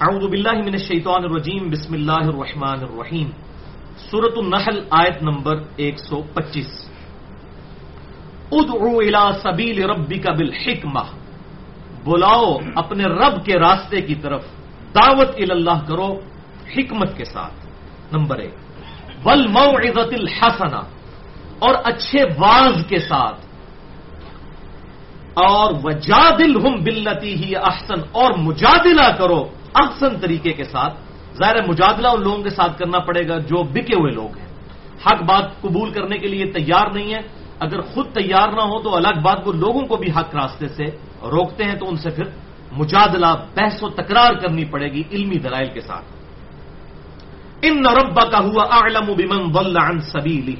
اعوذ باللہ من الشیطان الرجیم، بسم اللہ الرحمن الرحیم۔ سورت النحل آیت نمبر 125 ادعو الى سبیل ربک بالحکمہ۔ بلاؤ اپنے رب کے راستے کی طرف دعوت اللہ کرو حکمت کے ساتھ۔ نمبر ایک۔ والموعظت الحسنہ اور اچھے واز کے ساتھ۔ اور وجادل ہم بلتی ہی احسن اور مجادلہ کرو احسن طریقے کے ساتھ ظاہر مجادلہ ان لوگوں کے ساتھ کرنا پڑے گا جو بکے ہوئے لوگ ہیں۔ حق بات قبول کرنے کے لیے تیار نہیں ہے۔ اگر خود تیار نہ ہو تو الگ بات وہ لوگوں کو بھی حق راستے سے روکتے ہیں تو ان سے پھر مجادلہ، بحث و تکرار کرنی پڑے گی علمی دلائل کے ساتھ۔ ان ربا کا ہوا اعلم بمن ضل عن سبیلی۔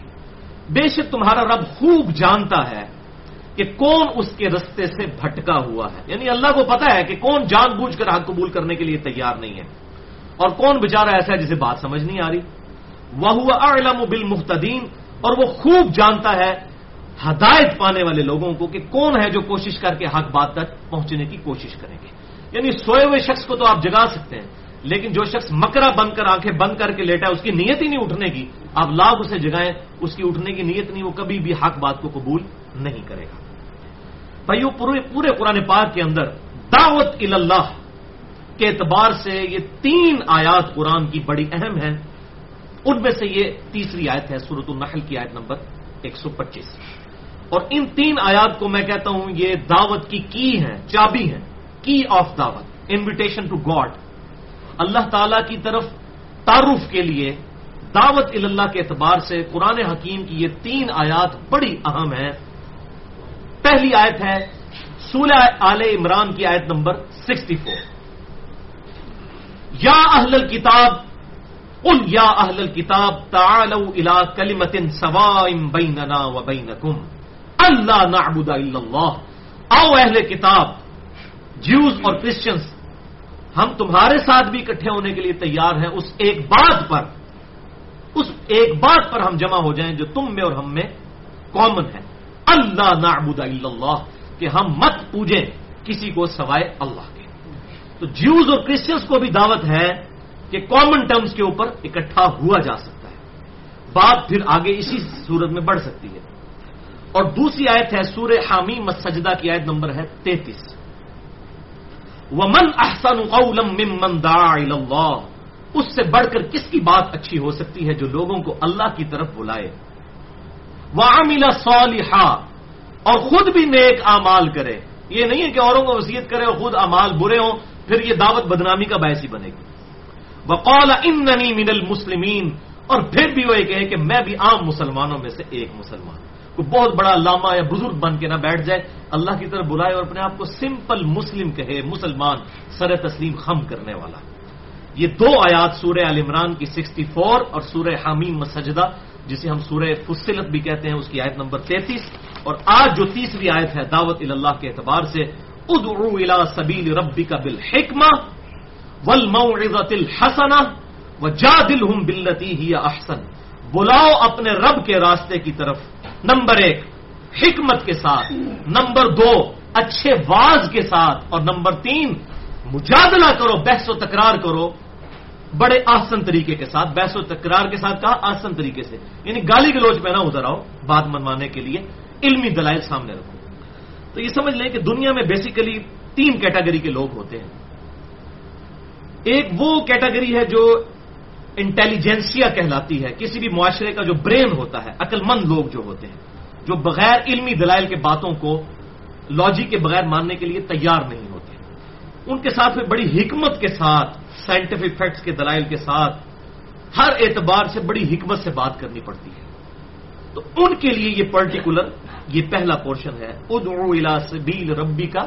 بے شک تمہارا رب خوب جانتا ہے کہ کون اس کے رستے سے بھٹکا ہوا ہے؟ یعنی اللہ کو پتا ہے کہ کون جان بوجھ کر حق قبول کرنے کے لیے تیار نہیں ہے۔ اور کون بےچارا ایسا ہے جسے بات سمجھ نہیں آ رہی؟ وہ ہوا اعلم بل اور وہ خوب جانتا ہے ہدایت پانے والے لوگوں کو کہ کون ہے جو کوشش کر کے حق بات تک پہنچنے کی کوشش کریں گے۔ یعنی سوئے ہوئے شخص کو تو آپ جگا سکتے ہیں، لیکن جو شخص مکرا بن کر آنکھیں بند کر کے لیٹا ہے، اس کی نیت ہی نہیں اٹھنے کی۔ آپ لاکھ اسے جگائیں، اس کی اٹھنے کی نیت نہیں، وہ کبھی بھی حق بات کو قبول نہیں کرے گا۔ بھائیو پورے پورے قرآن پاک کے اندر دعوت اللہ کے اعتبار سے یہ تین آیات قرآن کی بڑی اہم ہیں۔ ان میں سے یہ تیسری آیت ہے سورت النحل کی آیت نمبر ایک سو پچیس۔ اور ان تین آیات کو میں کہتا ہوں، یہ دعوت کی کی ہے چابی ہے کی آف دعوت انویٹیشن ٹو گاڈ اللہ تعالی کی طرف تعارف کے لیے دعوت اللہ کے اعتبار سے قرآن حکیم کی یہ تین آیات بڑی اہم ہیں۔ پہلی آیت ہے سولہ آل عمران کی آیت نمبر سکسٹی فور۔ یا اہل الکتاب ان یا اہل الکتاب، تعالوا الى کلمت سوائم بیننا و بینکم اللہ نعبد الا اللہ۔ آؤ اہل کتاب جیوز اور کرسچنس ہم تمہارے ساتھ بھی اکٹھے ہونے کے لیے تیار ہیں۔ اس ایک بات پر، اس ایک بات پر ہم جمع ہو جائیں جو تم میں اور ہم میں کامن ہے۔ اللہ نعبد الا اللہ کہ ہم مت پوجیں کسی کو سوائے اللہ کے۔ تو جیوز اور کرسچنس کو بھی دعوت ہے کہ کامن ٹرمز کے اوپر اکٹھا ہوا جا سکتا ہے۔ بات پھر آگے اسی صورت میں بڑھ سکتی ہے۔ اور دوسری آیت ہے سورہ حامی مسجدہ کی آیت نمبر ہے تینتیس۔ ومن احسن قولا ممن دعا اللہ اس سے بڑھ کر کس کی بات اچھی ہو سکتی ہے جو لوگوں کو اللہ کی طرف بلائے؟ وعمل صالحا اور خود بھی نیک اعمال کرے۔ یہ نہیں ہے کہ اوروں کو وصیت کرے اور خود اعمال برے ہوں، پھر یہ دعوت بدنامی کا باعث ہی بنے گی۔ وقال اننی من المسلمین اور پھر بھی وہ یہ کہے کہ میں بھی عام مسلمانوں میں سے ایک مسلمان کوئی بہت بڑا علامہ یا بزرگ بن کے نہ بیٹھ جائے، اللہ کی طرف بلائے اور اپنے آپ کو سمپل مسلم کہے، مسلمان، سر تسلیم خم کرنے والا۔ یہ دو آیات سورہ عال عمران کی سکسٹی فور اور سورہ حامیم مسجدہ جسے ہم سورہ فصلت بھی کہتے ہیں، اس کی آیت نمبر تینتیس۔ اور آج جو تیسری آیت ہے دعوت اللہ کے اعتبار سے، ادعو الى سبیل ربی ربک بالحکمہ والموعظۃ الحسنہ وجادلہم باللتی ہی احسن۔ بلاؤ اپنے رب کے راستے کی طرف۔ نمبر ایک، حکمت کے ساتھ۔ نمبر دو، اچھے واز کے ساتھ۔ اور نمبر تین، مجادلہ کرو، بحث و تکرار کرو۔ بڑے آسن طریقے کے ساتھ، بحث و تکرار کے ساتھ کہا، آسن طریقے سے۔ یعنی گالی گلوچ پہ نہ ادھر آؤ، بات منوانے کے لیے علمی دلائل سامنے رکھو۔ تو یہ سمجھ لیں کہ دنیا میں بیسیکلی تین کیٹاگری کے لوگ ہوتے ہیں۔ ایک وہ کیٹاگری ہے جو انٹیلیجنسیا کہلاتی ہے، کسی بھی معاشرے کا جو برین ہوتا ہے عقل مند لوگ جو ہوتے ہیں، جو بغیر علمی دلائل کے باتوں کو لاجی کے بغیر ماننے کے لیے تیار نہیں ہوتے۔ ان کے ساتھ میں بڑی حکمت کے ساتھ سائنٹیفک فیکٹس کے دلائل کے ساتھ ہر اعتبار سے بڑی حکمت سے بات کرنی پڑتی ہے۔ تو ان کے لیے یہ پرٹیکولر یہ پہلا پورشن ہے۔ ادعو الى سبیل ربی کا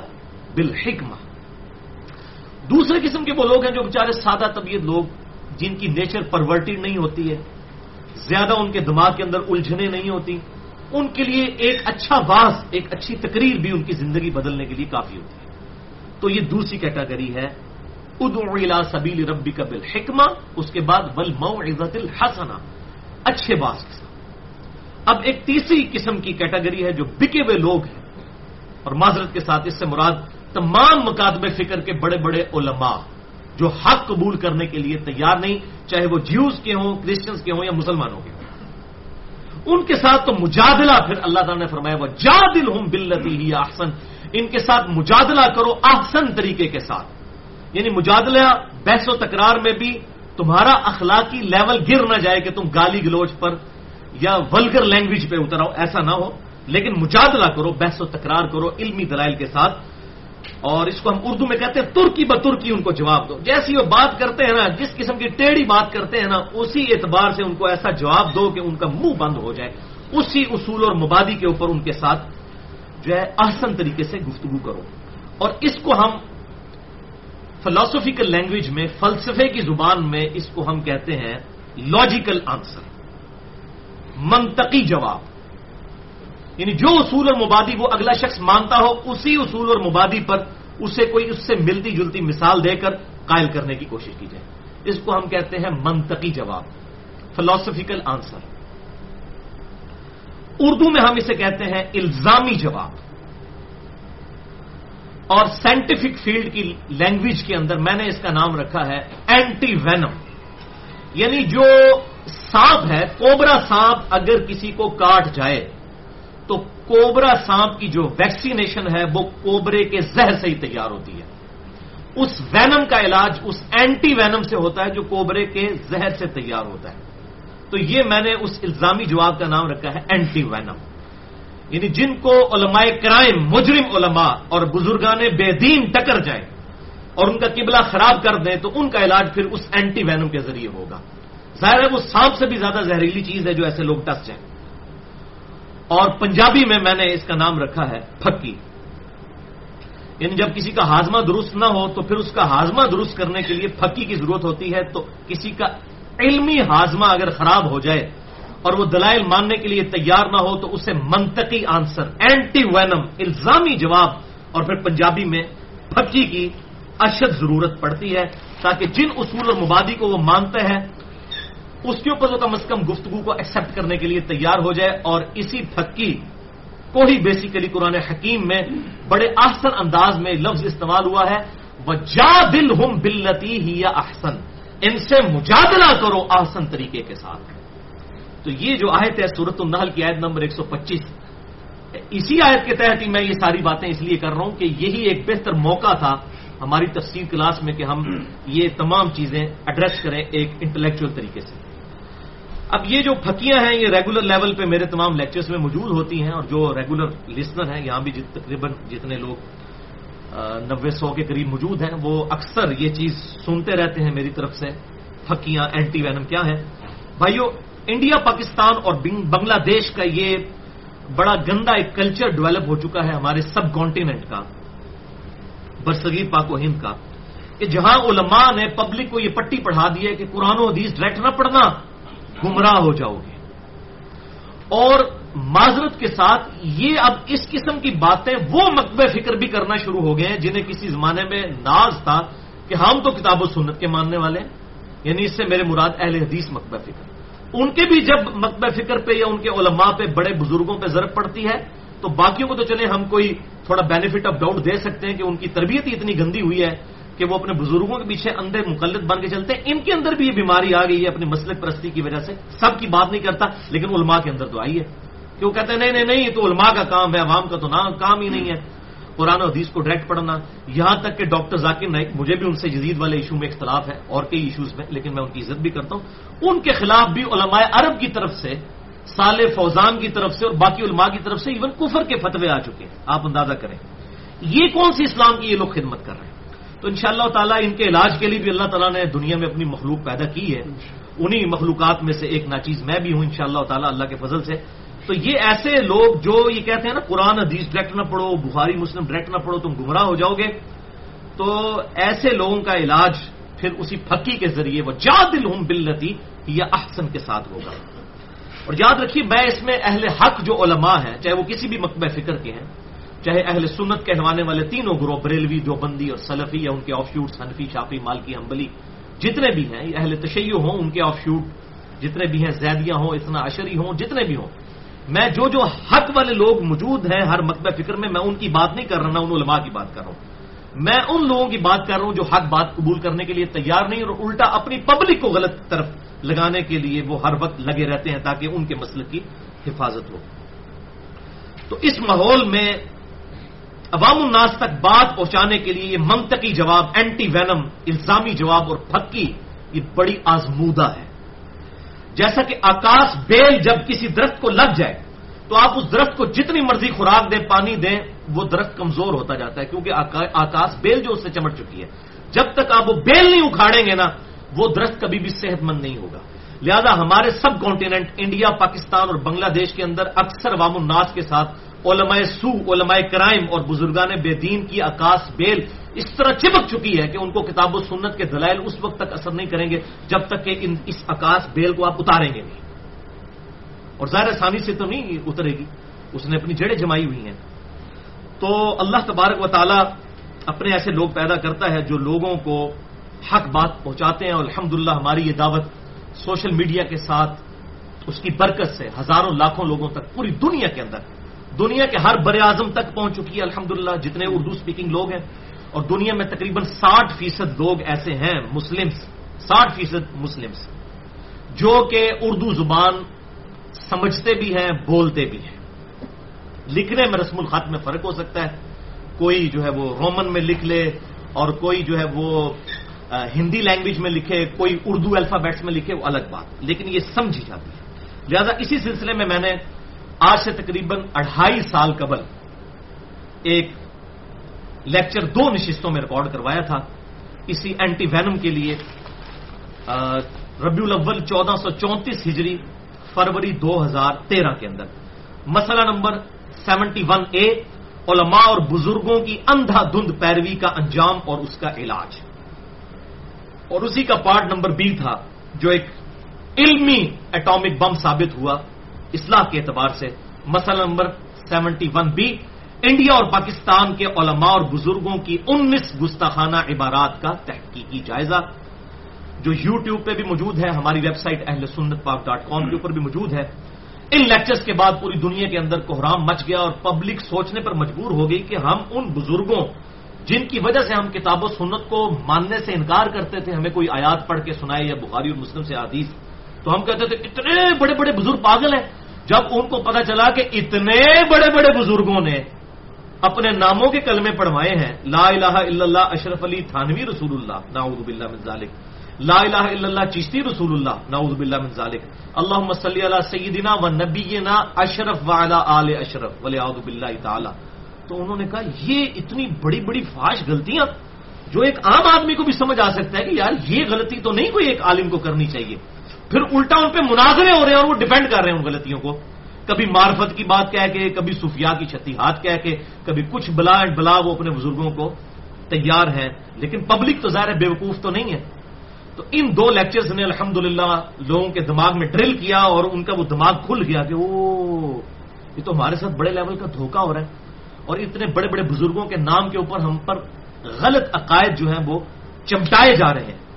بالحکمہ۔ دوسرے قسم کے وہ لوگ ہیں جو بیچارے سادہ طبیعت لوگ، جن کی نیچر پرورٹی نہیں ہوتی ہے، زیادہ ان کے دماغ کے اندر الجھنے نہیں ہوتی۔ ان کے لیے ایک اچھا باز ایک اچھی تقریر بھی ان کی زندگی بدلنے کے لیے کافی ہوتی ہے۔ تو یہ دوسری کیٹاگری ہے ادعو الى سبیل ربی کا بالحکمہ، اس کے بعد ول موعظت الحسنہ۔ اچھے باز کے ساتھ۔ اب ایک تیسری قسم کی کیٹاگری ہے جو بکے ہوئے لوگ ہیں۔ اور معذرت کے ساتھ اس سے مراد تمام مکاتب فکر کے بڑے بڑے علماء جو حق قبول کرنے کے لیے تیار نہیں، چاہے وہ جیوز کے ہوں کرسچنس کے ہوں یا مسلمانوں کے ہوں۔ ان کے ساتھ تو مجادلہ پھر اللہ تعالیٰ نے فرمایا وہ جادل ہوں بلتی ہی احسن ان کے ساتھ مجادلہ کرو احسن طریقے کے ساتھ۔ یعنی مجادلہ، بحث و تکرار میں بھی تمہارا اخلاقی لیول گر نہ جائے کہ تم گالی گلوچ پر یا ولگر لینگویج پہ اتر آؤ، ایسا نہ ہو۔ لیکن مجادلہ کرو، بحث و تکرار کرو علمی دلائل کے ساتھ۔ اور اس کو ہم اردو میں کہتے ہیں، ترکی ب ترکی ان کو جواب دو۔ جیسی وہ بات کرتے ہیں نا، جس قسم کی ٹیڑھی بات کرتے ہیں نا، اسی اعتبار سے ان کو ایسا جواب دو کہ ان کا منہ بند ہو جائے۔ اسی اصول اور مبادی کے اوپر ان کے ساتھ جو ہے، احسن طریقے سے گفتگو کرو۔ اور اس کو ہم فلاسفیکل لینگویج میں، فلسفے کی زبان میں اس کو ہم کہتے ہیں لاجیکل آنسر منطقی جواب. یعنی جو اصول اور مبادی وہ اگلا شخص مانتا ہو، اسی اصول اور مبادی پر اسے کوئی اس سے ملتی جلتی مثال دے کر قائل کرنے کی کوشش کی جائے. اس کو ہم کہتے ہیں منطقی جواب. فلاسفیکل آنسر اردو میں ہم اسے کہتے ہیں الزامی جواب. اور سائنٹیفک فیلڈ کی لینگویج کے اندر میں نے اس کا نام رکھا ہے اینٹی وینم یعنی جو سانپ ہے، کوبرا سانپ اگر کسی کو کاٹ جائے، تو کوبرا سانپ کی جو ویکسینیشن ہے، وہ کوبرے کے زہر سے ہی تیار ہوتی ہے۔ اس وینم کا علاج اس اینٹی وینم سے ہوتا ہے جو کوبرے کے زہر سے تیار ہوتا ہے۔ تو یہ میں نے اس الزامی جواب کا نام رکھا ہے اینٹی وینم یعنی جن کو علماء کرائم، مجرم علماء اور بزرگان بے دین ٹکر جائیں اور ان کا قبلہ خراب کر دیں تو ان کا علاج پھر اس اینٹی وینم کے ذریعے ہوگا۔ ظاہر ہے وہ سانپ سے بھی زیادہ زہریلی چیز ہے جو ایسے لوگ ٹس جائیں۔ اور پنجابی میں میں نے اس کا نام رکھا ہے پھکی۔ یعنی جب کسی کا ہاضمہ درست نہ ہو تو پھر اس کا ہاضمہ درست کرنے کے لیے پھکی کی ضرورت ہوتی ہے تو کسی کا علمی ہاضمہ اگر خراب ہو جائے اور وہ دلائل ماننے کے لیے تیار نہ ہو تو اسے منطقی آنسر اینٹی وینم الزامی جواب اور پھر پنجابی میں پھکی کی اشد ضرورت پڑتی ہے تاکہ جن اصول اور مبادی کو وہ مانتے ہیں، اس کے اوپر وہ کم از کم گفتگو کو ایکسپٹ کرنے کے لیے تیار ہو جائے اور اسی پھکی کو ہی بیسیکلی قرآن حکیم میں بڑے آسن انداز میں لفظ استعمال ہوا ہے وہ جا دل ہم بلتی ہی یا احسن ان سے مجادلہ کرو آسن طریقے کے ساتھ۔ تو یہ جو آیت ہے سورت النحل کی آیت نمبر 125 اسی آیت کے تحت ہی میں یہ ساری باتیں اس لیے کر رہا ہوں کہ یہی ایک بہتر موقع تھا ہماری تفصیل کلاس میں کہ ہم یہ تمام چیزیں ایڈریس کریں ایک انٹلیکچوئل طریقے سے۔ اب یہ جو پھکیاں ہیں، یہ ریگولر لیول پہ میرے تمام لیکچرز میں موجود ہوتی ہیں اور جو ریگولر لسنر ہیں، یہاں بھی تقریباً جتنے لوگ نوے سو کے قریب موجود ہیں، وہ اکثر یہ چیز سنتے رہتے ہیں میری طرف سے۔ پھکیاں اینٹی وینم کیا ہے بھائیو انڈیا، پاکستان اور بنگلہ دیش کا یہ بڑا گندا ایک کلچر ڈیولپ ہو چکا ہے ہمارے سب کانٹیننٹ کا، برصغیر پاک و ہند کا۔ کہ جہاں علماء نے پبلک کو یہ پٹی پڑھا دی ہے کہ قرآن و حدیث ڈائریکٹ نہ پڑھنا، گمراہ ہو جاؤ گے۔ اور معذرت کے ساتھ یہ اب اس قسم کی باتیں وہ مقبہ فکر بھی کرنا شروع ہو گئے ہیں جنہیں کسی زمانے میں ناز تھا کہ ہم تو کتاب و سنت کے ماننے والے ہیں یعنی اس سے میرے مراد اہل حدیث مقبہ فکر۔ ان کے بھی جب مقبہ فکر پہ یا ان کے علماء پہ بڑے بزرگوں پہ ضرورت پڑتی ہے، تو باقیوں کو تو چلے ہم کوئی تھوڑا بینیفٹ آف ڈاؤٹ دے سکتے ہیں کہ ان کی تربیت ہی اتنی گندی ہوئی ہے کہ وہ اپنے بزرگوں کے پیچھے اندھے مقلد بن کے چلتے ہیں۔ ان کے اندر بھی یہ بیماری آ گئی ہے اپنی مسلک پرستی کی وجہ سے۔ سب کی بات نہیں کرتا، لیکن علماء کے اندر تو آئی ہے۔ کہ وہ کہتے ہیں، نہیں نہیں نہیں، یہ تو علماء کا کام ہے، عوام کا تو نہ، کام ہی نہیں ہے۔ قرآن و حدیث کو ڈائریکٹ پڑھنا، یہاں تک کہ ڈاکٹر ذاکر نائک، مجھے بھی ان سے جدید والے ایشو میں اختلاف ہے، اور کئی ایشوز میں، لیکن میں ان کی عزت بھی کرتا ہوں۔ ان کے خلاف بھی علماء عرب کی طرف سے سال فوزان کی طرف سے اور باقی علماء کی طرف سے ایون کفر کے فتوے آ چکے ہیں۔ آپ اندازہ کریں۔ یہ کون سی اسلام کی یہ لوگ خدمت کر رہے ہیں؟ تو ان شاء اللہ تعالیٰ ان کے علاج کے لیے بھی اللہ تعالیٰ نے دنیا میں اپنی مخلوق پیدا کی ہے۔ انہی مخلوقات میں سے ایک ناچیز میں بھی ہوں ان شاء اللہ تعالیٰ اللہ کے فضل سے۔ تو یہ ایسے لوگ جو یہ کہتے ہیں نا، قرآن، حدیث ڈائریکٹ نہ پڑھو، بخاری، مسلم ڈائریکٹ نہ پڑھو، تم گمراہ ہو جاؤ گے۔ تو ایسے لوگوں کا علاج پھر اسی پھکی کے ذریعے وہ جا دل ہوں بلتی یا احسن کے ساتھ ہوگا۔ اور یاد رکھیے، میں اس میں اہل حق جو علماء ہیں، چاہے وہ کسی بھی مکبہ فکر کے ہیں، چاہے اہل سنت کہلوانے والے تینوں گروہ، بریلوی، دیوبندی اور سلفی یا ان کے آف شوٹ صنفی شافی مالکی امبلی جتنے بھی ہیں اہل تشیع ہوں، ان کے آف شوٹ جتنے بھی ہیں، زیدیاں ہوں، اتنا اشری ہوں، جتنے بھی ہوں میں جو جو حق والے لوگ موجود ہیں ہر مکبہ فکر میں میں ان کی بات نہیں کر رہا نا ان علماء کی بات کر رہا ہوں۔ میں ان لوگوں کی بات کر رہا ہوں جو حق بات قبول کرنے کے لیے تیار نہیں، اور الٹا اپنی پبلک کو غلط طرف لگانے کے لیے وہ ہر وقت لگے رہتے ہیں تاکہ ان کے مسئلے کی حفاظت ہو۔ تو اس ماحول میں عوام الناس تک بات پہنچانے کے لیے یہ منطقی جواب اینٹی وینم الزامی جواب اور پھکی، یہ بڑی آزمودہ ہے۔ جیسا کہ آکاش بیل جب کسی درخت کو لگ جائے، تو آپ اس درخت کو جتنی مرضی خوراک دیں، پانی دیں، وہ درخت کمزور ہوتا جاتا ہے، کیونکہ آکاش بیل جو اس سے چمٹ چکی ہے۔ جب تک آپ وہ بیل نہیں اکھاڑیں گے نا، وہ درخت کبھی بھی صحت مند نہیں ہوگا۔ لہذا ہمارے سب کانٹیننٹ، انڈیا، پاکستان اور بنگلہ دیش کے اندر اکثر عوام الناس کے ساتھ علماء سو علماء کرائم اور بزرگان بے دین کی آکاش بیل اس طرح چپک چکی ہے کہ ان کو کتاب و سنت کے دلائل اس وقت تک اثر نہیں کریں گے جب تک کہ اس آکاش بیل کو آپ اتاریں گے نہیں۔ اور ظاہر ثانی سے تو نہیں اترے گی، اس نے اپنی جڑیں جمائی ہوئی ہیں۔ تو اللہ تبارک و تعالی اپنے ایسے لوگ پیدا کرتا ہے جو لوگوں کو حق بات پہنچاتے ہیں اور الحمد ہماری یہ دعوت سوشل میڈیا کے ساتھ اس کی برکت سے ہزاروں لاکھوں لوگوں تک پوری دنیا کے اندر دنیا کے ہر بر اعظم تک پہنچ چکی ہے الحمد جتنے اردو اسپیکنگ لوگ ہیں، اور دنیا میں تقریباً ساٹھ فیصد لوگ ایسے ہیں مسلمس ساٹھ فیصد مسلمس جو کہ اردو زبان سمجھتے بھی ہیں، بولتے بھی ہیں۔ لکھنے میں رسم الخط میں فرق ہو سکتا ہے، کوئی جو ہے وہ رومن میں لکھ لے، اور کوئی جو ہے وہ ہندی لینگویج میں لکھے، کوئی اردو الفابیٹس میں لکھے، وہ الگ بات، لیکن یہ سمجھی جاتی ہے۔ لہذا اسی سلسلے میں میں نے آج سے تقریباً اڑھائی سال قبل ایک لیکچر دو نشستوں میں ریکارڈ کروایا تھا، اسی اینٹی وینم کے لیے ربیع الاول چودہ سو چونتیس ہجری فروری دو ہزار تیرہ کے اندر۔ مسئلہ نمبر سیونٹی ون اے، علماء اور بزرگوں کی اندھا دھند پیروی کا انجام اور اس کا علاج۔ اور اسی کا پارٹ نمبر بی تھا، جو ایک علمی ایٹامک بم ثابت ہوا۔ اصلاح کے اعتبار سے۔ مسئلہ number seventy one B, India اور پاکستان کے علماء اور بزرگوں کی انیس گستاخانہ عبارات کا تحقیقی جائزہ، جو یو ٹیوب پہ بھی موجود ہے، ہماری web site Ahl Sunnat Pak dot کام کے اوپر بھی موجود ہے۔ ان لیکچرز کے بعد پوری دنیا کے اندر کوحرام مچ گیا اور پبلک سوچنے پر مجبور ہو گئی کہ ہم ان بزرگوں، جن کی وجہ سے ہم کتاب و سنت کو ماننے سے انکار کرتے تھے، ہمیں کوئی آیات پڑھ کے سنائے یا بخاری اور مسلم سے حدیث تو ہم کہتے تھے اتنے بڑے بڑے بزرگ پاگل ہیں۔ جب ان کو پتا چلا کہ اتنے بڑے بڑے بزرگوں نے اپنے ناموں کے کلمے پڑھوائے ہیں، لا الہ الا اللہ اشرف علی تھانوی رسول اللہ ناؤد باللہ من ذالک۔ لا الہ الا اللہ چشتی رسول اللہ ناؤد باللہ من ذالک۔ اللہ صلی اللہ سیدنا و نبینا اشرف وعلا آل اشرف ولی باللہ تعالی۔ تو انہوں نے کہا، یہ اتنی بڑی بڑی فاش غلطیاں جو ایک عام آدمی کو بھی سمجھ آ سکتا ہے کہ یار یہ غلطی تو نہیں کوئی ایک عالم کو کرنی چاہیے۔ پھر الٹا ان پہ مناظرے ہو رہے ہیں اور وہ ڈیپینڈ کر رہے ہیں ان غلطیوں کو۔ کبھی معرفت کی بات کہہ کے، کبھی صوفیاء کی چھتی ہاتھ کہہ کے، کبھی کچھ بلا اینڈ بلا وہ اپنے بزرگوں کو تیار ہیں، لیکن پبلک تو ظاہر ہے بے وقوف تو نہیں ہے۔ تو ان دو لیکچرز نے الحمد لوگوں کے دماغ میں ڈرل کیا اور ان کا وہ دماغ کھل گیا کہ وہ یہ تو ہمارے ساتھ بڑے لیول کا دھوکہ ہو رہا ہے۔ اور اتنے بڑے بڑے بزرگوں کے نام کے اوپر ہم پر غلط عقائد جو ہیں وہ چمٹائے جا رہے ہیں۔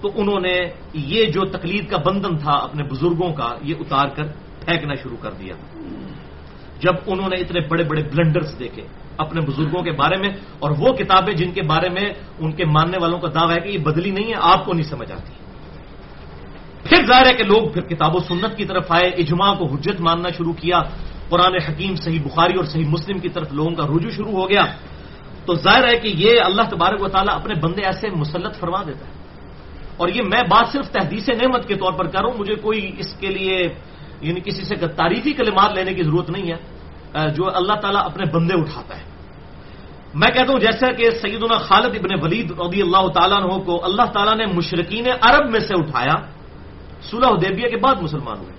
تو انہوں نے یہ جو تقلید کا بندھن تھا اپنے بزرگوں کا، یہ اتار کر پھینکنا شروع کر دیا۔ جب انہوں نے اتنے بڑے بڑے بلنڈرز دیکھے اپنے بزرگوں کے بارے میں، اور وہ کتابیں جن کے بارے میں ان کے ماننے والوں کا دعویٰ ہے کہ یہ بدلی نہیں ہے، آپ کو نہیں سمجھ آتی۔ پھر ظاہر ہے کہ لوگ پھر کتاب و سنت کی طرف آئے، اجماع کو حجت ماننا شروع کیا۔ قرآن حکیم، صحیح بخاری اور صحیح مسلم کی طرف لوگوں کا رجوع شروع ہو گیا۔ تو ظاہر ہے کہ یہ اللہ تبارک و تعالیٰ اپنے بندے ایسے مسلط فرما دیتا ہے۔ اور یہ میں بات صرف تحدیث نعمت کے طور پر کر رہا ہوں، مجھے کوئی اس کے لیے یعنی کسی سے تاریخی کلمات لینے کی ضرورت نہیں ہے جو اللہ تعالیٰ اپنے بندے اٹھاتا ہے۔ میں کہتا ہوں، جیسا کہ سیدنا خالد ابن ولید رضی اللہ تعالیٰ عنہ کو اللہ تعالیٰ نے مشرقین عرب میں سے اٹھایا، صلح حدیبیہ کے بعد مسلمان ہوئے۔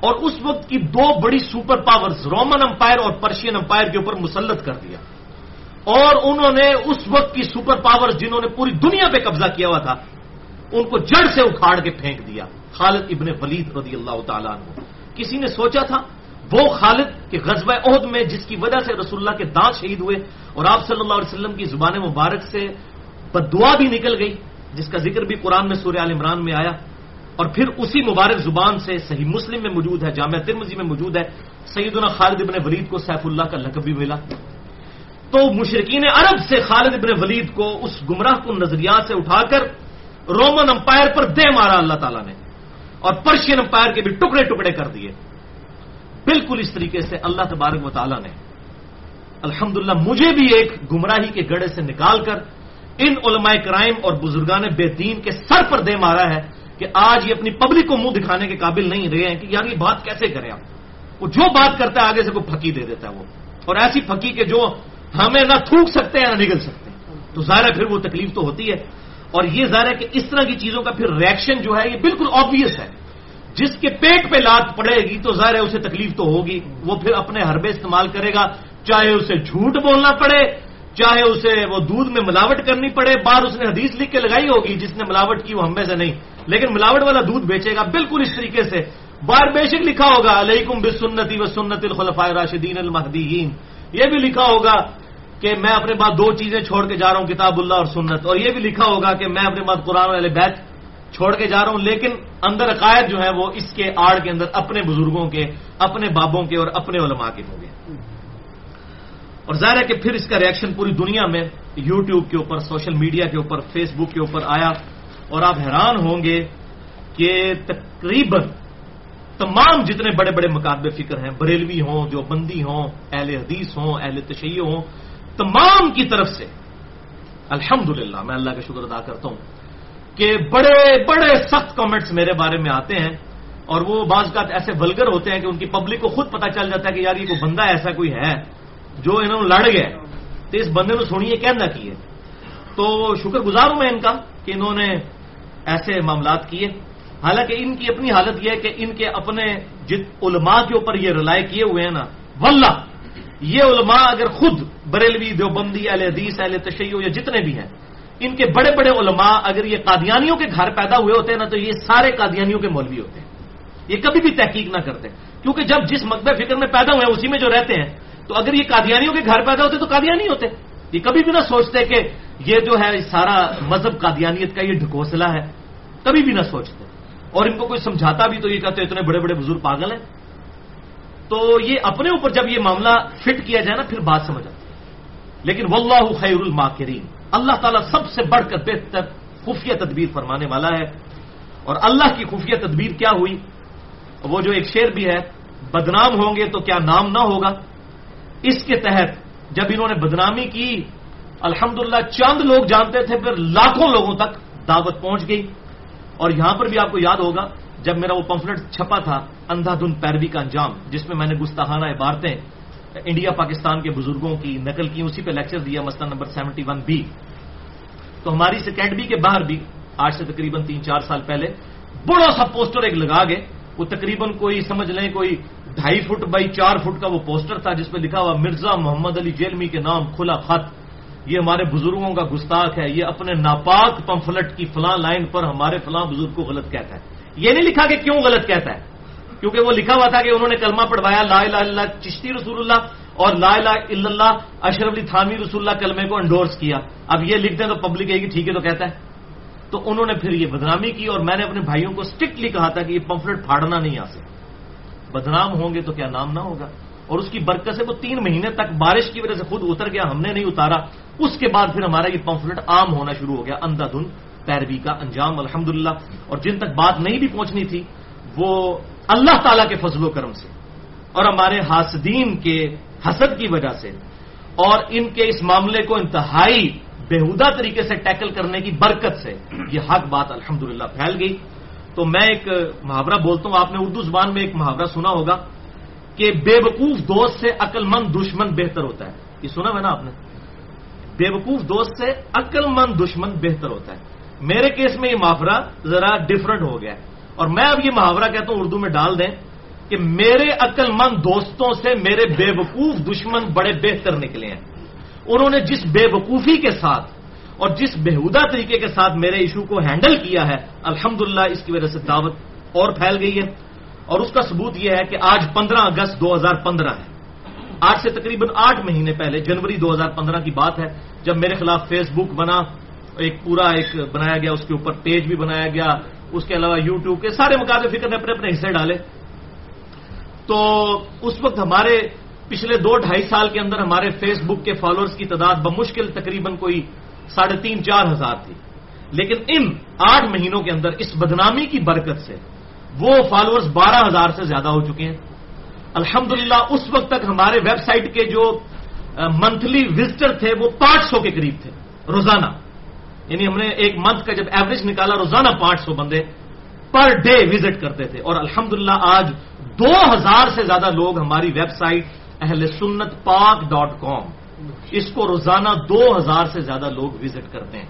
اور اس وقت کی دو بڑی سپر پاورز، رومن امپائر اور پرشین امپائر کے اوپر مسلط کر دیا۔ اور انہوں نے اس وقت کی سپر پاور جنہوں نے پوری دنیا پہ قبضہ کیا ہوا تھا ان کو جڑ سے اکھاڑ کے پھینک دیا۔ خالد ابن ولید رضی اللہ تعالیٰ عنہ۔ کسی نے سوچا تھا، وہ خالد کے غزب عہد میں جس کی وجہ سے رسول اللہ کے دانت شہید ہوئے اور آپ صلی اللہ علیہ وسلم کی زبان مبارک سے بدعا بھی نکل گئی، جس کا ذکر بھی قرآن میں سوریہ عمران میں آیا۔ اور پھر اسی مبارک زبان سے صحیح مسلم میں موجود ہے، جامعہ ترمزی میں موجود ہے۔ سیدنا خالد ابن ولید کو سیف اللہ کا لقب بھی ملا۔ تو مشرقین عرب سے خالد ابن ولید کو اس گمراہ کو نظریات سے اٹھا کر رومن امپائر پر دے مارا اللہ تعالیٰ نے اور پرشین امپائر کے بھی ٹکڑے ٹکڑے کر دیے۔ بالکل اس طریقے سے اللہ تبارک و تعالیٰ نے الحمدللہ مجھے بھی ایک گمراہی کے گڑے سے نکال کر ان علماء کرائم اور بزرگان بے دین کے سر پر دے مارا ہے کہ آج یہ اپنی پبلک کو منہ دکھانے کے قابل نہیں رہے ہیں کہ یار یہ بات کیسے کریں آپ؟ وہ جو بات کرتا ہے آگے سے کوئی پھکی دے دیتا ہے وہ۔ اور ایسی پھکی کہ جو ہمیں نہ تھوک سکتے ہیں نہ نگل سکتے ہیں۔ تو ظاہر ہے پھر وہ تکلیف تو ہوتی ہے۔ اور یہ ظاہر ہے کہ اس طرح کی چیزوں کا پھر ریئیکشن جو ہے یہ بالکل آبویس ہے۔ جس کے پیٹ پہ لات پڑے گی تو ظاہر ہے اسے تکلیف تو ہوگی، وہ پھر اپنے حربے استعمال کرے گا۔ چاہے اسے جھوٹ بولنا پڑے، چاہے اسے وہ دودھ میں ملاوٹ کرنی پڑے، بار اس نے حدیث لکھ کے لگائی ہوگی جس نے ملاوٹ کی، وہ ہم میں سے نہیں۔ لیکن ملاوٹ والا دودھ بیچے گا بالکل اس طریقے سے۔ بار بے شک لکھا ہوگا، علیکم بسنتی و سنت الخلفاء راشدین المحدین یہ بھی لکھا ہوگا کہ میں اپنے بعد دو چیزیں چھوڑ کے جا رہا ہوں، کتاب اللہ اور سنت۔ اور یہ بھی لکھا ہوگا کہ میں اپنے بعد قرآن والے بیت چھوڑ کے جا رہا ہوں، لیکن اندر عقائد جو ہے وہ اس کے آڑ کے اندر اپنے بزرگوں کے، اپنے بابوں کے اور اپنے علماء کے ہوں گے۔ اور ظاہر ہے کہ پھر اس کا ریئیکشن پوری دنیا میں یوٹیوب کے اوپر، سوشل میڈیا کے اوپر فیس بک کے اوپر آیا اور آپ حیران ہوں گے کہ تقریباً تمام جتنے بڑے بڑے مقابلے فکر ہیں، بریلوی ہوں جو بندی ہوں، اہل حدیث ہوں، اہل تشیع ہوں تمام کی طرف سے۔ الحمد میں اللہ کا شکر ادا کرتا ہوں کہ بڑے بڑے سخت کامنٹس میرے بارے میں آتے ہیں اور وہ بعض کا ایسے ولگر ہوتے ہیں کہ ان کی پبلک کو خود پتا چل جاتا ہے کہ یار یہ کوئی بندہ ایسا کوئی ہے جو انہوں نے لڑ گئے تو اس بندے نے سنیے کہنا کیے۔ تو شکر گزار ہوں میں ان کا کہ انہوں نے ایسے معاملات کیے۔ حالانکہ ان کی اپنی حالت یہ ہے کہ ان کے اپنے جت علماء کے اوپر یہ رلائے کیے ہوئے ہیں نا۔ ولہ یہ علماء اگر خود بریلوی دیوبندی، اہل حدیث، اہل تشیع یا جتنے بھی ہیں، ان کے بڑے بڑے علماء اگر یہ قادیانیوں کے گھر پیدا ہوئے ہوتے ہیں نا تو یہ سارے قادیانیوں کے مولوی ہوتے ہیں۔ یہ کبھی بھی تحقیق نہ کرتے۔ کیونکہ جب جس مقبہ فکر میں پیدا ہوئے ہیں، اسی میں جو رہتے ہیں، تو اگر یہ قادیانیوں کے گھر پیدا ہوتے تو قادیانی ہوتے۔ یہ کبھی بھی نہ سوچتے کہ یہ جو ہے سارا مذہب قادیانیت کا یہ ڈھکوسلا ہے۔ کبھی بھی نہ سوچتے۔ اور ان کو کوئی سمجھاتا بھی تو یہ کہتے اتنے بڑے بڑے بزرگ پاگل ہیں۔ تو یہ اپنے اوپر جب یہ معاملہ فٹ کیا جائے نا، پھر بات سمجھ آتی ہے۔ لیکن واللہ خیر الماکرین۔ اللہ تعالیٰ سب سے بڑھ کر بہتر خفیہ تدبیر فرمانے والا ہے۔ اور اللہ کی خفیہ تدبیر کیا ہوئی؟ وہ جو ایک شعر بھی ہے، بدنام ہوں گے تو کیا نام نہ ہوگا؟ اس کے تحت جب انہوں نے بدنامی کی، الحمدللہ چند لوگ جانتے تھے، پھر لاکھوں لوگوں تک دعوت پہنچ گئی۔ اور یہاں پر بھی آپ کو یاد ہوگا جب میرا وہ پمفلٹ چھپا تھا اندھا دھن پیروی کا انجام، جس میں میں نے گستاخانہ عبارتیں انڈیا، پاکستان کے بزرگوں کی نقل کی، اسی پہ لیکچر دیا مسئلہ نمبر سیونٹی ون بی۔ تو ہماری اس اکیڈمی کے باہر بھی آج سے تقریباً تین چار سال پہلے بڑا سا پوسٹر ایک لگا گئے۔ وہ تقریباً کوئی سمجھ لیں کوئی ڈھائی فٹ بائی چار فٹ کا وہ پوسٹر تھا، جس پہ لکھا ہوا مرزا محمد علی جیلمی کے نام کھلا خط۔ یہ ہمارے بزرگوں کا گستاخ ہے، یہ اپنے ناپاک پمفلٹ کی فلاں لائن پر ہمارے فلاں بزرگ کو غلط کہتا ہے۔ یہ نہیں لکھا کہ کیوں غلط کہتا ہے؟ کیونکہ وہ لکھا ہوا تھا کہ انہوں نے کلمہ پڑھوایا، لا الہ اللہ، چشتی رسول اللہ، اور لا الہ الا اللہ، اشرف علی تھانوی رسول اللہ کلمے کو انڈورس کیا۔ اب یہ لکھ دیں تو پبلک ہے کہ ٹھیک ہے تو کہتا ہے۔ تو انہوں نے پھر یہ بدنامی کی اور میں نے اپنے بھائیوں کو اسٹرکٹلی کہا تھا کہ یہ پمفلٹ پھاڑنا نہیں آ سکتا بدنام ہوں گے تو کیا نام نہ ہوگا؟ اور اس کی برکت سے وہ تین مہینے تک بارش کی وجہ سے خود اتر گیا، ہم نے نہیں اتارا۔ اس کے بعد پھر ہمارا یہ پمفلٹ عام ہونا شروع ہو گیا، اندھا دھن پیروی کا انجام الحمد اور جن تک بات نہیں بھی پہنچنی تھی، وہ اللہ تعالی کے فضل و کرم سے اور ہمارے حاسدین کے حسد کی وجہ سے اور ان کے اس معاملے کو انتہائی بےحدہ طریقے سے ٹیکل کرنے کی برکت سے یہ حق بات الحمد پھیل گئی۔ تو میں ایک محاورہ بولتا ہوں، آپ نے اردو زبان میں ایک محاورہ سنا ہوگا کہ بے وقوف دوست سے عقل مند دشمن بہتر ہوتا ہے۔ یہ سنا ہے نا آپ نے؟ بے وقوف دوست سے عقل مند دشمن بہتر ہوتا ہے۔ میرے کیس میں یہ محاورہ ذرا ڈفرنٹ ہو گیا ہے۔ اور میں اب یہ محاورہ کہتا ہوں اردو میں ڈال دیں کہ میرے عقل مند دوستوں سے میرے بے وقوف دشمن بڑے بہتر نکلے ہیں۔ انہوں نے جس بے وقوفی کے ساتھ اور جس بےحدہ طریقے کے ساتھ میرے ایشو کو ہینڈل کیا ہے الحمد اس کی وجہ سے دعوت اور پھیل گئی ہے۔ اور اس کا ثبوت یہ ہے کہ آج پندرہ اگست دو ہزار پندرہ ہے۔ آج سے تقریباً آٹھ مہینے پہلے، جنوری دو ہزار پندرہ کی بات ہے، جب میرے خلاف فیس بک بنا ایک پورا ایک بنایا گیا، اس کے اوپر پیج بھی بنایا گیا، اس کے علاوہ یوٹیوب کے سارے مقابلے فکر نے اپنے اپنے حصے ڈالے۔ تو اس وقت ہمارے پچھلے دو ڈھائی سال کے اندر ہمارے فیس بک کے فالوورز کی تعداد بمشکل تقریباً کوئی ساڑھے تین، چار ہزار تھی۔ لیکن ان آٹھ مہینوں کے اندر اس بدنامی کی برکت سے وہ فالوورز بارہ ہزار سے زیادہ ہو چکے ہیں۔ الحمدللہ، اس وقت تک ہمارے ویب سائٹ کے جو منتھلی وزٹر تھے وہ پانچ سو کے قریب تھے، روزانہ۔ یعنی ہم نے ایک منتھ کا جب ایوریج نکالا، روزانہ پانچ سو بندے پر ڈے وزٹ کرتے تھے۔ اور الحمدللہ آج دو ہزار سے زیادہ لوگ ہماری web site Ahl Sunnat Pak dot com اس کو روزانہ دو ہزار سے زیادہ لوگ وزٹ کرتے ہیں۔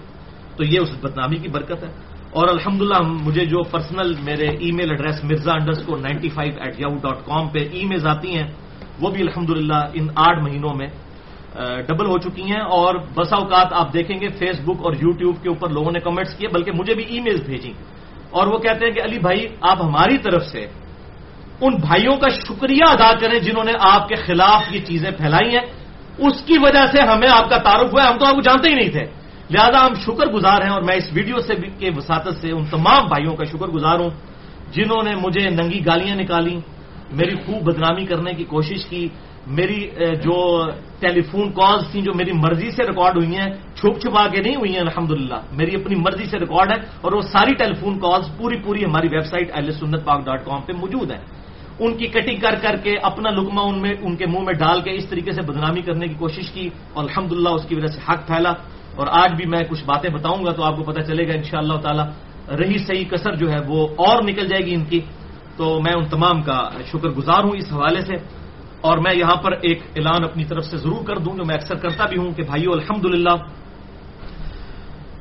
تو یہ اس بدنامی کی برکت ہے۔ اور الحمدللہ مجھے جو پرسنل میرے email address Mirza underscore ninety five eight Yahoo dot com پہ ای میلز آتی ہیں، وہ بھی الحمدللہ ان آٹھ مہینوں میں ڈبل ہو چکی ہیں اور بسا اوقات آپ دیکھیں گے فیس بک اور یو ٹیوب کے اوپر لوگوں نے کمنٹس کیے، بلکہ مجھے بھی ای میلز بھیجی اور وہ کہتے ہیں کہ علی بھائی، آپ ہماری طرف سے ان بھائیوں کا شکریہ ادا کریں جنہوں نے آپ کے خلاف یہ چیزیں پھیلائی ہیں۔ اس کی وجہ سے ہمیں آپ کا تعارف ہوا ہے، ہم تو آپ کو جانتے ہی نہیں تھے۔ لہذا ہم شکر گزار ہیں اور میں اس ویڈیو سے کے وساطت سے ان تمام بھائیوں کا شکر گزار ہوں، جنہوں نے مجھے ننگی گالیاں نکالی، میری خوب بدنامی کرنے کی کوشش کی۔ میری جو ٹیلی فون کالز تھیں جو میری مرضی سے ریکارڈ ہوئی ہیں، چھپ چھپا کے نہیں ہوئی ہیں، الحمدللہ۔ میری اپنی مرضی سے ریکارڈ ہے اور وہ ساری ٹیلی فون کالز پوری پوری ہماری ویب سائٹ ایل سنت پاک ڈاٹ کام پہ موجود ہیں۔ ان کی کٹنگ کر کر کے اپنا لکما ان میں، ان کے منہ میں ڈال کے اس طریقے سے بدنامی کرنے کی کوشش کی اور الحمدللہ اس کی وجہ سے حق پھیلا۔ اور آج بھی میں کچھ باتیں بتاؤں گا تو آپ کو پتہ چلے گا ان شاء اللہ تعالی، رہی صحیح کثر جو ہے وہ اور نکل جائے گی ان کی۔ تو میں ان تمام کا شکر گزار ہوں اس حوالے سے۔ اور میں یہاں پر ایک اعلان اپنی طرف سے ضرور کر دوں جو میں اکثر کرتا بھی ہوں کہ بھائیو الحمد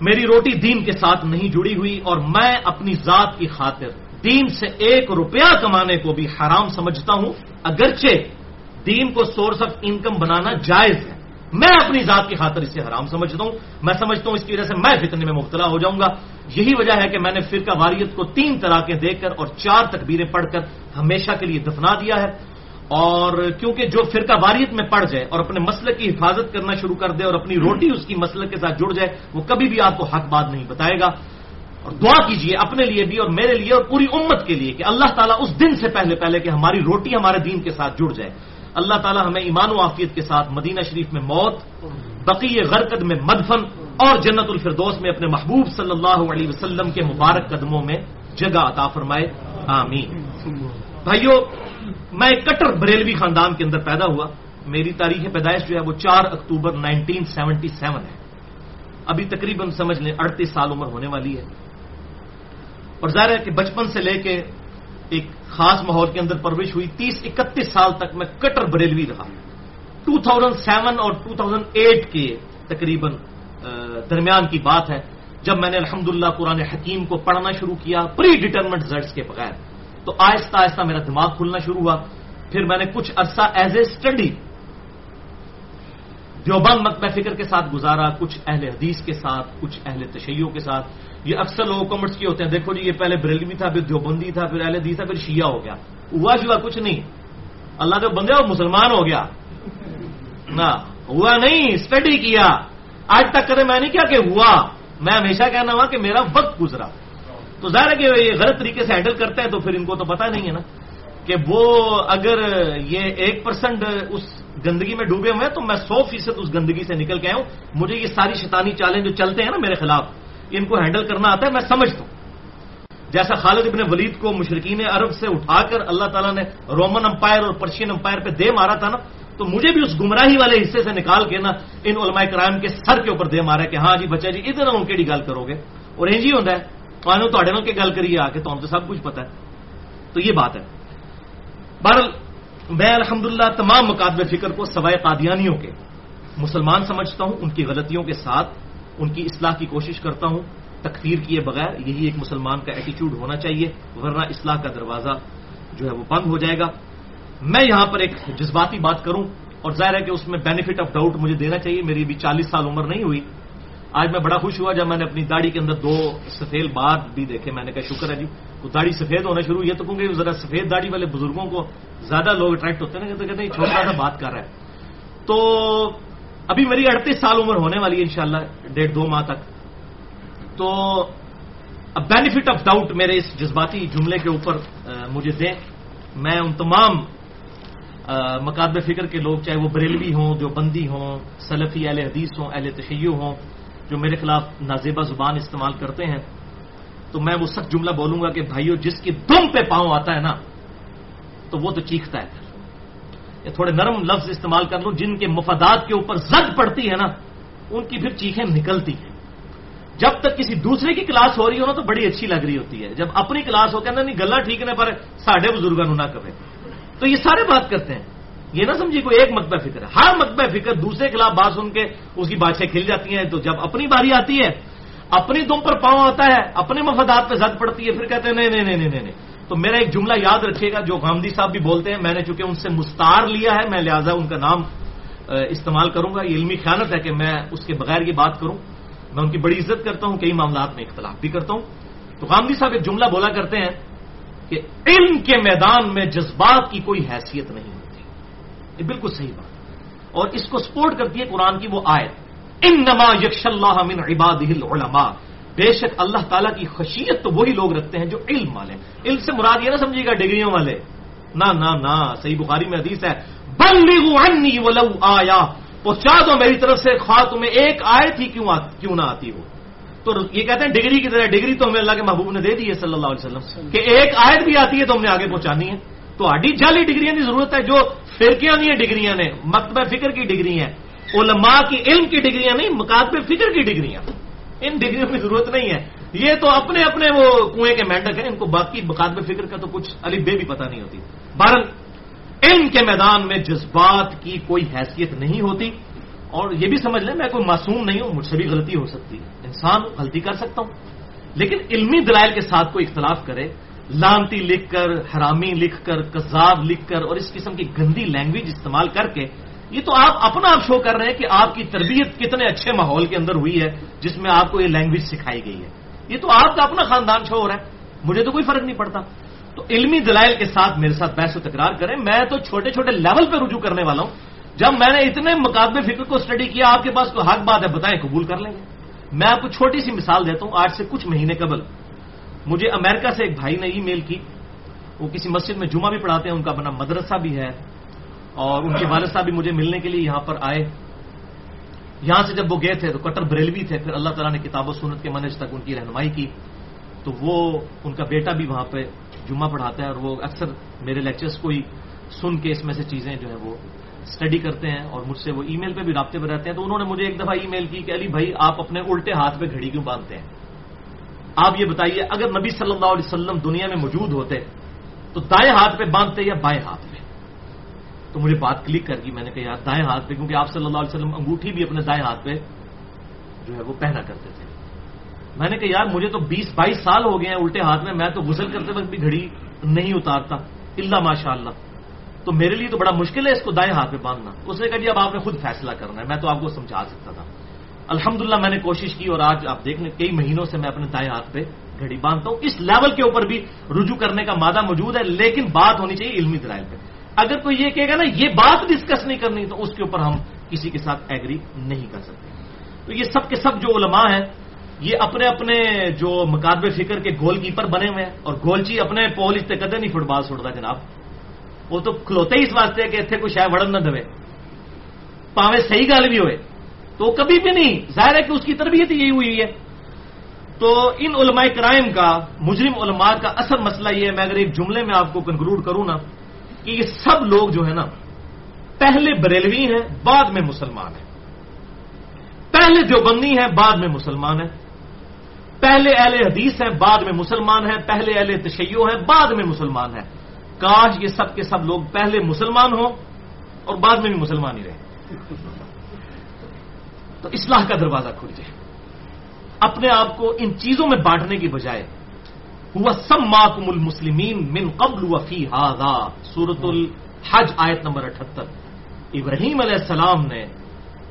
میری روٹی دین کے ساتھ نہیں جڑی ہوئی اور میں اپنی ذات کی خاطر دین سے ایک روپیہ کمانے کو بھی حرام سمجھتا ہوں، اگرچہ دین کو سورس آف انکم بنانا جائز ہے۔ میں اپنی ذات کی خاطر اسے حرام سمجھتا ہوں، میں سمجھتا ہوں اس کی وجہ سے میں فتنے میں مبتلا ہو جاؤں گا۔ یہی وجہ ہے کہ میں نے فرقہ واریت کو تین طرح کے دے کر اور چار تکبیریں پڑھ کر ہمیشہ کے لیے دفنا دیا ہے۔ اور کیونکہ جو فرقہ واریت میں پڑ جائے اور اپنے مسلک کی حفاظت کرنا شروع کر دے اور اپنی روٹی اس کی مسلک کے ساتھ جڑ جائے، وہ کبھی بھی آپ کو حق بات نہیں بتائے گا۔ اور دعا کیجیے اپنے لیے بھی اور میرے لیے اور پوری امت کے لیے کہ اللہ تعالیٰ اس دن سے پہلے پہلے کہ ہماری روٹی ہمارے دین کے ساتھ جڑ جائے۔ اللہ تعالیٰ ہمیں ایمان و عافیت کے ساتھ مدینہ شریف میں موت، بقی غرقد میں مدفن اور جنت الفردوس میں اپنے محبوب صلی اللہ علیہ وسلم کے مبارک قدموں میں جگہ عطا فرمائے۔ آمین۔ بھائیو، میں کٹر بریلوی خاندان کے اندر پیدا ہوا۔ میری تاریخ پیدائش جو ہے وہ چار اکتوبر نائنٹین سیونٹی سیون ہے۔ ابھی تقریباً سمجھ لیں اڑتیس سال عمر ہونے والی ہے۔ اور ظاہر ہے کہ بچپن سے لے کے ایک خاص ماحول کے اندر پرورش ہوئی۔ تیس اکتیس سال تک میں کٹر بریلوی رہا۔ ٹو تھاؤزینڈ سیون اور ٹو تھاؤزینڈ ایٹ کے تقریباً درمیان کی بات ہے۔ جب میں نے الحمد للہ قرآن حکیم کو پڑھنا شروع کیا پری ڈیٹرمنٹ ریزلٹس کے بغیر۔ تو آہستہ آہستہ میرا دماغ کھلنا شروع ہوا۔ پھر میں نے کچھ عرصہ ایز اے اسٹڈی دیوبند مت فکر کے ساتھ گزارا، کچھ اہل حدیث کے ساتھ، کچھ اہل تشیعوں کے ساتھ۔ یہ اکثر لوگوں کمنٹس کیے ہوتے ہیں۔ دیکھو جی یہ پہلے بریلوی تھا، پھر دیوبندی تھا، پھر اہل حدیث تھا، پھر شیعہ ہو گیا۔ ہوا شوا کچھ نہیں۔ اللہ جو بندے وہ مسلمان ہو گیا۔ نہ، ہوا نہیں اسٹڈی کیا۔ آج تک کرے میں نہیں کیا کہ ہوا۔ میں ہمیشہ کہنا ہوا کہ میرا وقت گزرا۔ تو ظاہر ہے کہ یہ غلط طریقے سے ہینڈل کرتے ہیں تو پھر ان کو تو پتا نہیں ہے نا کہ وہ اگر یہ ایک پرسینٹ اس گندگی میں ڈوبے ہوئے ہیں تو میں سو فیصد اس گندگی سے نکل کے آیا ہوں۔ مجھے یہ ساری شیطانی چالیں جو چلتے ہیں نا میرے خلاف، ان کو ہینڈل کرنا آتا ہے، میں سمجھتا ہوں۔ جیسا خالد ابن ولید کو مشرقین عرب سے اٹھا کر اللہ تعالیٰ نے رومن امپائر اور پرشین امپائر پہ دے مارا تھا نا، تو مجھے بھی اس گمراہی والے حصے سے نکال کے نا ان علماء کرائم کے سر کے اوپر دے مارا کہ ہاں جی بچہ جی ادھر ہوں کہڑی گل کرو گے۔ اور انج ہی ہوتا ہے۔ تو کے گل کریے آ کے تو ہم تو سب کچھ پتا ہے۔ تو یہ بات ہے۔ بہرحال، میں الحمدللہ تمام مقابل فکر کو سوائے قادیانیوں کے، مسلمان سمجھتا ہوں، ان کی غلطیوں کے ساتھ، ان کی اصلاح کی کوشش کرتا ہوں۔ تکفیر کیے بغیر یہی ایک مسلمان کا ایٹیچیوڈ ہونا چاہیے، ورنہ اصلاح کا دروازہ جو ہے وہ بند ہو جائے گا۔ میں یہاں پر ایک جذباتی بات کروں، اور ظاہر ہے کہ اس میں بینیفٹ آف ڈاؤٹ مجھے دینا چاہیے۔ میری ابھی چالیس سال عمر نہیں ہوئی۔ آج میں بڑا خوش ہوا جب میں نے اپنی داڑھی کے اندر دو سفید بات بھی دیکھے۔ میں نے کہا، شکر ہے جی وہ داڑھی سفید ہونا شروع یہ تو کہوں گے ذرا سفید داڑھی والے بزرگوں کو زیادہ لوگ اٹریکٹ ہوتے ہیں نا، کہتے ہیں چھوٹا سا بات کر رہا ہے۔ تو ابھی میری اڑتیس سال عمر ہونے والی ہے انشاءاللہ، ڈیڑھ دو ماہ تک۔ تو بینیفٹ آف ڈاؤٹ میرے اس جذباتی جملے کے اوپر مجھے دیں۔ میں ان تمام مقابل فکر کے لوگ، چاہے وہ بریلوی ہوں جو بندی ہوں، سلفی، اہل حدیث ہوں، اہل تشیع ہوں جو میرے خلاف نازیبہ زبان استعمال کرتے ہیں، تو میں وہ سخت جملہ بولوں گا کہ بھائیو، جس کی دم پہ پاؤں آتا ہے نا، تو وہ تو چیختا ہے پھر۔ تھوڑے نرم لفظ استعمال کر لوں جن کے مفادات کے اوپر زد پڑتی ہے نا، ان کی پھر چیخیں نکلتی ہیں۔ جب تک کسی دوسرے کی کلاس ہو رہی ہو نا، تو بڑی اچھی لگ رہی ہوتی ہے۔ جب اپنی کلاس ہو، کہنا نہیں، گلا ٹھیک نے پر ساڈے بزرگوں نہ کرے تو یہ سارے بات کرتے ہیں۔ یہ نہ سمجھیے کوئی ایک مکبہ فکر ہے۔ ہر مکبہ فکر دوسرے خلاف بات سن کے اس کی باتیں کھل جاتی ہیں۔ تو جب اپنی باری آتی ہے، اپنی دم پر پاؤں آتا ہے، اپنے مفادات پہ زد پڑتی ہے، پھر کہتے ہیں، نہیں نہیں نہیں نہیں تو میرا ایک جملہ یاد رکھیے گا، جو گامدی صاحب بھی بولتے ہیں، میں نے چونکہ ان سے مستار لیا ہے، میں لہٰذا ان کا نام استعمال کروں گا۔ یہ علمی خیانت ہے کہ میں اس کے بغیر یہ بات کروں۔ میں ان کی بڑی عزت کرتا ہوں، کئی معاملات میں اختلاف بھی کرتا ہوں۔ تو گامدی صاحب ایک جملہ بولا کرتے ہیں کہ علم کے میدان میں جذبات کی کوئی حیثیت نہیں ہوتی۔ یہ بالکل صحیح بات اور اس کو سپورٹ کرتی ہے قرآن کی وہ آئے ان نما یکش اللہ من عباد العلماء۔ بے شک اللہ تعالیٰ کی خشیت تو وہی لوگ رکھتے ہیں جو علم والے علم سے مراد یہ نہ سمجھیے گا ڈگریوں والے۔ نہ نہ نہ صحیح بخاری میں حدیث ہے۔ عنی ولو آیا پہنچا دو میری طرف سے، خواہ تمہیں ایک آئے تھی کیوں کیوں نہ آتی ہو۔ تو یہ کہتے ہیں ڈگری کی طرح، ڈگری تو ہمیں اللہ کے محبوب نے دے دی ہے صلی اللہ علیہ وسلم کہ ایک آیت بھی آتی ہے تو ہم نے آگے پہنچانی ہے۔ تو آڈی جعلی ڈگریاں کی ضرورت ہے جو فرقیاں نہیں ڈگریاں نے، مکتبہ فکر کی ڈگری ہیں۔ علماء کی علم کی ڈگریاں نہیں مکاتب فکر کی ڈگریاں۔ ان ڈگریوں کی ضرورت نہیں ہے۔ یہ تو اپنے اپنے وہ کنویں کے مینڈک ہیں، ان کو باقی مکاتب فکر کا تو کچھ علی بے بھی پتہ نہیں ہوتی۔ بہرحال، علم کے میدان میں جذبات کی کوئی حیثیت نہیں ہوتی۔ اور یہ بھی سمجھ لیں، میں کوئی معصوم نہیں ہوں، مجھ سے بھی غلطی ہو سکتی ہے۔ انسان غلطی کر سکتا ہوں۔ لیکن علمی دلائل کے ساتھ کوئی اختلاف کرے لانتی لکھ کر، حرامی لکھ کر، کذاب لکھ کر اور اس قسم کی گندی لینگویج استعمال کر کے یہ تو آپ اپنا آپ شو کر رہے ہیں کہ آپ کی تربیت کتنے اچھے ماحول کے اندر ہوئی ہے، جس میں آپ کو یہ لینگویج سکھائی گئی ہے۔ یہ تو آپ کا اپنا خاندان شو ہو رہا ہے۔ مجھے تو کوئی فرق نہیں پڑتا۔ تو علمی دلائل کے ساتھ میرے ساتھ بحث و تکرار کریں۔ میں تو چھوٹے چھوٹے لیول پہ رجوع کرنے والا ہوں۔ جب میں نے اتنے مقابلے فکر کو اسٹڈی کیا، آپ کے پاس کوئی حق بات ہے بتائیں، قبول کر لیں گے۔ میں آپ کو چھوٹی سی مثال دیتا ہوں، آج سے کچھ مہینے قبل مجھے امریکہ سے ایک بھائی نے ای میل کی۔ وہ کسی مسجد میں جمعہ بھی پڑھاتے ہیں، ان کا اپنا مدرسہ بھی ہے۔ اور ان کے والد صاحب بھی مجھے ملنے کے لیے یہاں پر آئے۔ یہاں سے جب وہ گئے تھے تو کٹر بریلوی تھے۔ پھر اللہ تعالیٰ نے کتاب و سنت کے منج تک ان کی رہنمائی کی۔ تو وہ ان کا بیٹا بھی وہاں پہ جمعہ پڑھاتا ہے اور وہ اکثر میرے لیکچرز کو ہی سن کے اس میں سے چیزیں جو ہیں وہ اسٹڈی کرتے ہیں اور مجھ سے وہ ای میل پہ بھی رابطے میں رہتے ہیں۔ تو انہوں نے مجھے ایک دفعہ ای میل کی کہ علی بھائی، آپ اپنے الٹے ہاتھ پہ گھڑی کیوں باندھتے ہیں؟ آپ یہ بتائیے، اگر نبی صلی اللہ علیہ وسلم دنیا میں موجود ہوتے تو دائیں ہاتھ پہ باندھتے یا بائیں ہاتھ پہ؟ تو مجھے بات کلک کر گئی، میں نے کہا، یار، دائیں ہاتھ پہ، کیونکہ آپ صلی اللہ علیہ وسلم انگوٹھی بھی اپنے دائیں ہاتھ پہ جو ہے وہ پہنا کرتے تھے۔ میں نے کہا، یار، مجھے تو بیس بائیس سال ہو گئے ہیں الٹے ہاتھ میں میں تو غسل کرتے وقت بھی گھڑی نہیں اتارتا۔ اللہ ماشاء اللہ تو میرے لیے تو بڑا مشکل ہے اس کو دائیں ہاتھ پہ باندھنا۔ اس نے کہا جی اب آپ نے خود فیصلہ کرنا ہے، میں تو آپ کو سمجھا سکتا تھا۔ الحمدللہ میں نے کوشش کی اور آج آپ دیکھ لیں، کئی مہینوں سے میں اپنے دائیں ہاتھ پہ گھڑی باندھتا ہوں۔ اس لیول کے اوپر بھی رجوع کرنے کا مادہ موجود ہے، لیکن بات ہونی چاہیے علمی دلائل پہ۔ اگر کوئی یہ کہے گا نا، یہ بات ڈسکس نہیں کرنی، تو اس کے اوپر ہم کسی کے ساتھ ایگری نہیں کر سکتے۔ تو یہ سب کے سب جو علماء ہیں، یہ اپنے اپنے جو مقابل فکر کے گول کیپر بنے ہوئے ہیں۔ اور گولچی اپنے پول اس قدر نہیں، فٹ بال چھوڑتا جناب۔ وہ تو کھلوتے ہی اس واسطے کہ اتنے کوئی شاید وڑن نہ دے۔ پاوے صحیح گل بھی ہوئے۔ تو کبھی بھی نہیں، ظاہر ہے کہ اس کی تربیت یہی ہوئی ہے۔ تو ان علماء کرائم کا، مجرم علماء کا اصل مسئلہ یہ ہے، میں اگر ایک جملے میں آپ کو کنکلوڈ کروں نا، کہ یہ سب لوگ جو ہے نا، پہلے بریلوی ہیں، بعد میں مسلمان ہیں۔ پہلے جو ہیں، بعد میں مسلمان ہیں۔ پہلے اہل حدیث ہیں، بعد میں مسلمان ہیں۔ پہلے اہل تشیع ہیں، بعد میں مسلمان ہیں۔ کاش یہ سب کے سب لوگ پہلے مسلمان ہوں اور بعد میں بھی مسلمان ہی رہے تو اصلاح کا دروازہ کھل جائے۔ اپنے آپ کو ان چیزوں میں بانٹنے کی بجائے، ہوا سم ماکم المسلمین من قبل وفی ہاضا سورت الحج آیت نمبر اٹھہتر ابراہیم علیہ السلام نے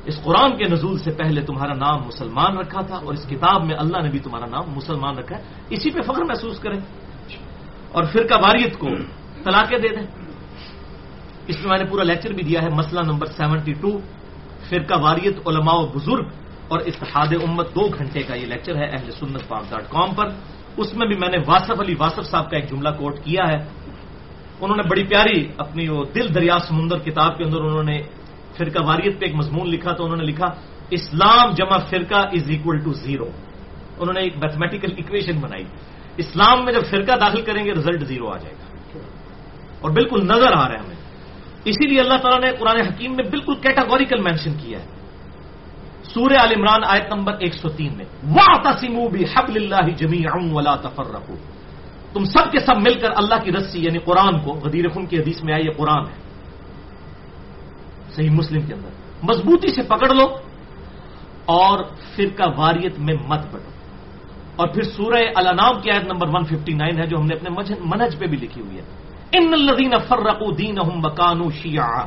اس قرآن کے نزول سے پہلے تمہارا نام مسلمان رکھا تھا اور اس کتاب میں اللہ نے بھی تمہارا نام مسلمان رکھا ہے۔ اسی پہ فخر محسوس کریں۔ اور فرقہ واریت کو طلاقیں دے دیں۔ اس میں میں نے پورا لیکچر بھی دیا ہے، مسئلہ نمبر سیونٹی ٹو۔ فرقہ واریت، علماء و بزرگ اور اتحاد امت دو گھنٹے کا یہ لیکچر ہے اہل سنت پاک ڈاٹ کام پر۔ اس میں بھی میں نے واسف علی واسف صاحب کا ایک جملہ کوٹ کیا ہے۔ انہوں نے بڑی پیاری اپنی وہ دل دریا سمندر کتاب کے اندر انہوں نے فرقہ واریت پہ ایک مضمون لکھا تو انہوں نے لکھا، اسلام جمع فرقہ از اکول ٹو زیرو انہوں نے ایک میتھمیٹیکل اکویشن بنائی۔ اسلام میں جب فرقہ داخل کریں گے رزلٹ زیرو آ جائے گا۔ اور بالکل نظر آ رہا ہے ہمیں۔ اسی لیے اللہ تعالیٰ نے قرآن حکیم میں بالکل کیٹاگوریکل مینشن کیا ہے۔ سورہ عال عمران آیت نمبر ایک سو تین میں واہ تسیم بھی حب اللہ جمی ولا تفر رکھو تم سب کے سب مل کر اللہ کی رسی یعنی قرآن کو، غدیر خم کی حدیث میں آئی یہ قرآن ہے۔ صحیح مسلم کے اندر۔ مضبوطی سے پکڑ لو اور فرقہ واریت میں مت بڑھو اور پھر سورہ الانام کی آیت نمبر 159 ہے جو ہم نے اپنے منہج پہ بھی لکھی ہوئی ہے۔ ان الذین فرقوا دینہم وکانوا شیعا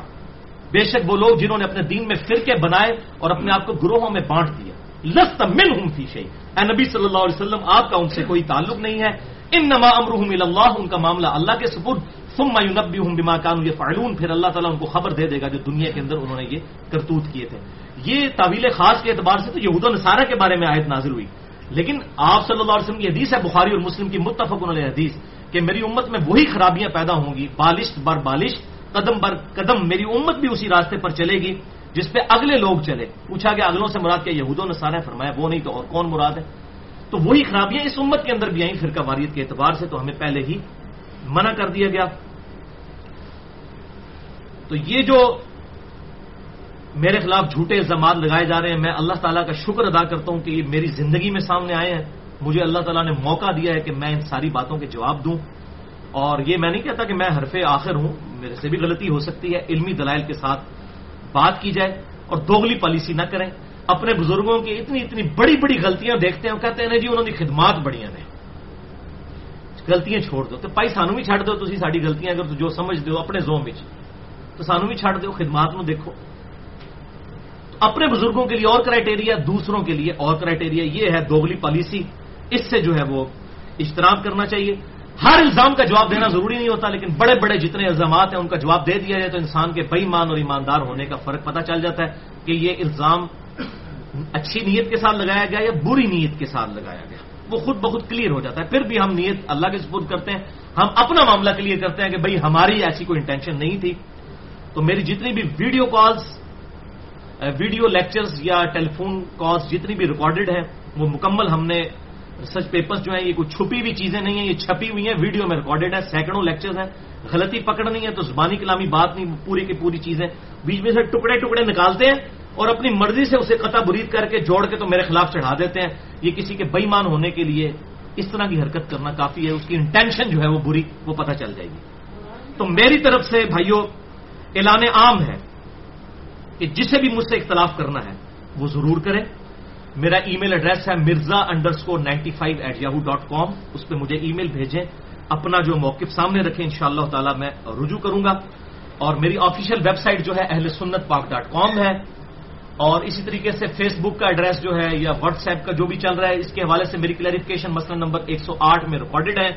بے شک وہ لوگ جنہوں نے اپنے دین میں فرقے بنائے اور اپنے آپ کو گروہوں میں بانٹ دیا۔ لست منہم فی شیء اے نبی صلی اللہ علیہ وسلم، آپ کا ان سے کوئی تعلق نہیں ہے۔ انما امرهم الى اللہ ان کا معاملہ اللہ کے سپرد ثم ينبئهم بما كانوا يفعلون۔ پھر اللہ تعالیٰ ان کو خبر دے دے گا جو دنیا کے اندر انہوں نے یہ کرتوت کیے تھے۔ یہ تعویل خاص کے اعتبار سے تو یہود و نصارہ کے بارے میں آیت نازل ہوئی۔ لیکن آپ صلی اللہ علیہ وسلم کی حدیث ہے بخاری اور مسلم کی متفق علیہ حدیث کہ میری امت میں وہی خرابیاں پیدا ہوں گی بالش بر بالش قدم بر قدم میری امت بھی اسی راستے پر چلے گی جس پہ اگلے لوگ چلے۔ پوچھا گیا اگلوں سے مراد کیا یہود و نصارہ فرمایا وہ نہیں تو اور کون مراد ہے؟ تو وہی خرابیاں اس امت کے اندر بھی آئیں فرقہ واریت کے اعتبار سے تو ہمیں پہلے ہی منع کر دیا گیا۔ تو یہ جو میرے خلاف جھوٹے الزامات لگائے جا رہے ہیں۔ میں اللہ تعالیٰ کا شکر ادا کرتا ہوں کہ یہ میری زندگی میں سامنے آئے ہیں۔ مجھے اللہ تعالیٰ نے موقع دیا ہے کہ میں ان ساری باتوں کے جواب دوں۔ اور یہ میں نہیں کہتا کہ میں حرف آخر ہوں، میرے سے بھی غلطی ہو سکتی ہے۔ علمی دلائل کے ساتھ بات کی جائے اور دوگلی پالیسی نہ کریں۔ اپنے بزرگوں کی اتنی اتنی بڑی بڑی غلطیاں دیکھتے ہیں کہتے ہیں جی انہوں نے خدمات بڑیاں نے غلطیاں چھوڑ دو۔ تو پائی سانو بھی چھڈ دو۔ تھی ساری غلطیاں، اگر جو سمجھ دو اپنے زوم تو سانو بھی چھڈ دو خدمات نو دیکھو۔ اپنے بزرگوں کے لیے اور کرائٹیریا دوسروں کے لیے اور کرائٹیریا یہ ہے دوگلی پالیسی۔ اس سے جو ہے وہ اشتراک کرنا چاہیے۔ ہر الزام کا جواب دینا ضروری نہیں ہوتا، لیکن بڑے بڑے جتنے الزامات ہیں ان کا جواب دے دیا جائے تو انسان کے بے مان اور ایماندار ہونے کا فرق پتہ چل جاتا ہے کہ یہ الزام اچھی نیت کے ساتھ لگایا گیا یا بری نیت کے ساتھ لگایا گیا۔ وہ خود بخود کلیئر ہو جاتا ہے۔ پھر بھی ہم نیت اللہ کے سپورٹ کرتے ہیں۔ ہم اپنا معاملہ کلیئر کرتے ہیں کہ بھائی ہماری ایسی کوئی انٹینشن نہیں تھی۔ تو میری جتنی بھی ویڈیو کالز ویڈیو لیکچرز یا ٹیلی فون کالز جتنی بھی ریکارڈڈ ہیں، وہ مکمل ہم نے ریسرچ پیپرز جو ہیں، یہ کوئی چھپی ہوئی چیزیں نہیں ہیں، یہ چھپی ہوئی ہیں، ویڈیو میں ریکارڈڈ ہے سینکڑوں لیکچرز ہیں۔ غلطی پکڑنی ہے تو زبانی کلامی بات نہیں، پوری کی پوری چیزیں بیچ میں سے ٹکڑے ٹکڑے نکالتے ہیں اور اپنی مرضی سے اسے قطع برید کر کے جوڑ کے تو میرے خلاف چڑھا دیتے ہیں۔ یہ کسی کے بےمان ہونے کے لیے اس طرح کی حرکت کرنا کافی ہے، اس کی انٹینشن جو ہے وہ بری، وہ پتہ چل جائے گی۔ تو میری طرف سے بھائیوں اعلان عام ہے۔ کہ جسے بھی مجھ سے اختلاف کرنا ہے، وہ ضرور کریں۔ میرا ای میل ایڈریس ہے Mirza underscore ninety five eight Yahoo dot com. اس پہ مجھے ای میل بھیجیں۔ اپنا جو موقف سامنے رکھیں ان شاء اللہ تعالی میں رجوع کروں گا۔ اور میری آفیشیل ویب سائٹ جو ہے اہل سنت پاک ڈاٹ کام ہے۔ اور اسی طریقے سے فیس بک کا ایڈریس جو ہے یا واٹس ایپ کا جو بھی چل رہا ہے، اس کے حوالے سے میری کلیریفکیشن مسئلہ نمبر ایک سو آٹھ میں ریکارڈڈ ہے۔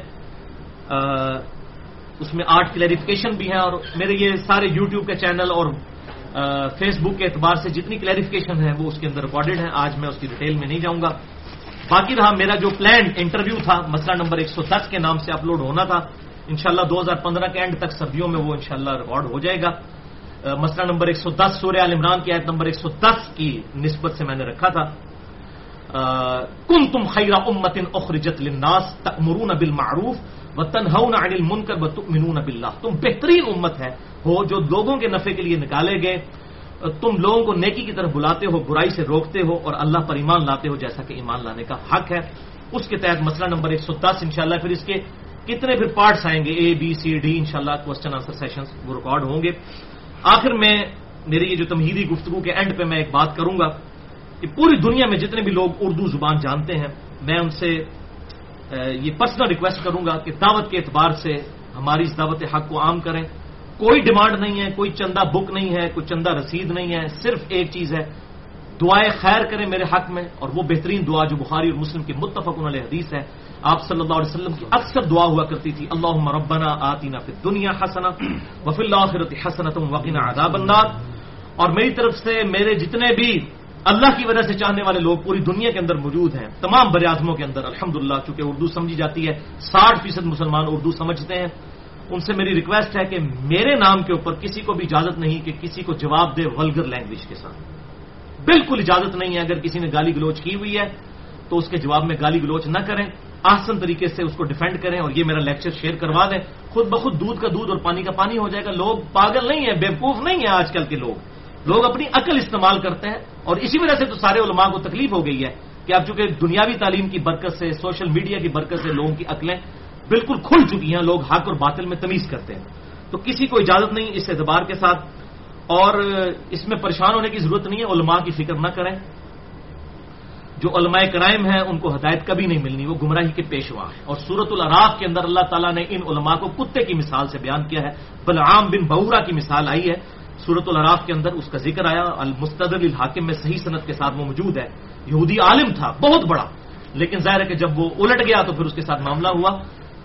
اس میں آٹھ کلیریفکیشن بھی ہیں اور میرے یہ سارے یوٹیوب کے چینل اور فیس بک کے اعتبار سے جتنی کلیریفکیشن ہے وہ اس کے اندر ریکارڈڈ ہے آج میں اس کی ڈیٹیل میں نہیں جاؤں گا۔ باقی رہا میرا جو پلان انٹرویو تھا، مسئلہ نمبر ایک سو دس کے نام سے اپلوڈ ہونا تھا۔ انشاءاللہ دو ہزار پندرہ کے اینڈ تک سردیوں میں وہ انشاءاللہ ریکارڈ ہو جائے گا۔ مسئلہ نمبر ایک سو دس، سورہ عال عمران کی آیت نمبر ایک سو دس کی نسبت سے میں نے رکھا تھا۔ کن تم خیرہ امتن اخرجت للناس تأمرون بالمعروف۔ و تنہون عن المنکر و باللہ تم بہترین امت ہے ہو جو لوگوں کے نفع کے لیے نکالے گئے۔ تم لوگوں کو نیکی کی طرف بلاتے ہو، برائی سے روکتے ہو اور اللہ پر ایمان لاتے ہو جیسا کہ ایمان لانے کا حق ہے۔ اس کے تحت مسئلہ نمبر ایک سو دس ان پھر اس کے کتنے پھر پارٹس آئیں گے۔ اے بی سی ڈی ان شاء اللہ کوشچن آنسر سیشن وہ ریکارڈ ہوں گے۔ آخر میں میری یہ جو تمہیدی گفتگو کے اینڈ پہ میں ایک بات کروں گا کہ پوری دنیا میں جتنے بھی لوگ اردو زبان جانتے ہیں، میں ان سے یہ پرسنل ریکویسٹ کروں گا کہ دعوت کے اعتبار سے ہماری اس دعوت حق کو عام کریں۔ کوئی ڈیمانڈ نہیں ہے، کوئی چندہ بک نہیں ہے، کوئی چندہ رسید نہیں ہے، صرف ایک چیز ہے۔ دعائیں خیر کریں میرے حق میں، اور وہ بہترین دعا جو بخاری اور مسلم کی متفق علیہ حدیث ہے۔ آپ صلی اللہ علیہ وسلم کی اکثر دعا ہوا کرتی تھی اللہ مربنا آتینا فی دنیا حسنا وفی اللہ حسنت وقین عذاب النار۔ اور میری طرف سے میرے جتنے بھی اللہ کی وجہ سے چاہنے والے لوگ پوری دنیا کے اندر موجود ہیں، تمام بر اعظموں کے اندر الحمد للہ چونکہ اردو سمجھی جاتی ہے، ساٹھ فیصد مسلمان اردو سمجھتے ہیں۔ ان سے میری ریکویسٹ ہے کہ میرے نام کے اوپر کسی کو بھی اجازت نہیں کہ کسی کو جواب دے ولگر لینگویج کے ساتھ۔ بالکل اجازت نہیں ہے، اگر کسی نے گالی گلوچ کی ہوئی ہے، تو اس کے جواب میں گالی گلوچ نہ کریں۔ آسن طریقے سے اس کو ڈیفینڈ کریں اور یہ میرا لیکچر شیئر کروا دیں۔ خود بخود دودھ کا دودھ اور پانی کا پانی ہو جائے گا۔ لوگ پاگل نہیں ہیں، بیوقوف نہیں ہیں آج کل کے لوگ۔ لوگ اپنی عقل استعمال کرتے ہیں اور اسی وجہ سے تو سارے علماء کو تکلیف ہو گئی ہے کہ اب چونکہ دنیاوی تعلیم کی برکت سے، سوشل میڈیا کی برکت سے لوگوں کی عقلیں بالکل کھل چکی ہیں، لوگ حق اور باطل میں تمیز کرتے ہیں۔ تو کسی کو اجازت نہیں اس اعتبار کے ساتھ اور اس میں پریشان ہونے کی ضرورت نہیں ہے، علماء کی فکر نہ کریں۔ جو علماء کرائم ہیں، ان کو ہدایت کبھی نہیں ملنی، وہ گمراہی کے پیشوا ہیں۔ اور سورت العراف کے اندر اللہ تعالیٰ نے ان علماء کو کتے کی مثال سے بیان کیا ہے، بلعام بن بورا کی مثال آئی ہے۔ سورت العراف کے اندر اس کا ذکر آیا المستد الحاکم میں صحیح صنعت کے ساتھ وہ موجود ہے۔ یہودی عالم تھا، بہت بڑا۔ لیکن ظاہر ہے کہ جب وہ الٹ گیا تو پھر اس کے ساتھ معاملہ ہوا۔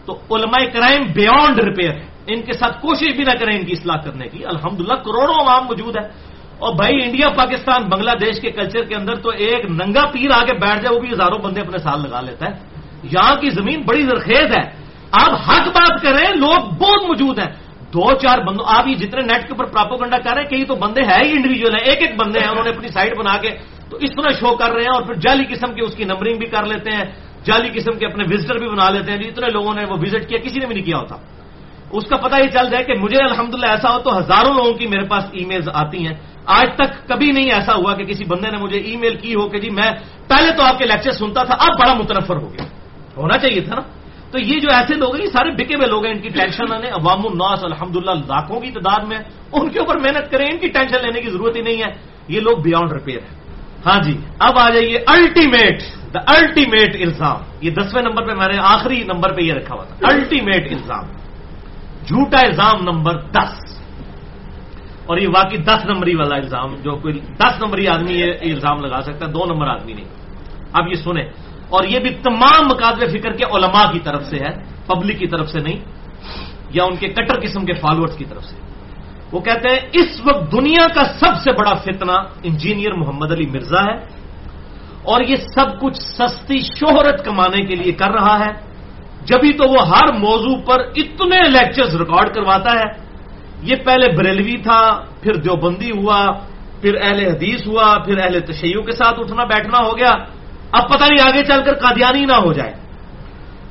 تو علماء کرائم بیونڈ ریپیئر ہے ان کے ساتھ کوشش بھی نہ کریں ان کی اصلاح کرنے کی۔ الحمدللہ کروڑوں عوام موجود ہے اور بھائی انڈیا، پاکستان، بنگلہ دیش کے کلچر کے اندر تو ایک ننگا پیر آگے بیٹھ جائے، وہ بھی ہزاروں بندے اپنے ساتھ لگا لیتا ہے۔ یہاں کی زمین بڑی زرخیز ہے۔ آپ حق بات کریں، لوگ بہت موجود ہیں۔ دو چار بندوں آپ یہ جتنے نیٹ کے اوپر پراپو گنڈا کر رہے ہیں کئی تو بندے ہیں ہی انڈیویجل ہیں، ایک ایک بندے ہیں، انہوں نے اپنی سائٹ بنا کے تو اس طرح شو کر رہے ہیں اور پھر جعلی قسم کی اس کی نمبرنگ بھی کر لیتے ہیں، جعلی قسم کے اپنے وزٹر بھی بنا لیتے ہیں جی، جتنے لوگوں نے وہ وزٹ کیا، کسی نے بھی نہیں کیا ہوتا۔ اس کا پتہ یہ چل جائے کہ مجھے الحمدللہ ایسا ہو تو ہزاروں لوگوں کی میرے پاس ای میلز آتی ہیں۔ آج تک کبھی نہیں ایسا ہوا کہ کسی بندے نے مجھے ای میل کی ہو کہ جی میں پہلے تو آپ کے لیکچر سنتا تھا، اب بڑا متنفر ہو گیا۔ ہونا چاہیے تھا نا؟ تو یہ جو ایسے لوگ ہیں، یہ سارے بکے ہوئے لوگ ہیں، ان کی ٹینشن آنے، عوام الناس الحمد لاکھوں کی تعداد میں، ان کے اوپر محنت کریں، ان کی ٹینشن لینے کی ضرورت ہی نہیں ہے۔ یہ لوگ بیونڈ ریپیئر ہیں۔ ہاں جی اب آ جائیے الٹیمیٹ دا الٹیمیٹ الزام۔ یہ دسویں نمبر پہ میں نے آخری نمبر پہ یہ رکھا ہوا تھا۔ الٹیمیٹ الزام۔ جھوٹا الزام نمبر دس۔ اور یہ واقعی دس نمبری والا الزام، جو کوئی دس نمبری آدمی یہ الزام لگا سکتا ہے، دو نمبر آدمی نہیں۔ اب یہ سنیں۔ اور یہ بھی تمام مقابلے فکر کے علماء کی طرف سے ہے پبلک کی طرف سے نہیں، یا ان کے کٹر قسم کے فالوورز کی طرف سے۔ وہ کہتے ہیں، اس وقت دنیا کا سب سے بڑا فتنہ انجینئر محمد علی مرزا ہے، اور یہ سب کچھ سستی شہرت کمانے کے لیے کر رہا ہے۔ جبھی تو وہ ہر موضوع پر اتنے لیکچرز ریکارڈ کرواتا ہے۔ یہ پہلے بریلوی تھا، پھر دیوبندی ہوا، پھر اہل حدیث ہوا، پھر اہل تشیعوں کے ساتھ اٹھنا بیٹھنا ہو گیا۔ اب پتہ نہیں آگے چل کر قادیانی نہ ہو جائے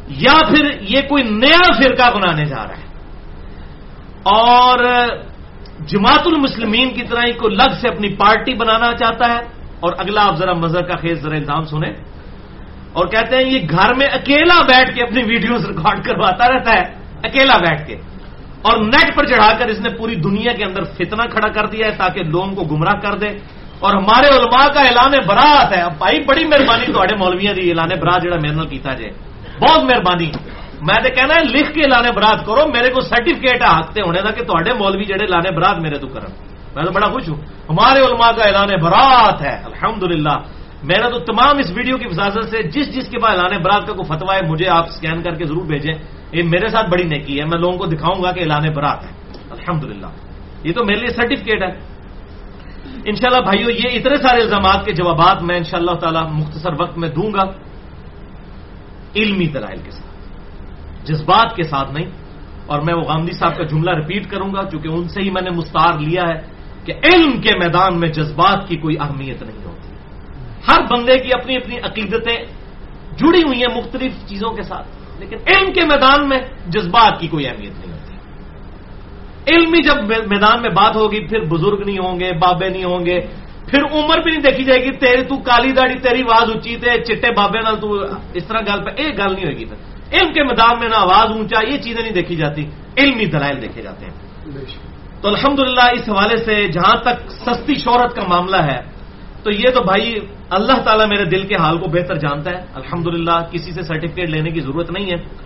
یا پھر یہ کوئی نیا فرقہ بنانے جا رہا ہے۔ اور جماعت المسلمین کی طرح ہی کو لگ سے اپنی پارٹی بنانا چاہتا ہے اور اگلا آپ ذرا مذہب کا خیز، ذرا الزام سنیں۔ اور کہتے ہیں یہ گھر میں اکیلا بیٹھ کے اپنی ویڈیوز ریکارڈ کرواتا رہتا ہے، اکیلا بیٹھ کے۔ اور نیٹ پر چڑھا کر اس نے پوری دنیا کے اندر فتنہ کھڑا کر دیا ہے تاکہ لوگوں کو گمراہ کر دے۔ اور ہمارے علماء کا اعلان برات ہے۔ بھائی، بڑی مہربانی تھوڑے مولویا دی اعلان برات جہاں میرے نال کیتا جائے بہت مہربانی۔ میں تو کہنا ہے، لکھ کے اعلان برات کرو۔ میرے کو سرٹیفکیٹ ہے حق ہونے کا کہ تے مولوی جہے اعلان برات میرے تو کرن۔ میں تو بڑا خوش ہوں۔ ہمارے علماء کا اعلان برات ہے۔ الحمدللہ۔ میرا تو تمام اس ویڈیو کی وزاثت سے جس جس کے پاس اعلان برات کا کوئی فتوا ہے، مجھے آپ سکین کر کے ضرور بھیجیں۔ یہ میرے ساتھ بڑی نیکی ہے۔ میں لوگوں کو دکھاؤں گا کہ اعلان برات ہے۔ الحمدللہ۔ یہ تو میرے لیے سرٹیفکیٹ ہے۔ انشاءاللہ بھائیو، یہ اتنے سارے الزامات کے جوابات میں انشاءاللہ تعالی مختصر وقت میں دوں گا علمی دلائل کے ساتھ، جذبات کے ساتھ نہیں، اور میں وہ غامدی صاحب کا جملہ ریپیٹ کروں گا، چونکہ ان سے ہی میں نے مستار لیا ہے کہ علم کے میدان میں جذبات کی کوئی اہمیت نہیں ہوتی۔ ہر بندے کی اپنی اپنی عقیدتیں جڑی ہوئی ہیں مختلف چیزوں کے ساتھ، لیکن علم کے میدان میں جذبات کی کوئی اہمیت نہیں ہوتی۔ علمی جب میدان میں بات ہوگی، پھر بزرگ نہیں ہوں گے، بابے نہیں ہوں گے، پھر عمر بھی نہیں دیکھی جائے گی، تیری تو کالی داڑی تیری آواز اونچی تے چٹے بابے نال تو اس طرح گل پہ ایک گل نہیں ہوئے گی علم کے میدان میں نہ آواز اونچا، یہ چیزیں نہیں دیکھی جاتی۔ علمی دلائل دیکھے جاتے ہیں۔ تو الحمدللہ اس حوالے سے جہاں تک سستی شہرت کا معاملہ ہے، تو یہ تو بھائی اللہ تعالیٰ میرے دل کے حال کو بہتر جانتا ہے۔ الحمدللہ کسی سے سرٹیفکیٹ لینے کی ضرورت نہیں ہے۔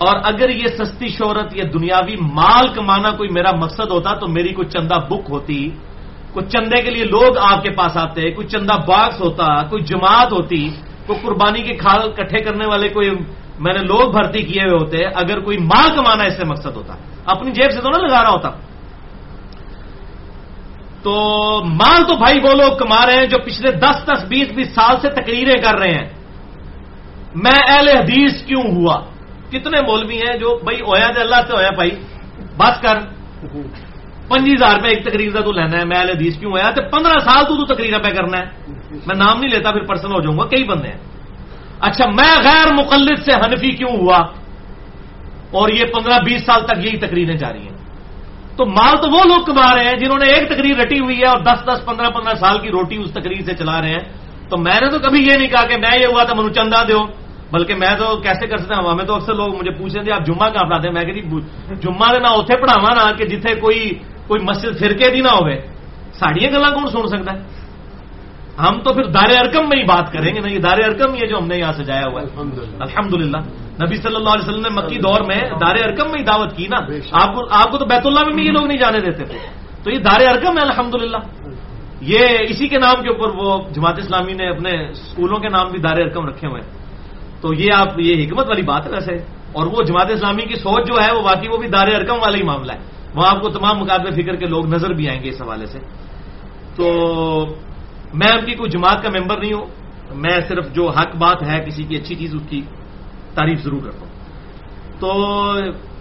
اور اگر یہ سستی شہرت یا دنیاوی مال کمانا کوئی میرا مقصد ہوتا تو میری کوئی چندہ بک ہوتی۔ کوئی چندے کے لیے لوگ آپ کے پاس آتے، کوئی چندہ باکس ہوتا، کوئی جماعت ہوتی، کوئی قربانی کے کھال کٹھے کرنے والے کوئی میں نے لوگ بھرتی کیے ہوئے ہوتے، اگر کوئی مال کمانا اس سے مقصد ہوتا۔ اپنی جیب سے تو نہ لگا رہا ہوتا۔ تو مال تو بھائی وہ لوگ کما رہے ہیں جو پچھلے دس دس، بیس بیس سال سے تقریریں کر رہے ہیں۔ میں اہل حدیث کیوں ہوا؟ کتنے مولوی ہیں جو بھائی ہویا تو اللہ سے ہویا بھائی، بس کر۔ پنجی ہزار روپے ایک تقریر کا تو لینا ہے، میں حدیث کیوں ہوا تو پندرہ سال تو تقریر پہ کرنا ہے۔ میں نام نہیں لیتا، پھر پرسنل ہو جاؤں گا۔ کئی بندے ہیں۔ اچھا میں غیر مقلد سے حنفی کیوں ہوا؟ اور یہ پندرہ بیس سال تک یہی تقریریں جاری ہیں۔ تو مال تو وہ لوگ کما رہے ہیں جنہوں نے ایک تقریر رٹی ہوئی ہے اور دس دس پندرہ پندرہ سال کی روٹی اس تقریر سے چلا رہے ہیں۔ تو میں نے تو کبھی یہ نہیں کہا کہ میں یہ ہوا تھا منو چندہ دو بلکہ میں تو کیسے کر سکتا ہوں؟ ہمیں تو اکثر لوگ مجھے پوچھتے تھے آپ جمعہ کہاں پڑھاتے ہیں؟ میں کہ جمعہ نہ اتنے پڑھاوا نہ کہ جتنے کوئی کوئی مسجد فرقے دی نہ ہوئے۔ ساڑیاں گلا کون سن سکتا ہے؟ ہم تو پھر دار ارکم میں ہی بات کریں گے نا یہ دار ارکم یہ جو ہم نے یہاں سے جایا ہوا ہے۔ الحمد للہ نبی صلی اللہ علیہ وسلم نے مکی دور میں دار ارکم میں ہی دعوت کی نا۔ آپ کو آپ کو تو بیت اللہ میں بھی یہ لوگ نہیں جانے دیتے۔ تھے تو یہ دار ارکم ہے الحمد یہ اسی کے نام کے اوپر وہ جماعت اسلامی نے اپنے اسکولوں کے نام بھی دار ارکم رکھے ہوئے۔ ہیں تو یہ آپ یہ حکمت والی بات ہے ویسے۔ اور وہ جماعت اسلامی کی سوچ جو ہے، وہ باقی وہ بھی دار ارکم والا ہی معاملہ ہے۔ وہاں آپ کو تمام مقابلے فکر کے لوگ نظر بھی آئیں گے اس حوالے سے۔ تو میں ان کی کوئی جماعت کا ممبر نہیں ہوں۔ میں صرف جو حق بات ہے، کسی کی اچھی چیز اس کی تعریف ضرور کرتا ہوں۔ تو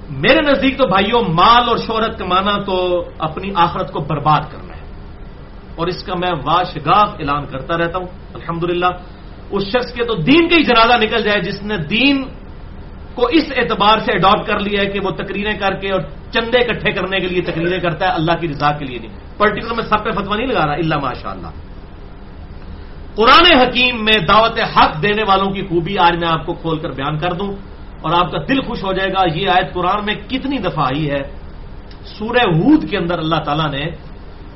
میرے نزدیک تو بھائیوں، مال اور شہرت کمانا تو اپنی آخرت کو برباد کرنا ہے۔ اور اس کا میں واشگاف اعلان کرتا رہتا ہوں۔ الحمدللہ اس شخص کے تو دین کا ہی جنازہ نکل جائے جس نے دین کو اس اعتبار سے اڈاپٹ کر لیا ہے کہ وہ تقریریں کر کے اور چندے اکٹھے کرنے کے لیے تقریریں کرتا ہے، اللہ کی رضا کے لیے نہیں۔ پرٹیکولر میں سب پہ فتوا نہیں لگا رہا اللہ ماشاء اللہ قرآن حکیم میں دعوت حق دینے والوں کی خوبی آج میں آپ کو کھول کر بیان کر دوں اور آپ کا دل خوش ہو جائے گا، یہ آیت قرآن میں کتنی دفعہ آئی ہے۔ سورہ ہود کے اندر اللہ تعالیٰ نے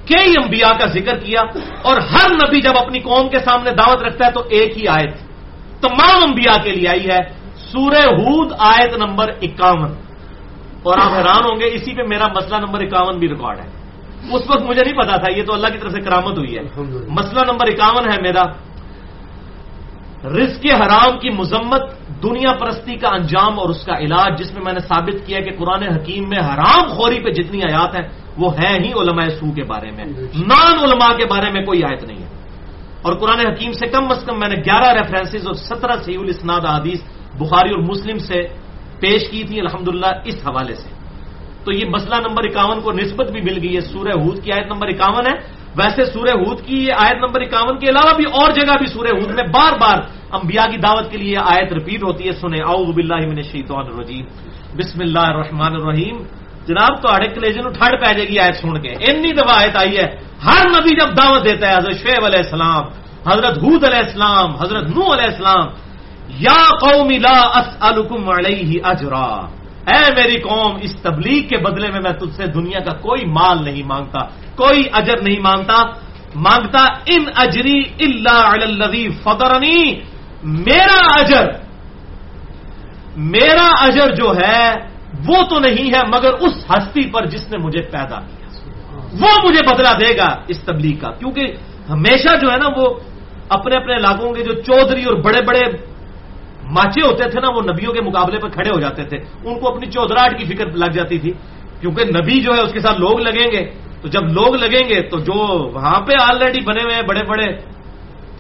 کئی انبیاء کا ذکر کیا اور ہر نبی جب اپنی قوم کے سامنے دعوت رکھتا ہے تو ایک ہی آیت تمام انبیاء کے لیے آئی ہے سورہ ہود آیت نمبر اکاون اور آپ حیران ہوں گے اسی پہ میرا مسئلہ نمبر اکاون بھی ریکارڈ ہے۔ اس وقت مجھے نہیں پتا تھا یہ تو اللہ کی طرف سے کرامت ہوئی ہے۔ مسئلہ نمبر اکاون ہے میرا۔ رزق حرام کی مذمت دنیا پرستی کا انجام اور اس کا علاج جس میں میں نے ثابت کیا کہ قرآن حکیم میں حرام خوری پہ جتنی آیات ہیں، وہ ہیں ہی علماء سو کے بارے میں۔ نان علماء کے بارے میں کوئی آیت نہیں ہے۔ اور قرآن حکیم سے کم از کم میں نے گیارہ ریفرنسز اور سترہ سی الاسناد حدیث بخاری اور مسلم سے پیش کی تھی الحمدللہ، اس حوالے سے۔ تو یہ مسئلہ نمبر اکاون کو نسبت بھی مل گئی ہے۔ سورہ ہود کی آیت نمبر اکاون ہے۔ ویسے سورہ ہود کی یہ آیت نمبر اکاون کے علاوہ بھی اور جگہ بھی سورہ ہود میں بار بار انبیاء کی دعوت کے لیے آیت رپیٹ ہوتی ہے، سنیں، اعوذ باللہ من الشیطان الرجیم۔ بسم اللہ الرحمن الرحیم۔ جناب، تو اڑے کلیجن ٹھڑ پہ جائے گی آیت سن کے۔ اتنی دفعہ آیت آئی ہے۔ ہر نبی جب دعوت دیتا ہے، حضرت شعیب علیہ السلام، حضرت حود علیہ السلام، حضرت نو علیہ السلام، یا قوم لا اسالکم علیہ اجرا۔ اے میری قوم، اس تبلیغ کے بدلے میں میں تجھ سے دنیا کا کوئی مال نہیں مانگتا، کوئی اجر نہیں مانگتا۔ مانگتا، ان اجری اللہ فدرنی میرا اجر میرا اجر جو ہے، وہ تو نہیں ہے، مگر اس ہستی پر جس نے مجھے پیدا کیا۔ وہ مجھے بدلا دے گا اس تبلیغ کا۔ کیونکہ ہمیشہ جو ہے نا، وہ اپنے اپنے علاقوں کے جو چودھری اور بڑے بڑے ماچے ہوتے تھے نا، وہ نبیوں کے مقابلے پہ کھڑے ہو جاتے تھے۔ ان کو اپنی چودراہٹ کی فکر لگ جاتی تھی۔ کیونکہ نبی جو ہے، اس کے ساتھ لوگ لگیں گے۔ تو جب لوگ لگیں گے، تو جو وہاں پہ آلریڈی بنے ہوئے ہیں، بڑے بڑے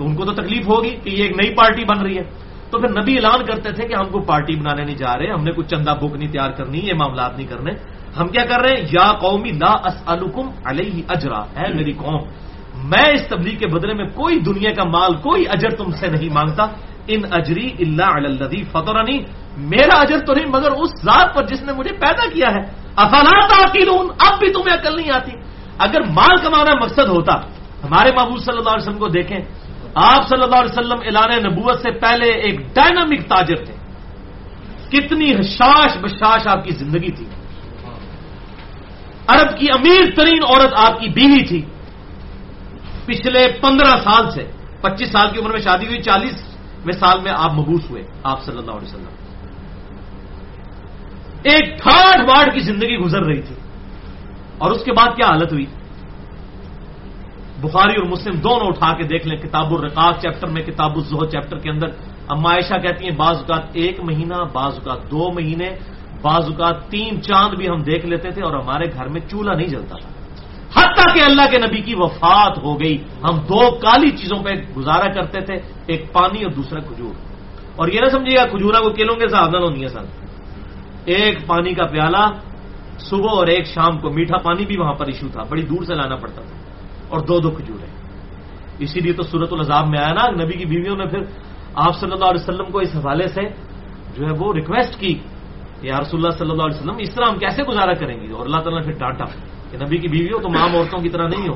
تو ان کو تو تکلیف ہوگی کہ یہ ایک نئی پارٹی بن رہی ہے۔ تو پھر نبی اعلان کرتے تھے کہ ہم کو پارٹی بنانے نہیں جا رہے، ہم نے کچھ چندہ بک نہیں تیار کرنی، یہ معاملات نہیں کرنے۔ ہم کیا کر رہے ہیں؟ یا قومی لا اسلکم علیہ اجرا ہے میری قوم، میں اس تبلیغ کے بدلے میں کوئی دنیا کا مال، کوئی اجر تم سے نہیں مانگتا۔ ان اجری اللہ الدی فتورانی میرا اجر تو نہیں، مگر اس ذات پر جس نے مجھے پیدا کیا ہے۔ افالات تعقیلون اب بھی تمہیں عقل نہیں آتی۔ اگر مال کمانا مقصد ہوتا، ہمارے محبوب صلی اللہ علیہ وسلم کو دیکھیں آپ صلی اللہ علیہ وسلم اعلان نبوت سے پہلے ایک ڈائنامک تاجر تھے۔ کتنی حشاش بشاش آپ کی زندگی تھی۔ عرب کی امیر ترین عورت آپ کی بیوی تھی۔ پچھلے پندرہ سال سے، پچیس سال کی عمر میں شادی ہوئی، چالیس مثال میں آپ مبوس ہوئے، آپ صلی اللہ علیہ وسلم۔ ایک تھرڈ وارڈ کی زندگی گزر رہی تھی۔ اور اس کے بعد کیا حالت ہوئی؟ بخاری اور مسلم دونوں اٹھا کے دیکھ لیں کتاب الرقاق چیپٹر میں، کتاب الزہ چیپٹر کے اندر۔ اما عائشہ کہتی ہیں، بعض اوقات ایک مہینہ، بعض اوقات دو مہینے، بعض اوقات تین چاند بھی ہم دیکھ لیتے تھے اور ہمارے گھر میں چولہا نہیں جلتا تھا۔ حتیٰ کہ اللہ کے نبی کی وفات ہو گئی۔ ہم دو کالی چیزوں پہ گزارا کرتے تھے، ایک پانی اور دوسرا کھجور۔ اور یہ نہ سمجھیے گا کھجورا کو کلوں کے حساب نہ ہونی ہے سر۔ ایک پانی کا پیالہ، صبح اور ایک شام کو میٹھا پانی بھی وہاں پر ایشو تھا، بڑی دور سے لانا پڑتا تھا۔ اور دو دو کھجورے اسی لیے تو صورت العذاب میں آیا نا، نبی کی بیویوں نے پھر آپ صلی اللہ علیہ وسلم کو اس حوالے سے جو ہے وہ ریکویسٹ کی یا رسول اللہ صلی اللہ علیہ وسلم، اس طرح ہم کیسے گزارا کریں گے؟ اور اللہ تعالیٰ نے پھر ڈانٹا۔ کہ نبی کی بیوی ہو تو عام عورتوں کی طرح نہیں ہو۔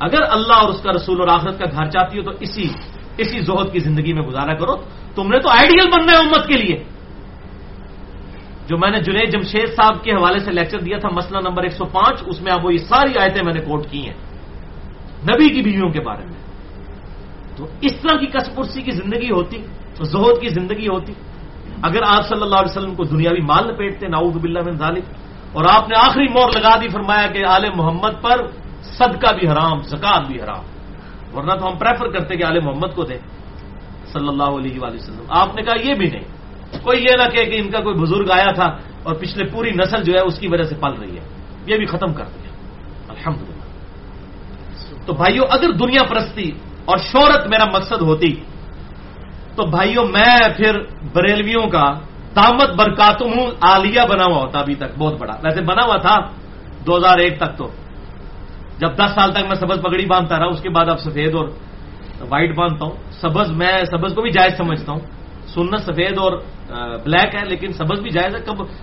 اگر اللہ اور اس کا رسول اور آخرت کا گھر چاہتی ہو تو اسی اسی زہد کی زندگی میں گزارا کرو۔ تم نے تو آئیڈیل بننا ہے امت کے لیے۔ جو میں نے جنید جمشید صاحب کے حوالے سے لیکچر دیا تھا، مسئلہ نمبر ایک سو پانچ، اس میں اب وہ یہ ساری آیتیں میں نے کوٹ کی ہیں۔ نبی کی بیویوں کے بارے میں۔ تو اس طرح کی کسپرسی کی زندگی ہوتی، تو زہد کی زندگی ہوتی۔ اگر آپ صلی اللہ علیہ وسلم کو دنیاوی مال لپیٹتے ناؤد باللہ من ذالک، اور آپ نے آخری مور لگا دی فرمایا کہ آل محمد پر صدقہ بھی حرام، زکات بھی حرام۔ ورنہ تو ہم پریفر کرتے کہ آل محمد کو دیں۔ صلی اللہ علیہ وآلہ وسلم۔ آپ نے کہا یہ بھی نہیں۔ کوئی یہ نہ کہ ان کا کوئی بزرگ آیا تھا اور پچھلے پوری نسل جو ہے اس کی وجہ سے پل رہی ہے۔ یہ بھی ختم کر دیا۔ الحمد تو بھائیوں اگر دنیا پرستی اور شہرت میرا مقصد ہوتی، تو بھائیوں میں پھر بریلویوں کا دامت برکاتم ہوں آلیا بنا ہوا ہوتا ابھی تک، بہت بڑا۔ ویسے بنا ہوا تھا دو ہزار ایک تک تو۔ جب دس سال تک میں سبز پگڑی باندھتا رہا، اس کے بعد اب سفید اور وائٹ باندھتا ہوں۔ سبز میں، سبز کو بھی جائز سمجھتا ہوں۔ سنت سفید اور بلیک ہے، لیکن سبز بھی جائز ہے۔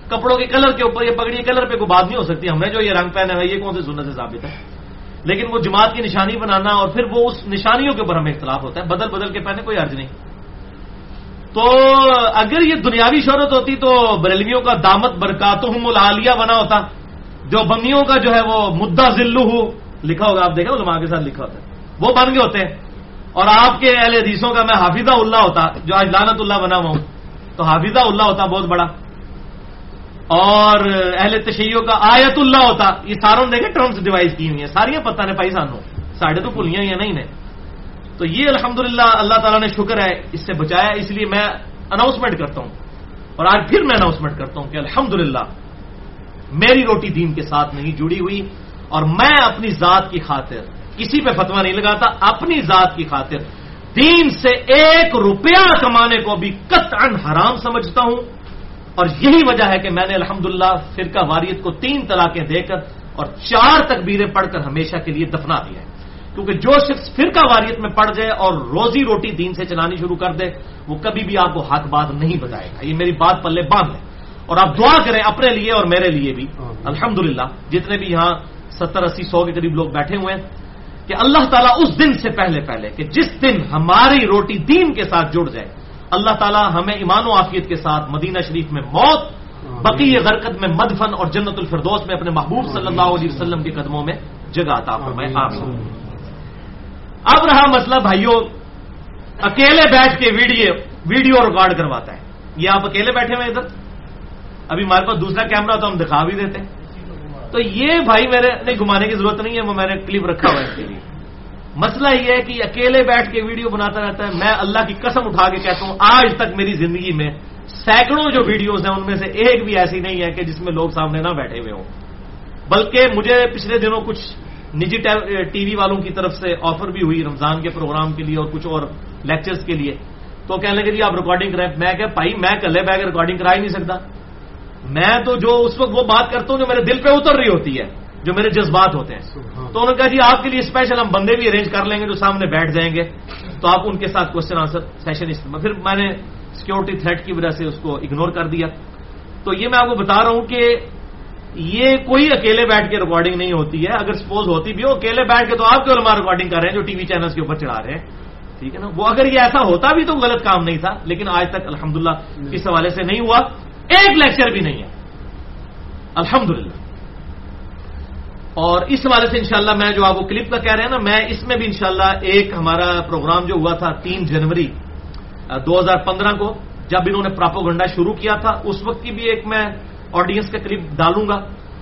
کپڑوں کے کلر کے اوپر، یہ پگڑی کلر پہ کوئی بات نہیں ہو سکتی۔ ہم نے جو یہ رنگ پہنا ہے یہ کون سے سنت سے ثابت ہے؟ لیکن وہ جماعت کی نشانی بنانا اور پھر وہ اس نشانیوں کے اوپر ہمیں اختلاف ہوتا ہے، بدل بدل کے پہنے کوئی عرض نہیں۔ تو اگر یہ دنیاوی شہرت ہوتی تو بریلویوں کا دامت برکاتہم العالیہ بنا ہوتا۔ جو بندیوں کا جو ہے وہ مدعا ذلو ہو لکھا ہوگا، آپ دیکھیں علماء کے ساتھ لکھا ہوتا ہے۔ وہ بن گئے ہوتے ہیں۔ اور آپ کے اہل حدیثوں کا میں حافظہ اللہ ہوتا، جو آج لانت اللہ بنا ہوا ہوں، تو حافظہ اللہ ہوتا بہت بڑا۔ اور اہل تشیعوں کا آیت اللہ ہوتا۔ یہ ساروں نے دیکھے ٹرمز ڈیوائز کی ہوئی ہیں۔ ساری پتہ نے پائی سانو، ساڑھے تو پولیاں ہی نہیں نے تو یہ الحمد اللہ تعالیٰ نے شکر ہے، اس سے بچایا۔ اس لیے میں اناؤنسمنٹ کرتا ہوں۔ اور آج پھر میں اناؤنسمنٹ کرتا ہوں کہ الحمد میری روٹی دین کے ساتھ نہیں جڑی ہوئی۔ اور میں اپنی ذات کی خاطر کسی پہ فتوا نہیں لگاتا، اپنی ذات کی خاطر دین سے ایک روپیہ کمانے کو بھی قطعا حرام سمجھتا ہوں۔ اور یہی وجہ ہے کہ میں نے الحمد للہ فرقہ واریت کو تین طلاقیں دے کر اور چار تکبیریں پڑھ کر ہمیشہ کے لیے دفنا دیا ہے۔ کیونکہ جو شخص فرقہ واریت میں پڑ جائے اور روزی روٹی دین سے چلانی شروع کر دے وہ کبھی بھی آپ کو حق بات نہیں بتائے گا۔ یہ میری بات پلے باندھ ہے۔ اور آپ دعا کریں اپنے لیے اور میرے لیے بھی۔ الحمد جتنے بھی یہاں ستر اسی سو کے قریب لوگ بیٹھے ہوئے ہیں کہ اللہ تعالیٰ اس دن سے پہلے پہلے کہ جس دن ہماری روٹی دین کے ساتھ جڑ جائے اللہ تعالیٰ ہمیں ایمان و عافیت کے ساتھ مدینہ شریف میں موت بقی غرکت میں مدفن اور جنت الفردوس میں اپنے محبوب صلی اللہ علیہ وسلم کے قدموں میں جگہ عطا فرمائے. آمین. اب رہا مسئلہ بھائیوں اکیلے بیٹھ کے ویڈیو ویڈیو ریکارڈ کرواتا ہے۔ یہ آپ اکیلے بیٹھے ہوئے ادھر؟ ابھی ہمارے پاس دوسرا کیمرا تو ہم دکھا بھی دیتے ہیں۔ تو یہ بھائی میرے نہیں گھمانے کی ضرورت نہیں ہے وہ میں نے کلپ رکھا ہوا ہے اس کے لیے۔ مسئلہ یہ ہے کہ اکیلے بیٹھ کے ویڈیو بناتا رہتا ہے، میں اللہ کی قسم اٹھا کے کہتا ہوں، آج تک میری زندگی میں سینکڑوں جو ویڈیوز ہیں، ان میں سے ایک بھی ایسی نہیں ہے کہ جس میں لوگ سامنے نہ بیٹھے ہوئے ہوں۔ بلکہ مجھے پچھلے دنوں کچھ نجی ٹی وی والوں کی طرف سے آفر بھی ہوئی رمضان کے پروگرام کے لیے اور کچھ اور لیکچرز کے لیے۔ تو کہنے لگے جی آپ ریکارڈنگ کریں میں کہ بھائی، میں کلے بیگ ریکارڈنگ کرا ہی نہیں سکتا۔ میں تو جو اس وقت وہ بات کرتا ہوں جو میرے دل پہ اتر رہی ہوتی ہے۔ جو میرے جذبات ہوتے ہیں۔ تو انہوں نے کہا جی آپ کے لیے اسپیشل ہم بندے بھی ارینج کر لیں گے جو سامنے بیٹھ جائیں گے۔ تو آپ ان کے ساتھ کوشچن آنسر سیشن پھر میں نے سیکورٹی تھریٹ کی وجہ سے اس کو اگنور کر دیا۔ تو یہ میں آپ کو بتا رہا ہوں کہ یہ کوئی اکیلے بیٹھ کے ریکارڈنگ نہیں ہوتی ہے۔ اگر سپوز ہوتی بھی ہو اکیلے بیٹھ کے تو آپ کے علماء ریکارڈنگ کر رہے ہیں جو ٹی وی چینلز کے اوپر چڑھا رہے ہیں؟ ٹھیک ہے نا؟ وہ اگر یہ ایسا ہوتا بھی تو غلط کام نہیں تھا۔ لیکن آج تک الحمدللہ اس حوالے سے نہیں ہوا۔ ایک لیکچر بھی نہیں ہے۔ الحمد اور اس حوالے سے انشاءاللہ میں جو آپ کو کلپ کا کہہ رہے ہیں نا، میں اس میں بھی انشاءاللہ ایک ہمارا پروگرام جو ہوا تھا تین جنوری دو ہزار پندرہ کو، جب انہوں نے پراپو گنڈا شروع کیا تھا، اس وقت کی بھی ایک میں آڈینس کا کلپ ڈالوں گا۔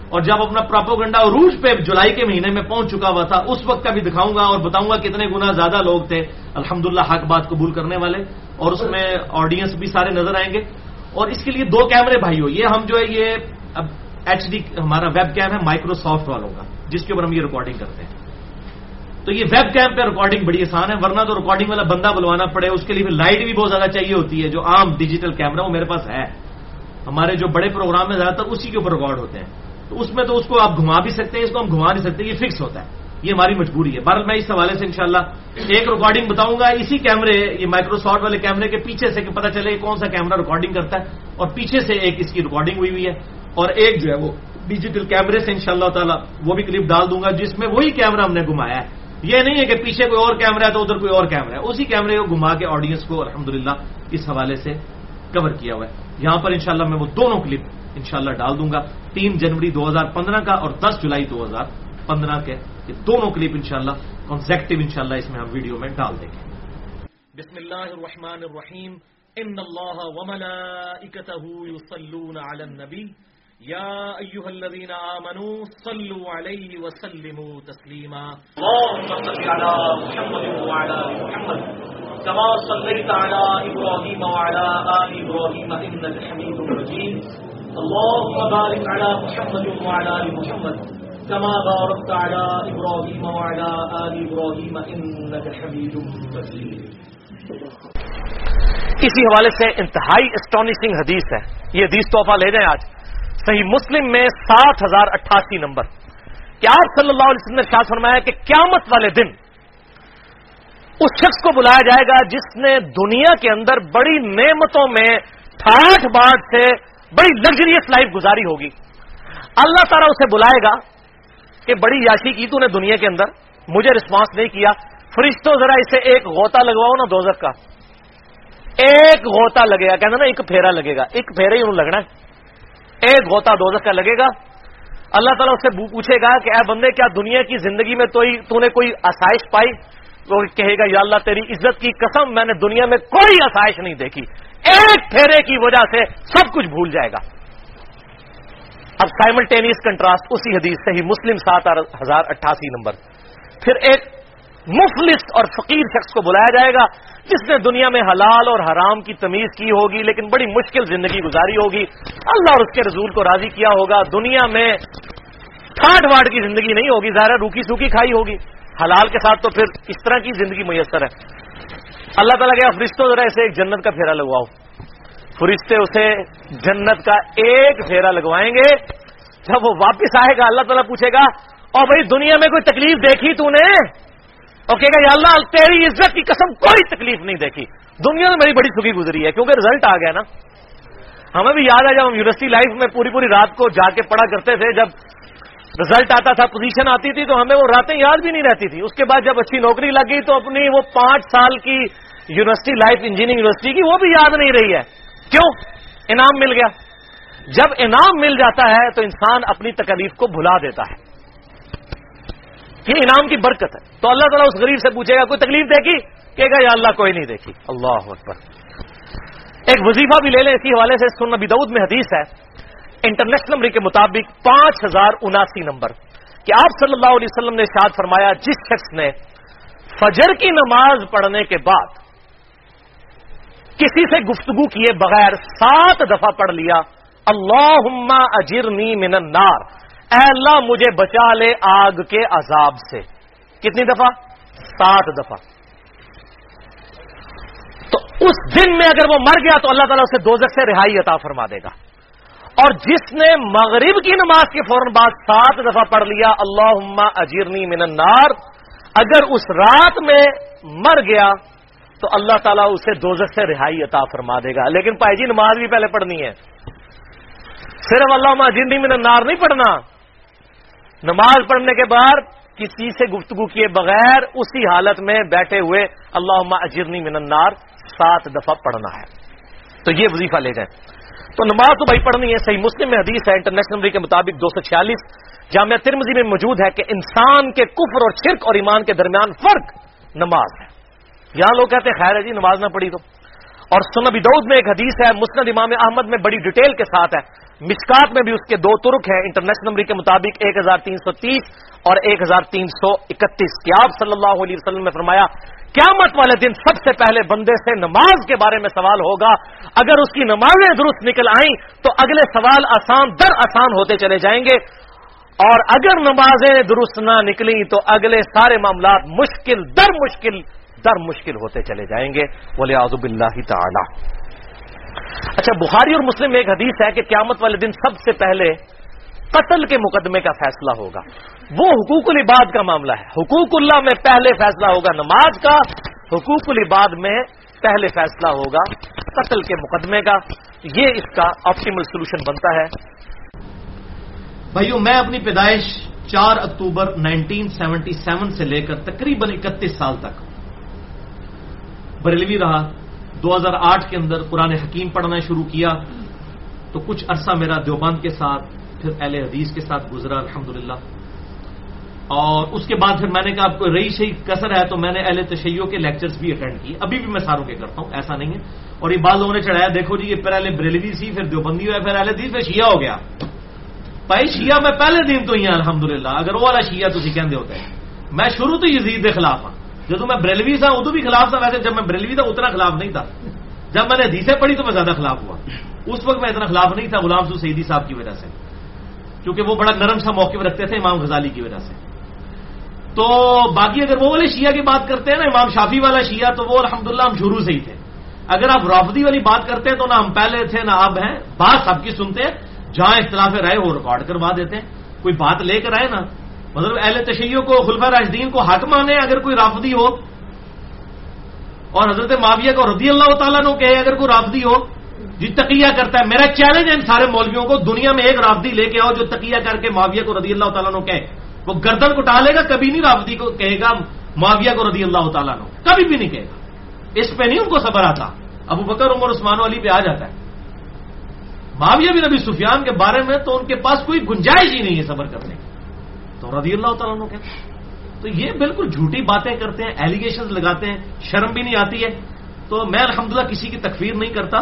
اور جب اپنا پراپو گنڈا عروج پہ جولائی کے مہینے میں پہنچ چکا ہوا تھا، اس وقت کا بھی دکھاؤں گا اور بتاؤں گا کتنے گنا زیادہ لوگ تھے۔ الحمدللہ حق بات قبول کرنے والے۔ اور اس میں آڈینس بھی سارے نظر آئیں گے۔ اور اس کے لیے دو کیمرے بھائی ہو یہ ہم جو ہے، یہ اب ایچ ڈی ہمارا ویب کیم ہے مائکروسافٹ والوں کا، جس کے اوپر ہم یہ ریکارڈنگ کرتے ہیں۔ تو یہ ویب کیم پہ ریکارڈنگ بڑی آسان ہے، ورنہ تو ریکارڈنگ والا بندہ بلوانا پڑے، اس کے لیے لائٹ بھی بہت زیادہ چاہیے ہوتی ہے، جو عام ڈیجیٹل کیمرا وہ میرے پاس ہے۔ ہمارے جو بڑے پروگرام ہیں زیادہ تر اسی کے اوپر ریکارڈ ہوتے ہیں۔ تو اس میں تو اس کو آپ گھما بھی سکتے ہیں، اس کو ہم گھما نہیں سکتے، یہ فکس ہوتا ہے۔ یہ ہماری مجبوری ہے۔ بہرحال میں اس حوالے سے انشاءاللہ ایک ریکارڈنگ بتاؤں گا، اسی کیمرے یہ مائکروسافٹ والے کیمرے کے پیچھے سے کہ پتا چلے کون سا کیمرہ ریکارڈنگ کرتا ہے۔ اور پیچھے سے ایک اس کی ریکارڈنگ ہوئی ہوئی ہے۔ اور ایک جو ہے وہ ڈیجیٹل کیمرے سے انشاءاللہ تعالی، وہ بھی کلپ ڈال دوں گا، جس میں وہی کیمرہ ہم نے گھمایا ہے۔ یہ نہیں ہے کہ پیچھے کوئی اور کیمرہ ہے تو ادھر کوئی اور کیمرہ ہے۔ اسی کیمرے کو گھما کے آڈینس کو الحمد اس حوالے سے کور کیا ہوا ہے۔ یہاں پر انشاءاللہ میں وہ دونوں کلپ انشاءاللہ ڈال دوں گا۔ تین جنوری دو ہزار پندرہ کا اور دس جولائی دو ہزار پندرہ کے یہ دونوں کلپ انشاءاللہ کنزیکٹو انشاءاللہ اس میں ہم ویڈیو میں ڈال دیں گے۔ بسم اللہ الرحمن الرحیم۔ ان اللہ وملائکتہ یصلون علی النبی۔ یا ایها الذين آمنوا صلوا علیہ وسلموا تسلیما اللهم صل على محمد وعلى محمد. كما صليت على ابراهيم وعلى آل ابراهيم انك حميد مجيد. اللهم بارك على محمد وعلى آل محمد. كما باركت على إبراهيم وعلى آل إبراهيم إنك حميد مجيد. اسی حوالے سے انتہائی اسٹانشنگ حدیث ہے. یہ حدیث تحفہ لے جائیں آج. صحیح مسلم میں سات ہزار اٹھاسی نمبر۔ کہ آپ صلی اللہ علیہ وسلم نے شاہ فرمایا کہ قیامت والے دن اس شخص کو بلایا جائے گا جس نے دنیا کے اندر بڑی نعمتوں میں ٹھاٹ باٹ سے بڑی لگژریس لائف گزاری ہوگی۔ اللہ تعالیٰ اسے بلائے گا کہ بڑی یاشی کی تو نے دنیا کے اندر مجھے رسپانس نہیں کیا۔ فرشتوں ذرا اسے ایک غوطہ لگواؤ نا دوزک کا۔ ایک غوطہ لگے گا۔ کہنا نا ایک پھیرا لگے گا۔ ایک پھیرا ہی انہوں لگنا ہے۔ ایک غوطہ دوزک کا لگے گا۔ اللہ تعالیٰ اس سے پوچھے گا کہ اے بندے، کیا دنیا کی زندگی میں تو نے کوئی آسائش پائی؟ وہ کہے گا، یا اللہ، تیری عزت کی قسم، میں نے دنیا میں کوئی آسائش نہیں دیکھی۔ ایک پھیرے کی وجہ سے سب کچھ بھول جائے گا۔ اب سائملٹینیس کنٹراسٹ اسی حدیث سے ہی مسلم سات ہزار اٹھاسی نمبر۔ پھر ایک مفلس اور فقیر شخص کو بلایا جائے گا۔ جس نے دنیا میں حلال اور حرام کی تمیز کی ہوگی، لیکن بڑی مشکل زندگی گزاری ہوگی۔ اللہ اور اس کے رسول کو راضی کیا ہوگا۔ دنیا میں ٹھاٹ واٹ کی زندگی نہیں ہوگی، ظاہر روکی سوکھی کھائی ہوگی۔ حلال کے ساتھ تو پھر اس طرح کی زندگی میسر ہے۔ اللہ تعالیٰ کے فرشتوں ذرا اسے ایک جنت کا پھیرا لگواؤ۔ فرشتے اسے جنت کا ایک پھیرا لگوائیں گے۔ جب وہ واپس آئے گا، اللہ تعالیٰ پوچھے گا، اور بھائی دنیا میں کوئی تکلیف دیکھی تو نے؟ اور کہے گا، یا اللہ، تیری عزت کی قسم کوئی تکلیف نہیں دیکھی۔ دنیا میں میری بڑی سکھی گزری ہے، کیونکہ رزلٹ آ گیا نا۔ ہمیں بھی یاد ہے جب ہم یونیورسٹی لائف میں پوری پوری رات کو جا کے پڑھا کرتے تھے، جب رزلٹ آتا تھا پوزیشن آتی تھی، تو ہمیں وہ راتیں یاد بھی نہیں رہتی تھی۔ اس کے بعد جب اچھی نوکری لگی، تو اپنی وہ پانچ سال کی یونیورسٹی لائف انجینئرنگ یونیورسٹی کی، وہ بھی یاد نہیں رہی ہے۔ کیوں؟ انعام مل گیا۔ جب انعام مل جاتا ہے، تو انسان اپنی تکلیف کو بھلا دیتا ہے۔ یہ انعام کی برکت ہے۔ تو اللہ تعالیٰ اس غریب سے پوچھے گا، کوئی تکلیف دیکھی؟ کہ گا، یا اللہ، کوئی نہیں دیکھی۔ اللہ اکبر۔ ایک وظیفہ بھی لے لیں۔ اسی حوالے سے سن نبی دعود میں حدیث ہے۔ انٹرنیشنل نمبر کے مطابق پانچ ہزار اناسی نمبر۔ کہ آپ صلی اللہ علیہ وسلم نے شاد فرمایا، جس شخص نے فجر کی نماز پڑھنے کے بعد کسی سے گفتگو کیے بغیر سات دفعہ پڑھ لیا اللہ اجرنی من النار۔ اے اللہ مجھے بچا لے آگ کے عذاب سے۔ کتنی دفعہ؟ سات دفعہ۔ تو اس دن میں اگر وہ مر گیا تو اللہ تعالیٰ اسے دوزخ سے رہائی عطا فرما دے گا۔ اور جس نے مغرب کی نماز کے فوراً بعد سات دفعہ پڑھ لیا اللہ اجرنی من النار، اگر اس رات میں مر گیا تو اللہ تعالیٰ اسے دوزت سے رہائی عطا فرما دے گا۔ لیکن پائی جی نماز بھی پہلے پڑھنی ہے۔ صرف اللہ جنڈی میں نار نہیں پڑھنا۔ نماز پڑھنے کے بعد کسی سے گفتگو کیے بغیر اسی حالت میں بیٹھے ہوئے اللہ اجرنی من النار سات دفعہ پڑھنا ہے۔ تو یہ وظیفہ لے جائیں۔ تو نماز تو بھائی پڑھنی ہے، صحیح مسلم میں حدیث ہے، انٹرنیشنل کے مطابق دو سو چھیالیس۔ جامعہ ترمزی میں موجود ہے کہ انسان کے کفر اور شرک اور ایمان کے درمیان فرق نماز ہے۔ یہاں لوگ کہتے ہیں، خیر ہے جی نماز نہ پڑھی تو۔ اور سنبی دعود میں ایک حدیث ہے، مسند امام احمد میں بڑی ڈیٹیل کے ساتھ ہے۔ مسکات میں بھی اس کے دو ترک ہیں، انٹرنیشنل نمبر کے مطابق ایک ہزار تین سو تیس اور ایک ہزار تین سو اکتیس۔ کیا آپ صلی اللہ علیہ وسلم نے فرمایا، قیامت والے دن سب سے پہلے بندے سے نماز کے بارے میں سوال ہوگا۔ اگر اس کی نمازیں درست نکل آئیں، تو اگلے سوال آسان در آسان ہوتے چلے جائیں گے۔ اور اگر نمازیں درست نہ نکلی تو اگلے سارے معاملات مشکل در مشکل در مشکل ہوتے چلے جائیں گے۔ بولے آزب اللہ تعالی۔ اچھا بخاری اور مسلم میں ایک حدیث ہے کہ قیامت والے دن سب سے پہلے قتل کے مقدمے کا فیصلہ ہوگا۔ وہ حقوق العباد کا معاملہ ہے۔ حقوق اللہ میں پہلے فیصلہ ہوگا نماز کا، حقوق العباد میں پہلے فیصلہ ہوگا قتل کے مقدمے کا۔ یہ اس کا آپٹیمل سولوشن بنتا ہے۔ بھائیو، میں اپنی پیدائش چار اکتوبر نائنٹین سیونٹی سیون سے لے کر تقریباً اکتیس سال تک بریلوی رہا۔ دو ہزار آٹھ کے اندر قرآن حکیم پڑھنا شروع کیا تو کچھ عرصہ میرا دیوبند کے ساتھ، پھر اہل حدیث کے ساتھ گزرا الحمد اور اس کے بعد پھر میں نے کہا آپ کو رئی شہی کثر ہے تو میں نے اہل تشیعوں کے لیکچرز بھی اٹینڈ کیے۔ ابھی بھی میں ساروں کے کرتا ہوں، ایسا نہیں ہے۔ اور یہ بعض لوگوں نے چڑھایا، دیکھو جی یہ پہلے بریلوی سی، پھر دیوبندی ہوا پھر اہل حدیث، پھر شیعہ ہو گیا۔ بھائی، شیعہ میں پہلے دن تو ہی ہوں الحمد اگر وہ والا شیعہ تھی کہ ہوتے ہیں میں شروع تو یزید کے خلاف ہوں جب میں بریلوی تھا ادو بھی خلاف تھا ویسے جب میں بریلوی تھا، اتنا خلاف نہیں تھا۔ جب میں نے حدیثیں پڑھی تو میں زیادہ خلاف ہوا۔ اس وقت میں اتنا خلاف نہیں تھا، غلام سو سعیدی صاحب کی وجہ سے۔ کیونکہ وہ بڑا نرم سا موقع رکھتے تھے امام غزالی کی وجہ سے۔ تو باقی اگر وہ والے شیعہ کی بات کرتے ہیں نا، امام شافی والا شیعہ، تو وہ الحمدللہ ہم شروع سے ہی تھے۔ اگر آپ رافدی والی بات کرتے ہیں تو نہ ہم پہلے تھے، نہ اب ہیں۔ بات سب کی سنتے ہیں۔ جہاں اختلاف رائے، وہ ریکارڈ کروا دیتے ہیں۔ کوئی بات لے کر آئے نا مطلب اہل تشیعوں کو خلفہ راجدین کو حق مانے اگر کوئی رافدی ہو۔ اور حضرت معاویہ کو رضی اللہ تعالیٰ نے کہے اگر کوئی رافدی ہو جی تقیہ کرتا ہے۔ میرا چیلنج ہے ان سارے مولویوں کو، دنیا میں ایک رافدی لے کے آؤ جو تقیہ کر کے معاویہ کو رضی اللہ تعالیٰ نے کہے۔ وہ گردن کو ٹالے گا، کبھی نہیں رافدی کو کہے گا معاویہ کو رضی اللہ تعالیٰ نے کبھی بھی نہیں کہے گا۔ اس پہ نہیں ان کو صبر آتا۔ ابو بکر، عمر، عثمان، علی پہ آ جاتا ہے۔ معاویہ بھی نبی سفیان کے بارے میں تو ان کے پاس کوئی گنجائش ہی نہیں ہے صبر کرنے کی۔ تو رضی اللہ تعالیٰ نے کہتے تو یہ بالکل جھوٹی باتیں کرتے ہیں ایلیگیشن لگاتے ہیں، شرم بھی نہیں آتی ہے۔ تو میں الحمدللہ کسی کی تکفیر نہیں کرتا۔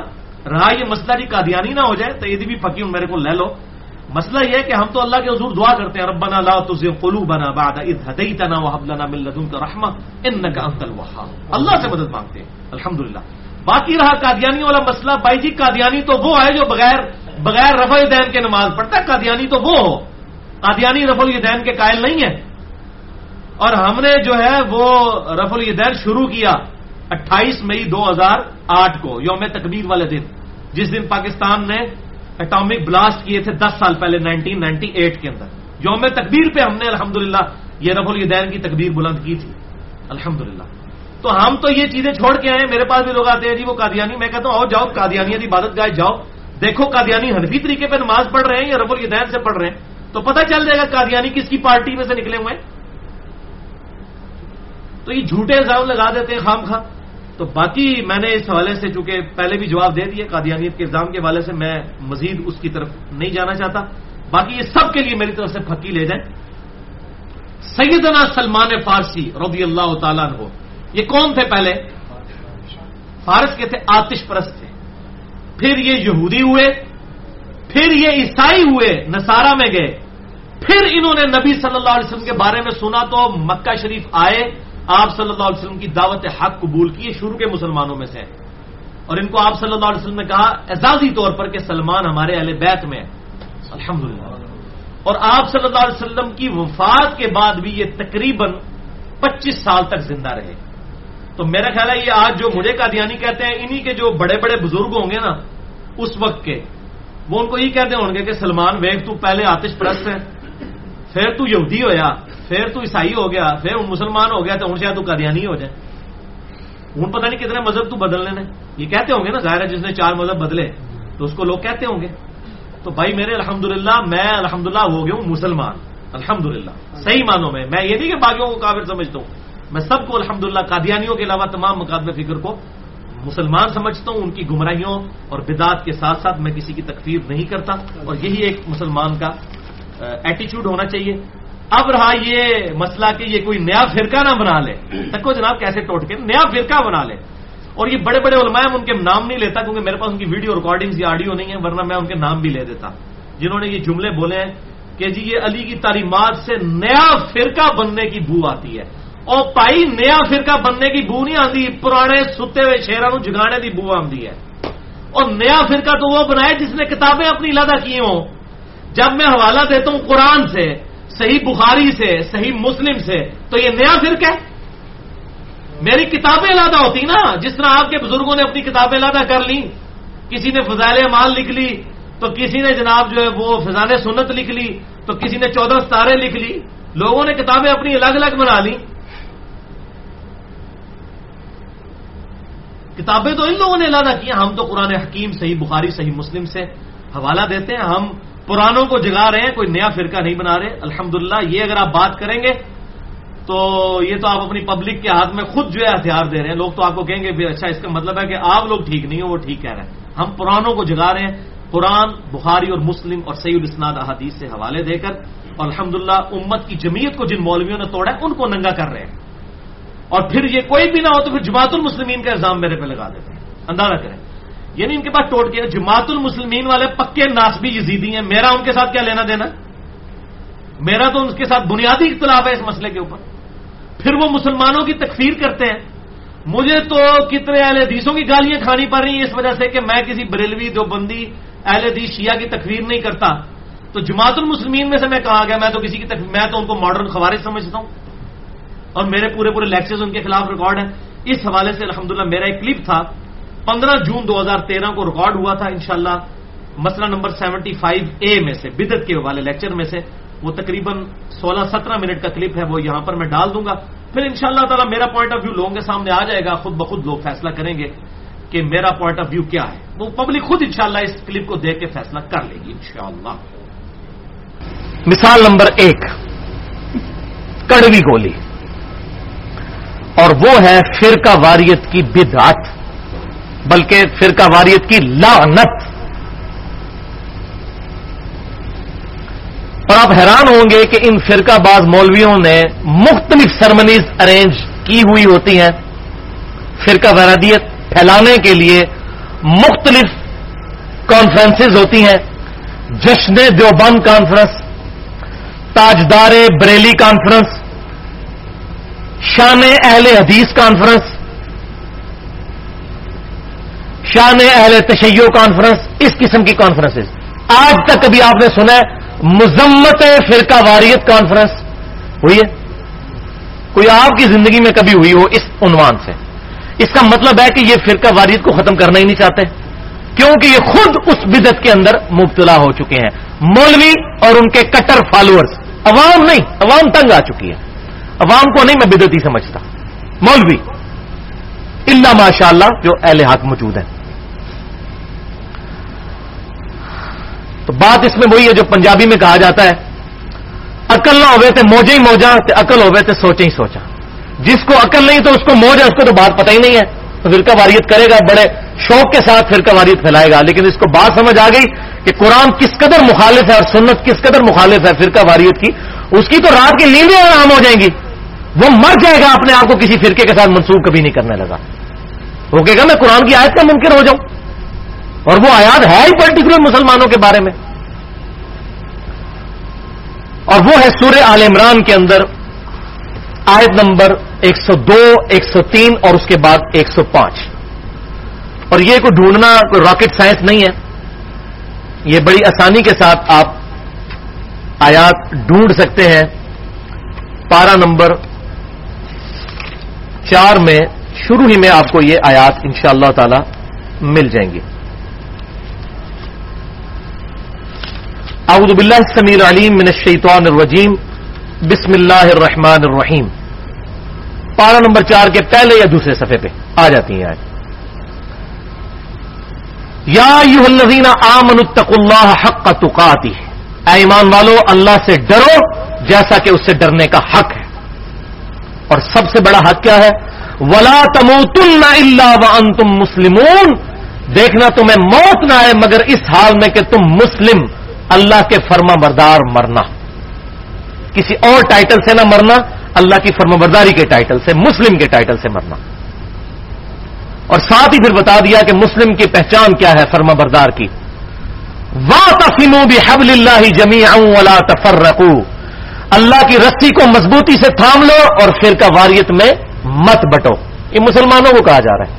رہا یہ مسئلہ جی قادیانی نہ ہو جائے تو یہ بھی پکی میرے کو لے لو۔ مسئلہ یہ ہے کہ ہم تو اللہ کے حضور دعا کرتے ہیں، ربنا لا تزغ قلوبنا بعد اذ هديتنا وهب لنا من لدنك رحمه انك انت الوهاب اللہ سے مدد مانگتے ہیں، الحمدللہ۔ باقی رہا قادیانی والا مسئلہ، بھائی جی قادیانی تو وہ ہے جو بغیر بغیر رفع الدین کے نماز پڑھتا ہے، قادیانی تو وہ ہو۔ قادیانی رفع الدین کے قائل نہیں ہے اور ہم نے جو ہے وہ رفع الدین شروع کیا اٹھائیس مئی دو ہزار آٹھ کو، یوم تکبیر والے دن۔ جس دن پاکستان نے اٹامک بلاسٹ کیے تھے دس سال پہلے نائنٹین نائنٹی ایٹ کے اندر۔ یوم تکبیر پہ ہم نے الحمدللہ یہ رف الدین کی تکبیر بلند کی تھی۔ الحمدللہ۔ تو ہم تو یہ چیزیں چھوڑ کے آئے میرے پاس بھی لوگ آتے ہیں جی وہ قادیانی، میں کہتا ہوں، آؤ جاؤ قادیانی عبادت گائے جاؤ۔ دیکھو، قادیانی حنفی طریقے پہ نماز پڑھ رہے ہیں یا رف الدین سے پڑھ رہے ہیں۔ تو پتہ چل جائے گا قادیانی کس کی پارٹی میں سے نکلے ہوئے تو یہ جھوٹے الزام لگا دیتے ہیں خام خواہ تو باقی میں نے اس حوالے سے چونکہ پہلے بھی جواب دے دیے، قادیانیت کے الزام کے حوالے سے میں مزید اس کی طرف نہیں جانا چاہتا۔ باقی یہ سب کے لیے میری طرف سے پھکی لے جائیں سیدنا سلمان فارسی رضی اللہ تعالیٰ ہو یہ کون تھے پہلے؟ فارس کے تھے، آتش پرست تھے۔ پھر یہ یہودی ہوئے، پھر یہ عیسائی ہوئے نسارا میں گئے۔ پھر انہوں نے نبی صلی اللہ علیہ وسلم کے بارے میں سنا تو مکہ شریف آئے، آپ صلی اللہ علیہ وسلم کی دعوت حق قبول کی شروع کے مسلمانوں میں سے اور ان کو آپ صلی اللہ علیہ وسلم نے کہا، اعزازی طور پر کہ سلمان ہمارے اہل بیت میں الحمد اور آپ صلی اللہ علیہ وسلم کی وفات کے بعد بھی یہ تقریباً پچیس سال تک زندہ رہے۔ تو میرا خیال ہے یہ آج جو مجھے قادیانی کہتے ہیں، انہی کے جو بڑے بڑے بزرگ ہوں گے نا، اس وقت کے، وہ ان کو یہ کہتے ہوں گے کہ سلمان، ویگ تو پہلے آتش پرست ہے پھر تو یہودی ہویا، پھر تو عیسائی ہو گیا، پھر مسلمان ہو گیا، تو ہوں شاید تو قادیانی ہو جائے۔ ہوں پتہ نہیں کتنے مذہب تو بدلنے نے۔ یہ کہتے ہوں گے نا، ظاہر ہے جس نے چار مذہب بدلے، تو اس کو لوگ کہتے ہوں گے۔ تو بھائی میرے الحمدللہ، میں الحمدللہ ہو گیا ہوں مسلمان۔ الحمدللہ، صحیح معنوں میں۔ میں یہ نہیں کہ باقیوں کو کافر سمجھتا ہوں۔ میں سب کو الحمدللہ، قادیانیوں کے علاوہ تمام مقابل فکر کو مسلمان سمجھتا ہوں، ان کی گمراہیوں اور بدعت کے ساتھ ساتھ میں کسی کی تکفیر نہیں کرتا۔ اور یہی ایک مسلمان کا ایٹیچیوڈ ہونا چاہیے۔ اب رہا یہ مسئلہ کہ یہ کوئی نیا فرقہ نہ بنا لے۔ تک جناب کیسے ٹوٹ کے نیا فرقہ بنا لے۔ اور یہ بڑے بڑے علماء ان کے نام نہیں لیتا کیونکہ میرے پاس ان کی ویڈیو ریکارڈنگ یا آڈیو نہیں ہے ورنہ میں ان کے نام بھی لے دیتا۔ جنہوں نے یہ جملے بولے ہیں کہ جی یہ علی کی تعلیمات سے نیا فرقہ بننے کی بو آتی ہے۔ اور پائی نیا فرقہ بننے کی بو نہیں آتی، پرانے ستے ہوئے شہروں جگانے کی بو آتی ہے۔ اور نیا فرقہ تو وہ بنائے جس نے کتابیں اپنی لادہ کی ہوں۔ جب میں حوالہ دیتا ہوں قرآن سے، صحیح بخاری سے، صحیح مسلم سے، تو یہ نیا فرق ہے؟ میری کتابیں لادہ ہوتی نا، جس طرح آپ کے بزرگوں نے اپنی کتابیں لادہ کر لی کسی نے فضائل مال لکھ لی، تو کسی نے جناب جو ہے وہ فضان سنت لکھ لی، تو کسی نے چودہ ستارے لکھ لی۔ لوگوں نے کتابیں اپنی الگ الگ بنا لی کتابیں تو ان لوگوں نے لادا کی ہم تو قرآن حکیم، صحیح بخاری، صحیح مسلم سے حوالہ دیتے ہیں۔ ہم پرانوں کو جگا رہے ہیں، کوئی نیا فرقہ نہیں بنا رہے۔ الحمدللہ، یہ اگر آپ بات کریں گے، تو یہ تو آپ اپنی پبلک کے ہاتھ میں خود جو ہے ہتھیار دے رہے ہیں۔ لوگ تو آپ کو کہیں گے اچھا اس کا مطلب ہے کہ آپ لوگ ٹھیک نہیں ہو وہ ٹھیک کہہ رہے ہیں۔ ہم پرانوں کو جگا رہے ہیں۔ قرآن، بخاری اور مسلم اور سعید الاسناد احادیث سے حوالے دے کر اور الحمد امت کی جمیت کو جن مولویوں نے توڑا ہے، ان کو ننگا کر رہے ہیں۔ اور پھر یہ کوئی بھی نہ ہو تو پھر جماعت المسلمین کا الزام میرے پہ لگا دیتے ہیں۔ اندازہ کریں۔ یعنی ان کے پاس ٹوٹ کے جماعت المسلمین والے پکے ناسبی یزیدی ہیں۔ میرا ان کے ساتھ کیا لینا دینا؟ میرا تو ان کے ساتھ بنیادی اختلاف ہے اس مسئلے کے اوپر۔ پھر وہ مسلمانوں کی تکفیر کرتے ہیں۔ مجھے تو کتنے اہل حدیثوں کی گالیاں کھانی پڑ رہی ہیں اس وجہ سے کہ میں کسی بریلوی جو بندی اہل حدیث شیعہ کی تکفیر نہیں کرتا۔ تو جماعت المسلمین میں سے میں کہا گیا؟ میں تو کسی کی تکفیر میں تو ان کو ماڈرن خوارج سمجھتا ہوں۔ اور میرے پورے پورے لیکچرز ان کے خلاف ریکارڈ ہیں۔ اس حوالے سے الحمدللہ میرا ایک کلپ تھا۔ پندرہ جون دو ہزار تیرہ کو ریکارڈ ہوا تھا، انشاءاللہ، مسئلہ نمبر سیونٹی فائیو اے میں سے بدت کے والے لیکچر میں سے۔ وہ تقریباً سولہ سترہ منٹ کا کلپ ہے، وہ یہاں پر میں ڈال دوں گا۔ پھر ان شاء اللہ تعالیٰ میرا پوائنٹ آف ویو لوگوں کے سامنے آ جائے گا، خود بخود لوگ فیصلہ کریں گے کہ میرا پوائنٹ آف ویو کیا ہے۔ وہ پبلک خود انشاءاللہ اس کلپ کو دیکھ کے فیصلہ کر لے گی، انشاءاللہ۔ مثال نمبر ایک، کڑوی گولی۔ اور وہ ہے فرقہ واریت کی بدعت۔ بلکہ فرقہ واریت کی لعنت۔ اور آپ حیران ہوں گے کہ ان فرقہ باز مولویوں نے مختلف سرمنیز ارینج کی ہوئی ہوتی ہیں۔ فرقہ ویرادیت پھیلانے کے لیے مختلف کانفرنسز ہوتی ہیں۔ جشن دیوبند کانفرنس تاجدار بریلی کانفرنس شان اہل حدیث کانفرنس شان اہل تشیع کانفرنس اس قسم کی کانفرنس آج تک کبھی آپ نے سنا ہے، مذمت فرقہ واریت کانفرنس ہوئی ہے؟ کوئی آپ کی زندگی میں کبھی ہوئی ہو اس عنوان سے؟ اس کا مطلب ہے کہ یہ فرقہ واریت کو ختم کرنا ہی نہیں چاہتے۔ کیونکہ یہ خود اس بدت کے اندر مبتلا ہو چکے ہیں۔ مولوی اور ان کے کٹر فالوورز عوام نہیں، عوام تنگ آ چکی ہے۔ عوام کو نہیں میں بدتی سمجھتا۔ مولوی اللہ ماشاء اللہ جو اہل حق موجود ہیں۔ تو بات اس میں وہی ہے جو پنجابی میں کہا جاتا ہے۔ عقل نہ ہوئے تھے موجے ہی موجا عقل ہوئے تھے سوچے ہی سوچا جس کو عقل نہیں تو اس کو موج ہے، اس کو تو بات پتہ ہی نہیں ہے۔ تو فرقہ واریت کرے گا، بڑے شوق کے ساتھ فرقہ واریت پھیلائے گا۔ لیکن اس کو بات سمجھ آ گئی کہ قرآن کس قدر مخالف ہے اور سنت کس قدر مخالف ہے فرقہ واریت کی، اس کی تو رات کی نیندیں آرام ہو جائیں گی۔ وہ مر جائے گا، اپنے آپ کو کسی فرقے کے ساتھ منسوخ کبھی نہیں کرنے لگا۔ وہ کہے گا، میں قرآن کی آیت کا ممکن ہو جاؤں۔ اور وہ آیات ہے ہی پرٹیکولر مسلمانوں کے بارے میں۔ اور وہ ہے سورہ آل عمران کے اندر آیت نمبر ایک سو دو، ایک سو تین اور اس کے بعد ایک سو پانچ۔ اور یہ کوئی ڈھونڈنا، کوئی راکٹ سائنس نہیں ہے۔ یہ بڑی آسانی کے ساتھ آپ آیات ڈھونڈ سکتے ہیں۔ پارا نمبر چار میں شروع ہی میں آپ کو یہ آیات ان شاء اللہ تعالی مل جائیں گے اعوذ باللہ السمیع العلیم من الشیطان الرجیم، بسم اللہ الرحمن الرحیم۔ پارا نمبر چار کے پہلے یا دوسرے صفحے پہ آ جاتی ہیں آج یا یو الذین آمن اتقوا اللہ حق تقاتی۔ اے ایمان والو، اللہ سے ڈرو جیسا کہ اس سے ڈرنے کا حق ہے۔ اور سب سے بڑا حق کیا ہے؟ ولا تموتن الا وانتم مسلمون۔ دیکھنا تمہیں موت نہ آئے مگر اس حال میں کہ تم مسلم اللہ کے فرما بردار مرنا۔ کسی اور ٹائٹل سے نہ مرنا، اللہ کی فرما برداری کے ٹائٹل سے، مسلم کے ٹائٹل سے مرنا۔ اور ساتھ ہی پھر بتا دیا کہ مسلم کی پہچان کیا ہے فرما بردار کی۔ وا تفیموں بھی اللہ جمی ولا تفر اللہ کی رسی کو مضبوطی سے تھام لو اور پھر کا واریت میں مت بٹو۔ یہ مسلمانوں کو کہا جا رہا ہے۔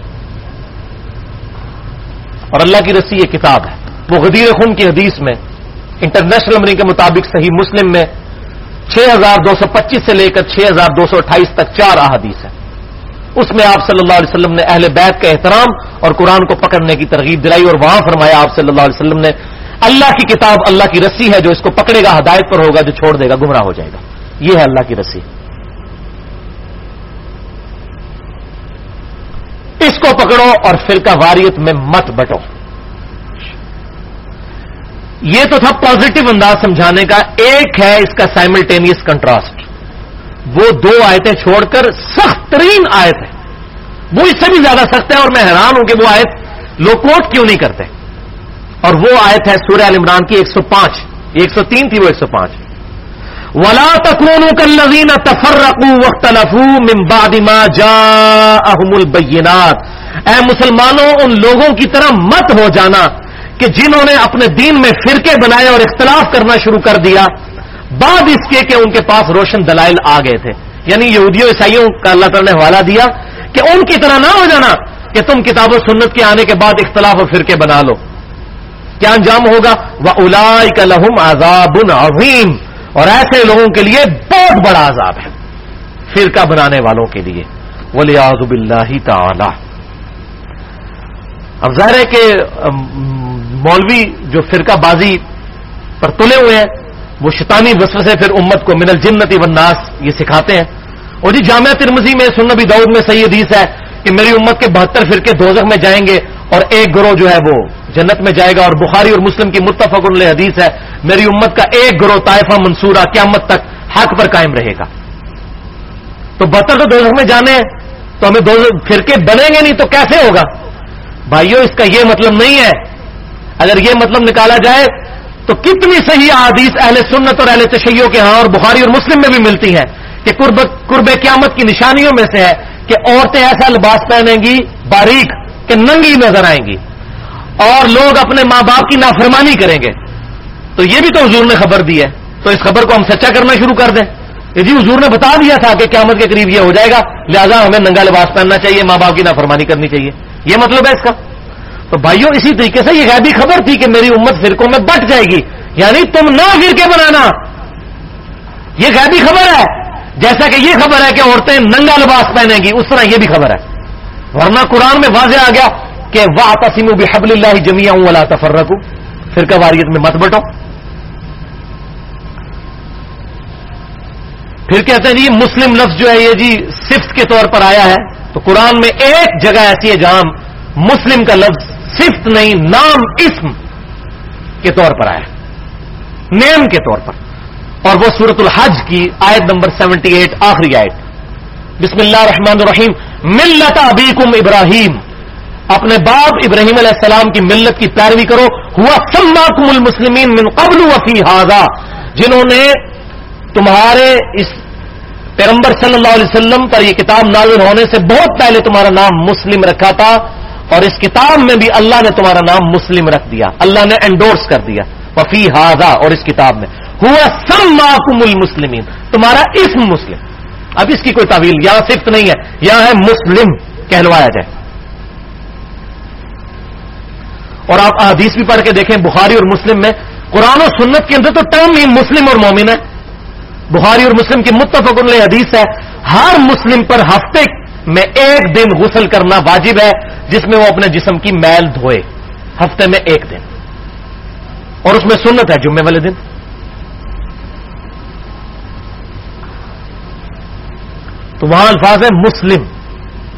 اور اللہ کی رسی یہ کتاب ہے۔ وہ غدیر خون کی حدیث میں انٹرنیشنل نمبرنگ کے مطابق صحیح مسلم میں چھ ہزار دو سو پچیس سے لے کر چھ ہزار دو سو اٹھائیس تک چار احادیث ہے اس میں آپ صلی اللہ علیہ وسلم نے اہل بیت کا احترام اور قرآن کو پکڑنے کی ترغیب دلائی اور وہاں فرمایا آپ صلی اللہ علیہ وسلم نے، اللہ کی کتاب اللہ کی رسی ہے جو اس کو پکڑے گا، ہدایت پر ہوگا، جو چھوڑ دے گا، گمراہ ہو جائے گا۔ یہ ہے اللہ کی رسی۔ اس کو پکڑو اور فرقہ واریت میں مت بٹو۔ یہ تو تھا پازیٹو انداز سمجھانے کا، ایک ہے اس کا سائملٹینیس کنٹراسٹ وہ دو آیتیں چھوڑ کر سخت ترین آیت ہے۔ وہ اس سے بھی زیادہ سخت ہے اور میں حیران ہوں کہ وہ آیت لو کوٹ کیوں نہیں کرتے۔ اور وہ آیت ہے سورہ عمران کی ایک سو پانچ۔ ایک سو تین تھی وہ ایک سو پانچ۔ ولا تکون کل نوین تفر رقو وقت لفو ممبادما جا البینات اے مسلمانوں، ان لوگوں کی طرح مت ہو جانا۔ کہ جنہوں نے اپنے دین میں فرقے بنائے اور اختلاف کرنا شروع کر دیا، بعد اس کے کہ ان کے پاس روشن دلائل آ گئے تھے۔ یعنی یہودیوں، عیسائیوں کا اللہ تعالی نے حوالہ دیا کہ ان کی طرح نہ ہو جانا کہ تم کتاب و سنت کے آنے کے بعد اختلاف و فرقے بنا لو۔ کیا انجام ہوگا؟ وہ الا کا لہم عذاب عظیم اور ایسے لوگوں کے لیے بہت بڑا عذاب ہے فرقہ بنانے والوں کے لیے۔ ولی آزب اللہ تعالی اب ظاہر ہے کہ مولوی جو فرقہ بازی پر تلے ہوئے ہیں، وہ شیطانی وسو سے پھر امت کو من الجنتی والناس یہ سکھاتے ہیں۔ اور جی جامعہ ترمزی میں سنبی دعود میں صحیح حدیث ہے کہ میری امت کے بہتر فرقے دوزخ میں جائیں گے اور ایک گروہ جو ہے وہ جنت میں جائے گا۔ اور بخاری اور مسلم کی متفق اللہ حدیث ہے، میری امت کا ایک گروہ طائفہ منصورہ قیامت تک حق پر قائم رہے گا۔ تو بہتر تو دوزخ میں جانے ہیں تو ہمیں دو فرقے بنیں گے نہیں تو کیسے ہوگا؟ بھائیوں اس کا یہ مطلب نہیں ہے اگر یہ مطلب نکالا جائے تو کتنی صحیح احادیث اہل سنت اور اہل تشیعوں کے ہاں اور بخاری اور مسلم میں بھی ملتی ہیں کہ قرب قرب قیامت کی نشانیوں میں سے ہے کہ عورتیں ایسا لباس پہنیں گی باریک کہ ننگی نظر آئیں گی اور لوگ اپنے ماں باپ کی نافرمانی کریں گے تو یہ بھی تو حضور نے خبر دی ہے تو اس خبر کو ہم سچا کرنا شروع کر دیں جی حضور نے بتا دیا تھا کہ قیامت کے قریب یہ ہو جائے گا، لہذا ہمیں ننگا لباس پہننا چاہیے، ماں باپ کی نافرمانی کرنی چاہیے۔ یہ مطلب ہے اس کا۔ تو بھائیوں اسی طریقے سے یہ غیبی خبر تھی کہ میری امت فرقوں میں بٹ جائے گی۔ یعنی تم نہ فرقے بنانا۔ یہ غیبی خبر ہے۔ جیسا کہ یہ خبر ہے کہ عورتیں ننگا لباس پہنیں گی، اس طرح یہ بھی خبر ہے۔ ورنہ قرآن میں واضح آ گیا کہ واہ تسیم بھی حبل اللہ جمیا ہوں اللہ تفر رکھوں فرقہ واریت میں مت بٹو۔ پھر کہتے ہیں جی مسلم لفظ جو ہے یہ جی صفت کے طور پر آیا ہے۔ تو قرآن میں ایک جگہ ایسی ہے جہاں مسلم کا لفظ صفت نہیں، نام، اسم کے طور پر آیا۔ نیم کے طور پر۔ اور وہ سورت الحج کی آیت نمبر سیونٹی ایٹ، آخری آیت۔ بسم اللہ الرحمن الرحیم۔ ملت ابیکم ابراہیم۔ اپنے باپ ابراہیم علیہ السلام کی ملت کی پیروی کرو۔ ہوا سماکم المسلمین من قبل وفی حاضا جنہوں نے تمہارے اس پیغمبر صلی اللہ علیہ وسلم پر یہ کتاب نازل ہونے سے بہت پہلے تمہارا نام مسلم رکھا تھا۔ اور اس کتاب میں بھی اللہ نے تمہارا نام مسلم رکھ دیا، اللہ نے انڈورس کر دیا۔ وفی ہاضا اور اس کتاب میں۔ ہوا سم معقوم المسلمین، تمہارا اسم مسلم۔ اب اس کی کوئی تعویل یہاں صرف نہیں ہے، یہاں ہے مسلم کہلوایا جائے۔ اور آپ حدیث بھی پڑھ کے دیکھیں، بخاری اور مسلم میں، قرآن و سنت کے اندر تو ٹرم ہی مسلم اور مومن ہے بخاری اور مسلم کی متفق حدیث ہے، ہر مسلم پر ہفتے میں ایک دن غسل کرنا واجب ہے، جس میں وہ اپنے جسم کی میل دھوئے۔ ہفتے میں ایک دن۔ اور اس میں سنت ہے، جمعے والے دن۔ تو وہاں الفاظ ہے مسلم۔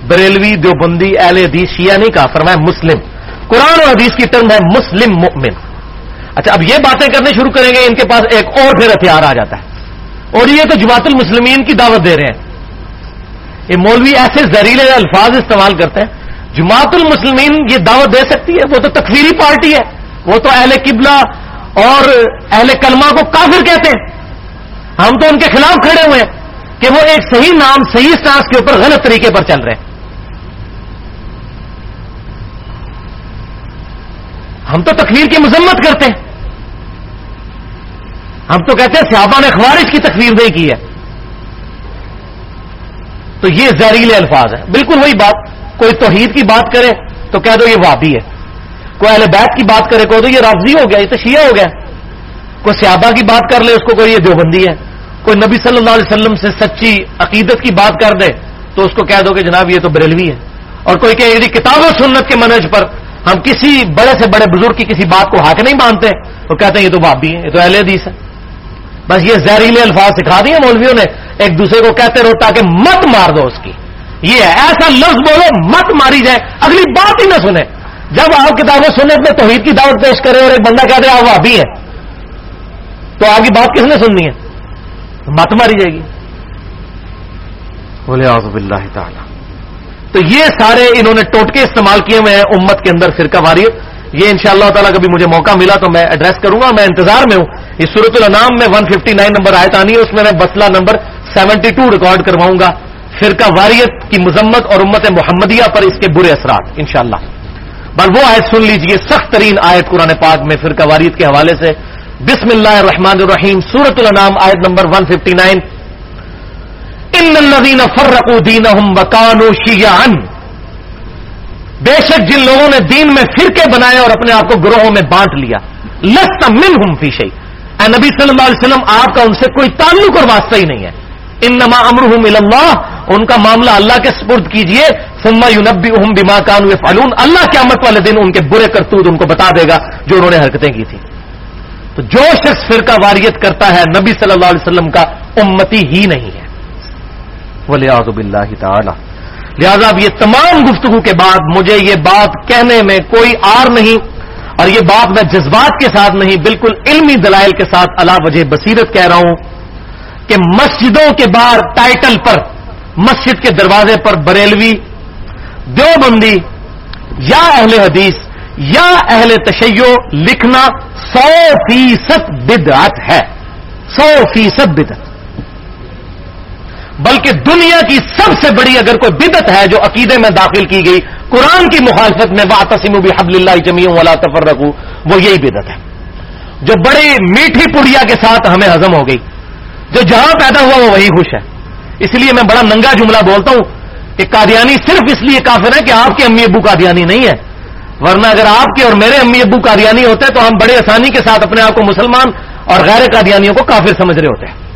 بریلوی دیوبندی، اہل حدیث، شیعہ نہیں کہا، فرمایا مسلم۔ قرآن اور حدیث کی ٹرم ہے مسلم مؤمن۔ اچھا اب یہ باتیں کرنے شروع کریں گے، ان کے پاس ایک اور پھر ہتھیار آ جاتا ہے۔ اور یہ تو جماعت المسلمین کی دعوت دے رہے ہیں۔ یہ مولوی ایسے زہریلے الفاظ استعمال کرتے ہیں۔ جماعت المسلمین یہ دعوت دے سکتی ہے، وہ تو تکفیری پارٹی ہے۔ وہ تو اہل قبلہ اور اہل کلمہ کو کافر کہتے ہیں۔ ہم تو ان کے خلاف کھڑے ہوئے ہیں کہ وہ ایک صحیح نام، صحیح سانس کے اوپر غلط طریقے پر چل رہے ہیں۔ ہم تو تکفیر کی مذمت کرتے ہیں۔ ہم تو کہتے ہیں صحابہ نے خوارش کی تکفیر نہیں کی ہے۔ تو یہ زہریلے الفاظ ہیں۔ بالکل وہی بات، کوئی توحید کی بات کرے تو کہہ دو یہ وادی ہے۔ کوئی اہل بیت کی بات کرے کہہ دو یہ رافضی ہو گیا، یہ تو شیعہ ہو گیا۔ کوئی سیابا کی بات کر لے، اس کو کوئی یہ دیوبندی ہے۔ کوئی نبی صلی اللہ علیہ وسلم سے سچی عقیدت کی بات کر دے تو اس کو کہہ دو کہ جناب یہ تو بریلوی ہے۔ اور کوئی کہ یعنی کتاب و سنت کے منج پر ہم کسی بڑے سے بڑے بزرگ کی کسی بات کو حق نہیں مانتے وہ کہتے ہیں یہ تو بابی ہے، یہ تو اہل حدیث ہے۔ بس یہ زہریلے الفاظ سکھا دیے مولویوں نے۔ ایک دوسرے کو کہتے رہو تاکہ مت مار دو اس کی۔ یہ ہے ایسا لفظ بولو مت ماری جائے۔ اگلی بات ہی نہ سنے جب آپ کتابیں سنت میں توحید کی دعوت پیش کرے اور ایک بندہ کہہ دے آپ بھابی ہے تو آگے بات کس نے سننی ہے؟ مت ماری جائے گی۔ بولے آزب اللہ تعالی۔ تو یہ سارے انہوں نے ٹوٹکے استعمال کیے ہوئے ہیں امت کے اندر فرقہ واریت یہ ان شاء اللہ تعالیٰ کبھی مجھے موقع ملا تو میں ایڈریس کروں گا، میں انتظار میں ہوں۔ یہ صورت الانام میں 159 نمبر آیت آنی ہے، اس میں میں مسئلہ نمبر 72 ریکارڈ کرواؤں گا۔ فرقہ واریت کی مذمت اور امت محمدیہ پر اس کے برے اثرات، انشاءاللہ۔ بل وہ آیت سن لیجیے، سخت ترین آیت قرآن پاک میں فرقہ واریت کے حوالے سے۔ بسم اللہ الرحمن الرحیم سورت الانام آیت نمبر 159 ان الذين فرقوا دينهم وكانوا شيعا بے شک جن لوگوں نے دین میں فرقے بنائے اور اپنے آپ کو گروہوں میں بانٹ لیا، لست منهم في شيء اے نبی صلی اللہ علیہ وسلم، آپ کا ان سے کوئی تعلق اور واسطہ ہی نہیں ہے۔ انما امرهم الى اللہ، ان کا معاملہ اللہ کے سپرد کیجیے۔ ثم ينبئهم بما كانوا يفعلون۔ اللہ قیامت والے دن ان کے برے کرتوت ان کو بتا دے گا جو انہوں نے حرکتیں کی تھی تو جو شخص فرقہ واریت کرتا ہے، نبی صلی اللہ علیہ وسلم کا امتی ہی نہیں ہے۔ ولیاز اللہ تعالی۔ لہذا اب یہ تمام گفتگو کے بعد مجھے یہ بات کہنے میں کوئی آر نہیں اور یہ بات میں جذبات کے ساتھ نہیں، بالکل علمی دلائل کے ساتھ اللہ وجہ بصیرت کہہ رہا ہوں کہ مسجدوں کے باہر ٹائٹل پر، مسجد کے دروازے پر بریلوی، دیوبندی، یا اہل حدیث، یا اہل تشیع لکھنا سو فیصد بدعت ہے۔ سو فیصد بدعت۔ بلکہ دنیا کی سب سے بڑی اگر کوئی بدت ہے جو عقیدے میں داخل کی گئی، قرآن کی مخالفت میں تسیم بھی حبل اللہ جمی والا تفر رکھوں وہ یہی بدت ہے۔ جو بڑی میٹھی پڑیا کے ساتھ ہمیں ہزم ہو گئی، جو جہاں پیدا ہوا وہ وہی خوش ہے۔ اس لیے میں بڑا ننگا جملہ بولتا ہوں کہ قادیانی صرف اس لیے کافر ہے کہ آپ کے امی ابو قادیانی نہیں ہے ورنہ اگر آپ کے اور میرے امی ابو قادیانی ہوتے تو ہم بڑے آسانی کے ساتھ اپنے آپ کو مسلمان اور غیر قادیانیوں کو کافر سمجھ رہے ہوتے۔ ہیں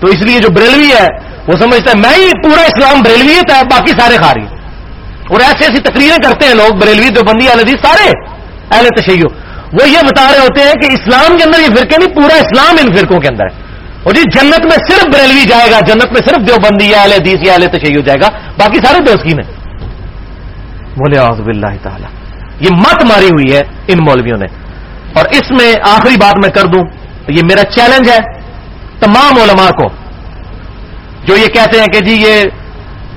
تو اس لیے جو بریلوی ہے، وہ سمجھتا ہے، میں ہی پورا اسلام بریلویت ہے باقی سارے کھا رہی اور ایسی ایسی تقریریں کرتے ہیں لوگ، بریلوی جو بندی حدیث، سارے اہل تشیع۔ وہ یہ بتا رہے ہوتے ہیں کہ اسلام کے اندر یہ فرقے نہیں، پورا اسلام ان فرقوں کے اندر ہے۔ اور جی جنت میں صرف بریلوی جائے گا، جنت میں صرف جو بندی یا اہل حدیث یا اہل تشیع جائے گا، باقی سارے دوستی میں۔ بولے آزب اللہ تعالی۔ یہ مت ماری ہوئی ہے ان مولویوں نے۔ اور اس میں آخری بات میں کر دوں، یہ میرا چیلنج ہے۔ تمام علماء کو جو یہ کہتے ہیں کہ جی یہ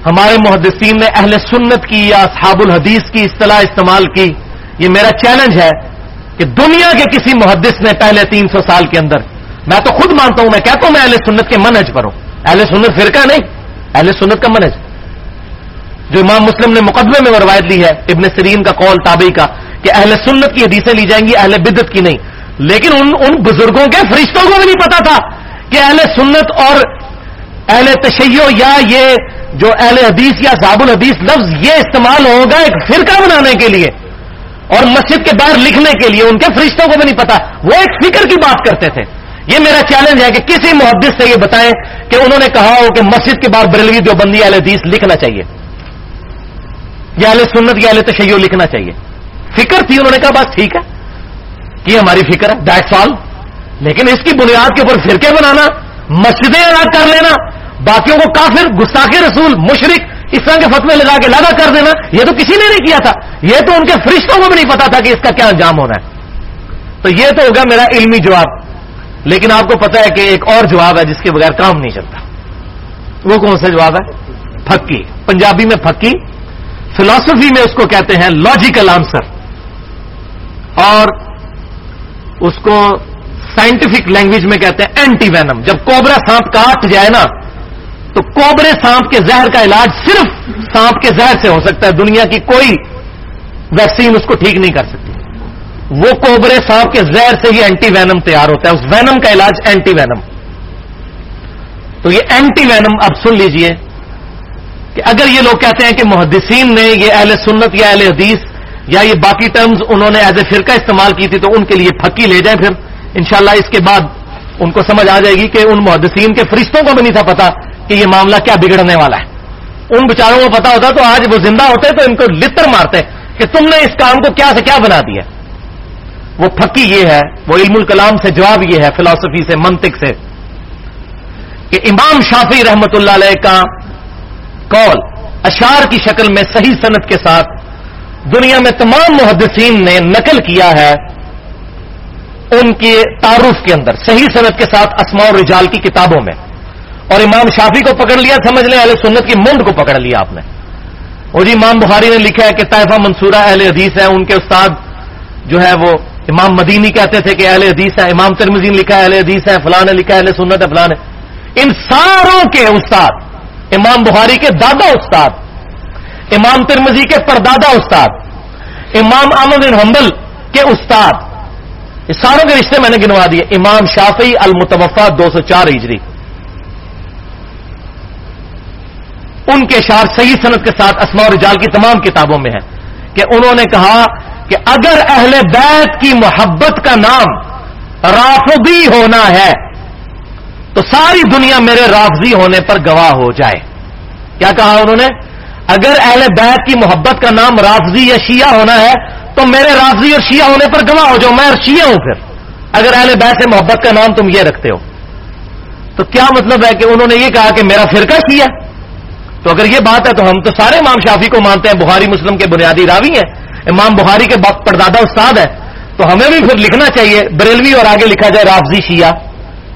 ہمارے محدثین نے اہل سنت کی یا صحاب الحدیث کی اصطلاح استعمال کی، یہ میرا چیلنج ہے کہ دنیا کے کسی محدث نے پہلے تین سو سال کے اندر، میں تو خود مانتا ہوں، میں کہتا ہوں میں اہل سنت کے منج پر ہوں۔ اہل سنت فرقہ نہیں، اہل سنت کا منج جو امام مسلم نے مقدمے میں روایت لی ہے، ابن سرین کا قول، تابعی کا، کہ اہل سنت کی حدیثیں لی جائیں گی، اہل بدت کی نہیں۔ لیکن ان ان بزرگوں کے، فرشتوں کو بھی نہیں پتا تھا کہ اہل سنت اور اہل تشیع یا یہ جو اہل حدیث یا صحاب الحدیث لفظ یہ استعمال ہوگا ایک فرقہ بنانے کے لیے اور مسجد کے باہر لکھنے کے لیے، ان کے فرشتوں کو بھی نہیں پتا۔ وہ ایک فکر کی بات کرتے تھے۔ یہ میرا چیلنج ہے کہ کسی محدث سے یہ بتائیں کہ انہوں نے کہا ہو کہ مسجد کے باہر بریلوی جو بندی اہل حدیث لکھنا چاہیے۔ یا اہل سنت یا اہل تشیع لکھنا چاہیے۔ فکر تھی، انہوں نے کہا بس ٹھیک ہے۔ کہ ہماری فکر ہے۔ دیٹس آل لیکن اس کی بنیاد کے اوپر فرقے بنانا، مسجدیں یاد کر لینا، باقیوں کو کافر، گستاخ رسول مشرق اس طرح کے فتوے لگا کے لگا کر دینا، یہ تو کسی نے نہیں کیا تھا۔ یہ تو ان کے فرشتوں کو بھی نہیں پتا تھا کہ اس کا کیا انجام ہونا ہے۔ تو یہ تو ہوگا میرا علمی جواب۔ لیکن آپ کو پتا ہے کہ ایک اور جواب ہے جس کے بغیر کام نہیں چلتا۔ وہ کون سا جواب ہے؟ پھکی۔ پنجابی میں پھکی۔ فلاسفی میں اس کو کہتے ہیں لاجیکل آنسر اور اس کو سائنٹیفک لینگویج میں کہتے ہیں اینٹی وینم جب کوبرا سانپ کاٹ جائے نا، تو کوبرے سانپ کے زہر کا علاج صرف سانپ کے زہر سے ہو سکتا ہے۔ دنیا کی کوئی ویکسین اس کو ٹھیک نہیں کر سکتی۔ وہ کوبرے سانپ کے زہر سے ہی اینٹی وینم تیار ہوتا ہے۔ اس وینم کا علاج اینٹی وینم تو یہ اینٹی وینم اب سن لیجیے کہ اگر یہ لوگ کہتے ہیں کہ محدثین نے یہ اہل سنت یا اہل حدیث یا یہ باقی ٹرمز انہوں نے ایز اے فرقہ استعمال کی تھی تو ان کے لیے پھکی لے جائیں پھر۔ انشاءاللہ اس کے بعد ان کو سمجھ آ جائے گی کہ ان محدثین کے فرشتوں کو بھی نہیں تھا پتا کہ یہ معاملہ کیا بگڑنے والا ہے۔ ان بچاروں کو پتا ہوتا تو آج وہ زندہ ہوتے تو ان کو لطر مارتے کہ تم نے اس کام کو کیا سے کیا بنا دیا۔ وہ پھکی یہ ہے، وہ علم الکلام سے جواب یہ ہے، فلاسفی سے، منطق سے، کہ امام شافی رحمت اللہ علیہ کا کال اشار کی شکل میں صحیح صنعت کے ساتھ دنیا میں تمام محدثین نے نقل کیا ہے۔ ان کے تعارف کے اندر، صحیح صنعت کے ساتھ اسماء اور رجال کی کتابوں میں۔ اور امام شافی کو پکڑ لیا، سمجھ لیں، اہل سنت کی منڈ کو پکڑ لیا آپ نے۔ وہ جی امام بخاری نے لکھا ہے کہ طائفہ منصورہ اہل حدیث ہے ان کے استاد جو ہے وہ امام مدینی کہتے تھے کہ اہل حدیث ہے امام ترمزین لکھا ہے اہل حدیث ہے فلاں نے لکھا ہے، اہل سنت ہے فلاں ان ساروں کے استاد، امام بخاری کے دادا استاد، امام ترمزی کے پردادا استاد، امام احمد بن حنبل کے استاد اس ساروں کے رشتے میں نے گنوا دیے۔ امام شافی المتوفا دو سو چار ہجری۔ ان کے شار صحیح صنعت کے ساتھ اسماء اور رجال کی تمام کتابوں میں ہے کہ انہوں نے کہا کہ اگر اہل بیت کی محبت کا نام رافضی ہونا ہے، تو ساری دنیا میرے رافضی ہونے پر گواہ ہو جائے۔ کیا کہا انہوں نے؟ اگر اہل بیت کی محبت کا نام رافضی یا شیعہ ہونا ہے تو میرے رافضی اور شیعہ ہونے پر گواہ ہو جاؤ، میں شیعہ ہوں پھر۔ اگر اہل بیت محبت کا نام تم یہ رکھتے ہو۔ تو کیا مطلب ہے کہ انہوں نے یہ کہا کہ میرا فرقہ شیعہ تو اگر یہ بات ہے تو ہم تو سارے امام شافی کو مانتے ہیں، بخاری، مسلم کے بنیادی راوی ہیں۔ امام بخاری کے پردادا استاد ہے تو ہمیں بھی پھر لکھنا چاہیے، بریلوی اور آگے لکھا جائے رافضی شیعہ۔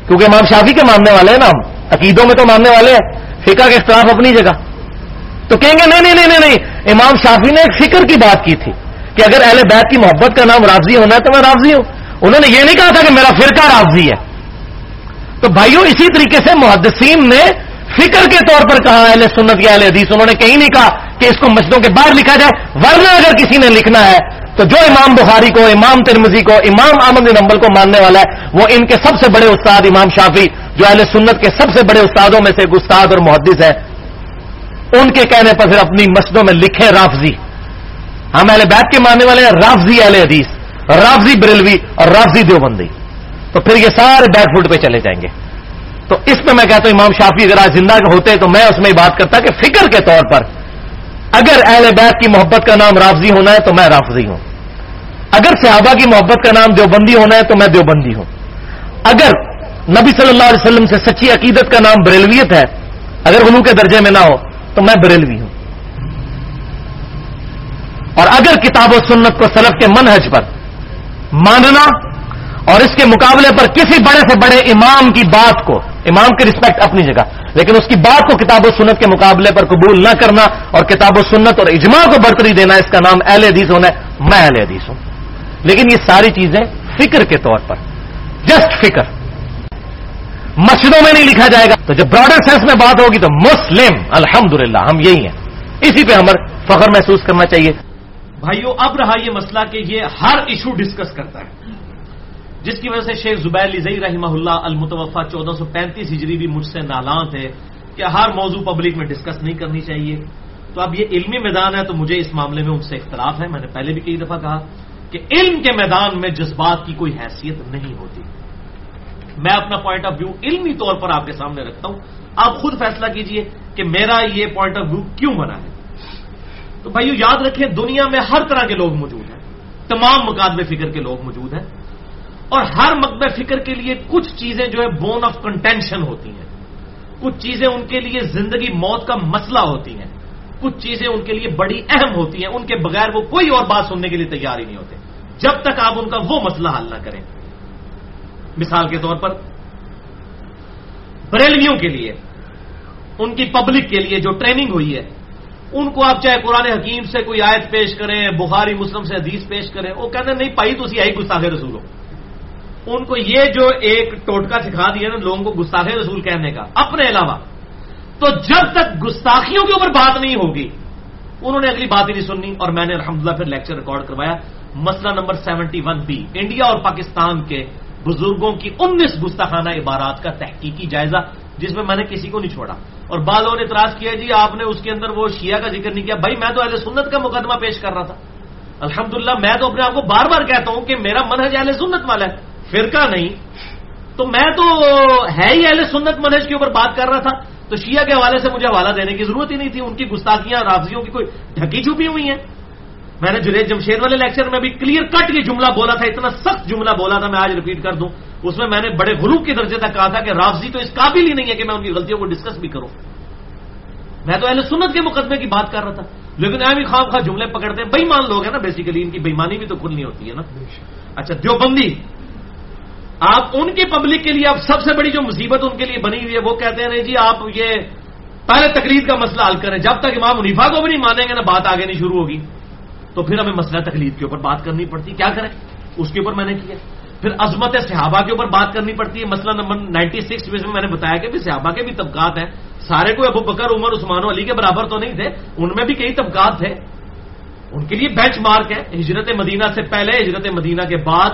کیونکہ امام شافی کے ماننے والے ہیں نا ہم۔ عقیدوں میں تو ماننے والے ہیں۔ فقہ کے اختلاف اپنی جگہ۔ تو کہیں گے، نہیں نہیں نہیں نہیں امام شافی نے ایک فکر کی بات کی تھی۔ کہ اگر اہل بیت کی محبت کا نام رافضی ہونا ہے تو میں رافضی ہوں۔ انہوں نے یہ نہیں کہا تھا کہ میرا فرقہ رافضی ہے۔ تو بھائیوں اسی طریقے سے محدثین نے فکر کے طور پر کہا، اہل سنت یا اہل حدیث، انہوں نے کہیں نہیں کہا کہ اس کو مسجدوں کے باہر لکھا جائے۔ ورنہ اگر کسی نے لکھنا ہے، تو جو امام بخاری کو، امام ترمزی کو، امام احمد نمبل کو ماننے والا ہے، وہ ان کے سب سے بڑے استاد امام شافی جو اہل سنت کے سب سے بڑے استادوں میں سے ایک استاد اور محدث ہے۔ ان کے کہنے پر پھر اپنی مسجدوں میں لکھے رافضی ہم اہل بیت کے ماننے والے ہیں رافضی اہل حدیث، رافضی بریلوی اور رافضی دیوبندی۔ تو پھر یہ سارے بیک فوٹ پہ چلے جائیں گے۔ تو اس میں میں کہتا ہوں امام شافی اگر آج زندہ ہوتے تو میں اس میں بات کرتا کہ فکر کے طور پر اگر اہل بیت کی محبت کا نام رافضی ہونا ہے تو میں رافضی ہوں۔ اگر صحابہ کی محبت کا نام دیوبندی ہونا ہے تو میں دیوبندی ہوں۔ اگر نبی صلی اللہ علیہ وسلم سے سچی عقیدت کا نام بریلویت ہے، اگر غلو کے درجے میں نہ ہو تو میں بریلوی ہوں۔ اور اگر کتاب و سنت کو سلف کے منحج پر ماننا اور اس کے مقابلے پر کسی بڑے سے بڑے امام کی بات کو، امام کی رسپیکٹ اپنی جگہ، لیکن اس کی بات کو کتاب و سنت کے مقابلے پر قبول نہ کرنا اور کتاب و سنت اور اجماع کو برتری دینا، اس کا نام اہل حدیث ہونا ہے، میں اہل حدیث ہوں۔ لیکن یہ ساری چیزیں فکر کے طور پر جسٹ فکر۔ مسجدوں میں نہیں لکھا جائے گا۔ تو جب براڈر سینس میں بات ہوگی تو مسلم الحمد ہم یہی ہیں۔ اسی پہ ہمیں فخر محسوس کرنا چاہیے۔ بھائیوں اب رہا یہ مسئلہ کہ یہ ہر ایشو ڈسکس کرتا ہے۔ جس کی وجہ سے شیخ زبیر لزئی رحمہ اللہ المتوفا چودہ سو پینتیس ہجری بھی مجھ سے نالان تھے کہ ہر موضوع پبلک میں ڈسکس نہیں کرنی چاہیے۔ تو اب یہ علمی میدان ہے تو مجھے اس معاملے میں ان سے اختلاف ہے۔ میں نے پہلے بھی کئی دفعہ کہا کہ علم کے میدان میں جذبات کی کوئی حیثیت نہیں ہوتی۔ میں اپنا پوائنٹ آف ویو علمی طور پر آپ کے سامنے رکھتا ہوں۔ آپ خود فیصلہ کیجیے کہ میرا یہ پوائنٹ آف ویو کیوں بنا ہے۔ تو بھائیو یاد رکھیں، دنیا میں ہر طرح کے لوگ موجود ہیں۔ تمام مقابلے فکر کے لوگ موجود ہیں۔ اور ہر مقبہ فکر کے لیے کچھ چیزیں جو ہے بون آف کنٹینشن ہوتی ہیں۔ کچھ چیزیں ان کے لیے زندگی موت کا مسئلہ ہوتی ہیں۔ کچھ چیزیں ان کے لیے بڑی اہم ہوتی ہیں۔ ان کے بغیر وہ کوئی اور بات سننے کے لیے تیار ہی نہیں ہوتے۔ جب تک آپ ان کا وہ مسئلہ حل نہ کریں۔ مثال کے طور پر، بریلویوں کے لیے، ان کی پبلک کے لیے جو ٹریننگ ہوئی ہے ان کو آپ چاہے قرآن حکیم سے کوئی آیت پیش کریں، بخاری، مسلم سے حدیث پیش کریں، وہ کہتے ہیں نہیں، پائی تو اسی آئی گستاخ رسول۔ ہو ان کو یہ جو ایک ٹوٹکا سکھا دیا نا لوگوں کو گستاخ رسول کہنے کا، اپنے علاوہ۔ تو جب تک گستاخیوں کے اوپر بات نہیں ہوگی، انہوں نے اگلی بات ہی نہیں سننی، اور میں نے الحمدللہ پھر لیکچر ریکارڈ کروایا۔ مسئلہ number seventy one B, India اور پاکستان کے بزرگوں کی انیس گستاخانہ عبارات کا تحقیقی جائزہ، جس میں میں نے کسی کو نہیں چھوڑا۔ اور بالوں نے اعتراض کیا جی آپ نے اس کے اندر وہ شیعہ کا ذکر نہیں کیا۔ بھائی، میں تو اہل سنت کا مقدمہ پیش کر رہا تھا۔ الحمدللہ، میں تو اپنے آپ کو بار بار کہتا ہوں کہ میرا منہج اہل سنت والا ہے۔ فرقہ نہیں۔ تو میں تو ہے ہی اہل سنت منہج کے اوپر بات کر رہا تھا۔ تو شیعہ کے حوالے سے مجھے حوالہ دینے کی ضرورت ہی نہیں تھی۔ ان کی گستاخیاں رافضیوں کی کوئی ڈھکی چھپی ہوئی ہیں۔ میں نے جنید جمشید والے لیکچر میں بھی کلیئر کٹ یہ جملہ بولا تھا، اتنا سخت جملہ بولا تھا، میں آج ریپیٹ کر دوں۔ اس میں میں نے بڑے غروب کے درجے تک کہا تھا کہ رافضی تو اس قابل ہی نہیں ہے کہ میں ان کی غلطیوں کو ڈسکس بھی کروں۔ میں تو اہل سنت کے مقدمے کی بات کر رہا تھا، لیکن بھی خواہ خواہ جملے پکڑتے ہیں۔ بےمان لوگ ہیں نا بیسیکلی ان کی بےمانی بھی تو کھلنی ہوتی ہے نا۔ اچھا دیوبندی۔ آپ ان کی پبلک کے لیے اب سب سے بڑی جو مصیبت ان کے لیے بنی ہوئی ہے، وہ کہتے ہیں، نہیں جی آپ یہ پہلے تقلید کا مسئلہ حل کریں۔ جب تک امام منیفا کو بھی نہیں مانیں گے نا بات آگے نہیں شروع ہوگی۔ تو پھر ہمیں مسئلہ تقلید کے اوپر بات کرنی پڑتی، کیا کریں؟ اس کے اوپر میں نے کیا۔ پھر عظمت صحابہ کے اوپر بات کرنی پڑتی۔ ہے مسئلہ نمبر نائنٹی سکس میں میں نے بتایا کہ صحابہ کے بھی طبقات ہیں۔ سارے کو ابو بکر، عمر، عثمان و علی کے برابر تو نہیں تھے، ان میں بھی کئی طبقات تھے۔ ان کے لیے بینچ مارک ہے۔ ہجرت مدینہ سے پہلے، ہجرت مدینہ کے بعد۔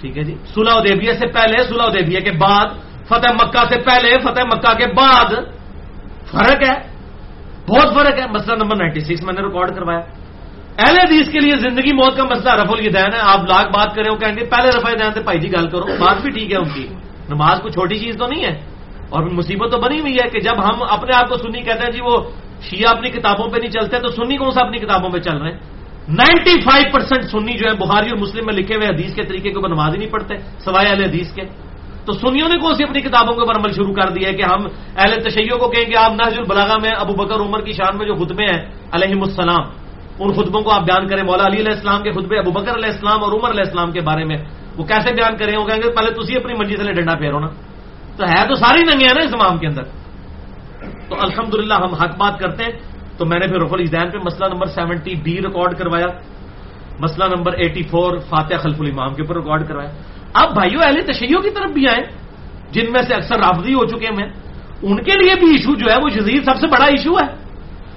ٹھیک ہے جی۔ سلح ادیبیہ سے پہلے سلح ادیبیہ کے بعد۔ فتح مکہ سے پہلے، فتح مکہ کے بعد۔ فرق ہے۔ بہت فرق ہے. مسئلہ نمبر نائنٹی سکس میں نے ریکارڈ کروایا. اہل حدیث کے لیے زندگی موت کا مسئلہ رف الدین ہے. آپ لاکھ بات کریں وہ کہیں گے پہلے رفا دین سے بھائی جی گل کرو. بات بھی ٹھیک ہے ان کی. نماز کوئی چھوٹی چیز تو نہیں ہے. اور مصیبت تو بنی ہوئی ہے کہ جب ہم اپنے آپ کو سنی کہتے ہیں جی وہ شیعہ اپنی کتابوں پہ نہیں چلتے، تو سنی کون سا اپنی کتابوں پہ چل رہے ہیں؟ نائنٹی فائیو پرسینٹ سنی جو ہے، بخاری اور مسلم میں لکھے ہوئے حدیث کے طریقے کے اوپر نماز ہی نہیں پڑھتے، سوائے اہل حدیث کے. تو سنیوں نے کون سی اپنی کتابوں کے اوپر عمل شروع کر دیا ہے کہ ہم اہل تشیعوں کو کہیں گے آپ نہج البلاغا میں ابو بکر عمر کی شان میں جو خطبے ہیں، علیہم السلام، ان خطبوں کو آپ بیان کریں مولا علی علیہ السلام کے خطبے، ابو بکر علیہ السلام اور عمر علیہ السلام کے بارے میں۔ وہ کیسے بیان کریں، وہ کہیں گے پہلے تھی اپنی منجی سے ڈنڈا پھیرو نا۔ تو ہے تو ساری ننگے ہیں نا اس امام کے اندر۔ تو الحمد ہم حق بات کرتے ہیں۔ تو میں نے پھر رف الدین پہ مسئلہ نمبر سیونٹی بی ریکارڈ کروایا۔ مسئلہ نمبر ایٹی فور فاتح خلف الامام کے اوپر ریکارڈ کروایا۔ اب بھائیو اہل تشیعوں کی طرف بھی آئے جن میں سے اکثر رافضی ہو چکے ہیں ان کے لیے بھی ایشو جو ہے وہ جزید سب سے بڑا ایشو ہے۔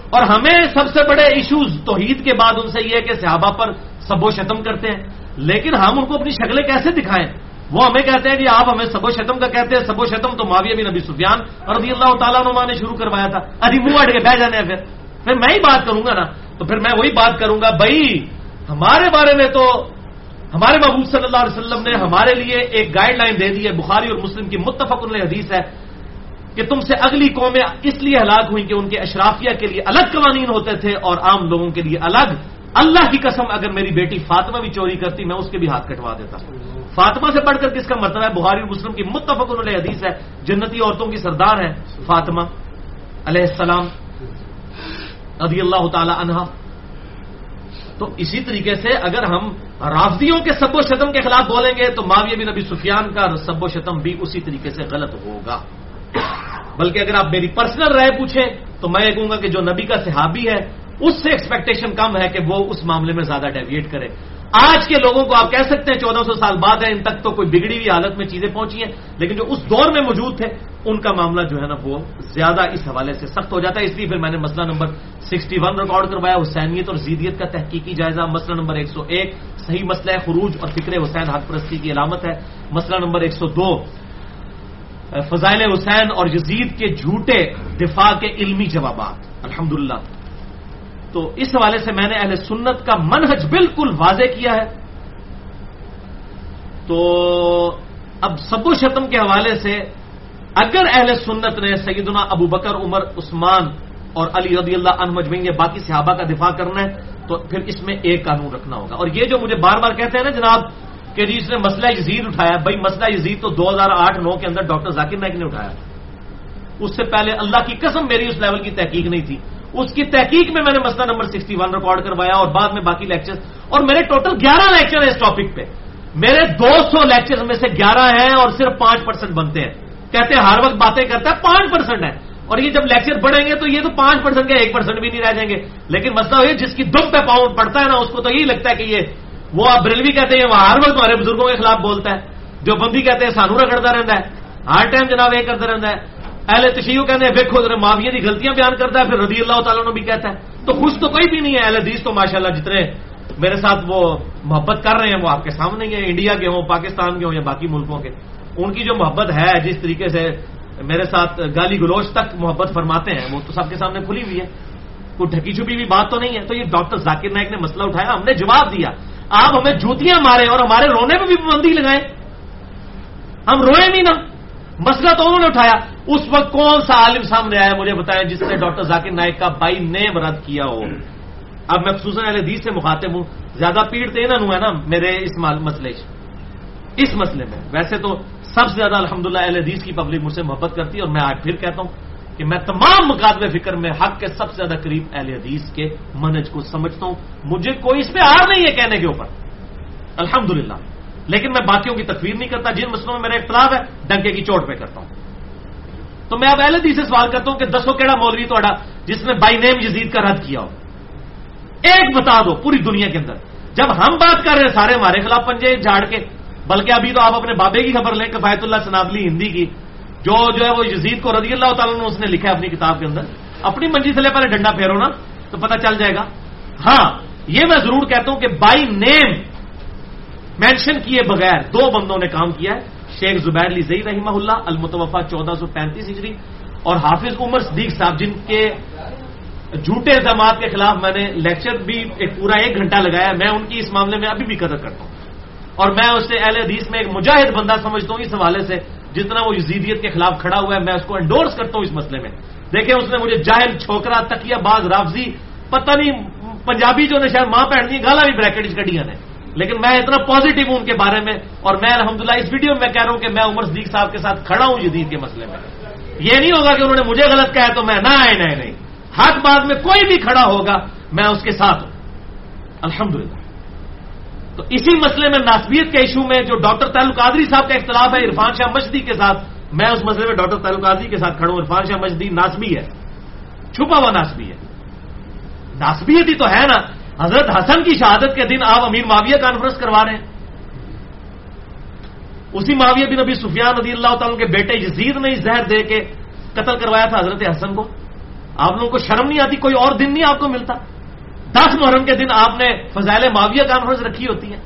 اور ہمیں سب سے بڑے ایشوز توحید کے بعد ان سے یہ ہے کہ صحابہ پر سب و شتم کرتے ہیں۔ لیکن ہم ان کو اپنی شکلیں کیسے دکھائیں؟ وہ ہمیں کہتے ہیں جی آپ ہمیں سب و شتم کا کہتے ہیں، سب و شتم تو معاویہ بن نبی سفیان اور رضی اللہ تعالیٰ نما نے شروع کروایا تھا۔ ابھی منہ اٹ کے بہ جانے ہیں پھر۔ پھر میں ہی بات کروں گا نا۔ تو پھر میں وہی بات کروں گا، بھائی ہمارے بارے میں تو ہمارے محبوب صلی اللہ علیہ وسلم نے ہمارے لیے ایک گائیڈ لائن دے دی ہے، بخاری اور مسلم کی متفق حدیث ہے کہ تم سے اگلی قومیں اس لیے ہلاک ہوئی کہ ان کے اشرافیہ کے لیے الگ قوانین ہوتے تھے اور عام لوگوں کے لیے الگ۔ اللہ کی قسم، اگر میری بیٹی فاطمہ بھی چوری کرتی، میں اس کے بھی ہاتھ کٹوا دیتا۔ فاطمہ سے پڑھ کر کس کا مطلب ہے؟ بخاری اور مسلم کی متفق علیہ حدیث ہے، جنتی عورتوں کی سردار ہے فاطمہ علیہ السلام رضی اللہ تعالی عنہا۔ تو اسی طریقے سے اگر ہم رافضیوں کے سب و شتم کے خلاف بولیں گے تو معاویہ بن نبی سفیان کا سب و شتم بھی اسی طریقے سے غلط ہوگا۔ بلکہ اگر آپ میری پرسنل رائے پوچھیں تو میں یہ کہوں گا کہ جو نبی کا صحابی ہے، اس سے ایکسپیکٹیشن کم ہے کہ وہ اس معاملے میں زیادہ ڈیویٹ کرے۔ آج کے لوگوں کو آپ کہہ سکتے ہیں چودہ سو سال بعد ہے، ان تک تو کوئی بگڑی ہوئی حالت میں چیزیں پہنچی ہیں، لیکن جو اس دور میں موجود تھے، ان کا معاملہ جو ہے نا وہ زیادہ اس حوالے سے سخت ہو جاتا ہے۔ اس لیے پھر میں نے مسئلہ نمبر سکسٹی ون ریکارڈ کروایا، حسینیت اور زیدیت کا تحقیقی جائزہ۔ مسئلہ نمبر ایک سو ایک، صحیح مسئلہ ہے، خروج اور فکر حسین حق پرستی کی علامت ہے۔ مسئلہ نمبر ایک سو دو، فضائل حسین اور یزید کے جھوٹے دفاع کے علمی جوابات۔ الحمدللہ۔ تو اس حوالے سے میں نے اہل سنت کا منحج بالکل واضح کیا ہے۔ تو اب سب و شتم کے حوالے سے اگر اہل سنت نے سیدنا ابو بکر، عمر، عثمان اور علی رضی اللہ عنہ مجمعین یا باقی صحابہ کا دفاع کرنا ہے، تو پھر اس میں ایک قانون رکھنا ہوگا۔ اور یہ جو مجھے بار بار کہتے ہیں نا جناب کہ جی اس نے مسئلہ یزید اٹھایا، بھائی مسئلہ یزید تو دو ہزار آٹھ، نو کے اندر ڈاکٹر ذاکر نائک نے اٹھایا۔ اس سے پہلے اللہ کی قسم میری اس لیول کی تحقیق نہیں تھی۔ اس کی تحقیق میں میں نے مسئلہ نمبر سکسٹی ون ریکارڈ کروایا اور بعد میں باقی لیکچر اور میرے ٹوٹل گیارہ لیکچر ہیں اس ٹاپک پہ۔ میرے دو سو لیکچر میں سے گیارہ ہیں اور صرف پانچ پرسینٹ بنتے ہیں۔ کہتے ہیں ہر وقت باتیں کرتا ہے، پانچ پرسینٹ ہے۔ اور یہ جب لیکچر پڑھیں گے تو یہ تو پانچ پرسینٹ کے ایک پرسینٹ بھی نہیں رہ جائیں گے۔ لیکن مسئلہ یہ جس کی دم پہ پاؤں پڑتا ہے نا، اس کو تو یہی لگتا ہے کہ یہ وہ آپ بریلوی کہتے ہیں وہ ہر وقت ہمارے بزرگوں کے خلاف بولتا ہے۔ جو بندی کہتے ہیں سانو رگڑتا رہتا ہے۔ ہر ٹائم جناب یہ کرتا رہتا ہے۔ اہل تشیو کہتے ہیں ویکو ذرا معاویہ کی غلطیاں بیان کرتا ہے، پھر رضی اللہ تعالیٰ نے بھی کہتا ہے۔ تو خوش تو کوئی بھی نہیں ہے، اہل حدیث تو ماشاء اللہ جتنے میرے ساتھ وہ محبت کر رہے ہیں، وہ آپ کے سامنے ہی ہیں، انڈیا کے ہوں، پاکستان کے ہوں یا باقی ملکوں کے۔ ان کی جو محبت ہے، جس طریقے سے میرے ساتھ گالی گلوچ تک محبت فرماتے ہیں، وہ تو سب کے سامنے کھلی ہوئی ہے۔ کوئی ڈھکی چھپی ہوئی بات تو نہیں ہے۔ تو یہ ڈاکٹر ذاکر نائک نے مسئلہ اٹھایا، ہم نے جواب دیا۔ آپ ہمیں جوتیاں مارے اور ہمارے رونے میں بھی پابندی لگائیں۔ ہم روئے نہیں نا مسئلہ تو انہوں نے اٹھایا۔ اس وقت کون سا عالم سامنے آیا مجھے بتایا جس نے ڈاکٹر ذاکر نائک کا بائی نیم رد کیا ہو؟ اب میں خصوصاً اہل حدیث سے مخاطب ہوں۔ زیادہ پیڑ تو انہوں ہے نا میرے اس مسئلے اس مسئلے میں ویسے تو سب سے زیادہ الحمدللہ اہل حدیث کی پبلک مجھ سے محبت کرتی ہے اور میں آج پھر کہتا ہوں کہ میں تمام مقابلے فکر میں حق کے سب سے زیادہ قریب اہل حدیث کے منج کو سمجھتا ہوں۔ مجھے کوئی اس پہ آر نہیں ہے کہنے کے اوپر۔ الحمدللہ۔ لیکن میں باقیوں کی تکفیر نہیں کرتا، جن مسئلوں میں میرا اختلاف ہے، ڈنکے کی چوٹ پہ کرتا ہوں۔ تو میں اب اہل حدیث سے سوال کرتا ہوں کہ دسو کیڑا مولوی تو جس نے بائی نیم یزید کا رد کیا ہو۔ ایک بتا دو پوری دنیا کے اندر۔ جب ہم بات کر رہے ہیں، سارے ہمارے خلاف پنجے جھاڑ کے۔ بلکہ ابھی تو آپ اپنے بابے کی خبر لیں، کفایت اللہ سنابلی ہندی کی، جو جو ہے وہ یزید کو رضی اللہ تعالیٰ نے اس نے لکھا ہے اپنی کتاب کے اندر۔ اپنی منجی تھلے پہلے ڈنڈا پھیرو نا، تو پتہ چل جائے گا۔ ہاں یہ میں ضرور کہتا ہوں کہ بائی نیم مینشن کیے بغیر دو بندوں نے کام کیا ہے۔ شیخ زبیر علی زئی رحمہ اللہ المتوفا چودہ سو پینتیس ہجری، اور حافظ عمر صدیق صاحب، جن کے جھوٹے الزامات کے خلاف میں نے لیکچر بھی ایک پورا ایک گھنٹہ لگایا میں ان کی اس معاملے میں ابھی بھی قدر کرتا ہوں۔ اور میں اسے اہل حدیث میں ایک مجاہد بندہ سمجھتا ہوں اس حوالے سے، جتنا وہ یزیدیت کے خلاف کھڑا ہوا ہے، میں اس کو انڈورس کرتا ہوں اس مسئلے میں۔ دیکھیں، اس نے مجھے جاہل، چھوکرا تکیا باز، رافضی، پتہ نہیں، پنجابی جو نے شاید ماں پہن دی، گالا بھی بریکٹ کٹیاں نے۔ لیکن میں اتنا پازیٹو ہوں ان کے بارے میں اور میں الحمدللہ اس ویڈیو میں کہہ رہا ہوں کہ میں عمر صدیق صاحب کے ساتھ کھڑا ہوں جدید کے مسئلے میں۔ یہ نہیں ہوگا کہ انہوں نے مجھے غلط کہا تو میں نہ آئے، نہیں نہیں۔ حق بات میں کوئی بھی کھڑا ہوگا، میں اس کے ساتھ ہوں۔ الحمدللہ۔ تو اسی مسئلے میں ناسبیت کے ایشو میں جو ڈاکٹر تعلق قادری صاحب کا اختلاف ہے، عرفان شاہ مجدی کے ساتھ، میں اس مسئلے میں ڈاکٹر تعلق قادری کے ساتھ کھڑا ہوں۔ عرفان شاہ مجدی ناسبی ہے۔ چھپا ہوا ناسبی ہے۔ ناسبیت ہی تو ہے نا۔ حضرت حسن کی شہادت کے دن آپ امیر معاویہ کانفرنس کروا رہے ہیں۔ اسی معاویہ بن ابھی سفیان رضی اللہ تعالیٰ کے بیٹے یزید نے زہر دے کے قتل کروایا تھا حضرت حسن کو۔ آپ لوگوں کو شرم نہیں آتی، کوئی اور دن نہیں آپ کو ملتا۔ دس محرم کے دن آپ نے فضائل معاویہ کانفرنس رکھی ہوتی ہے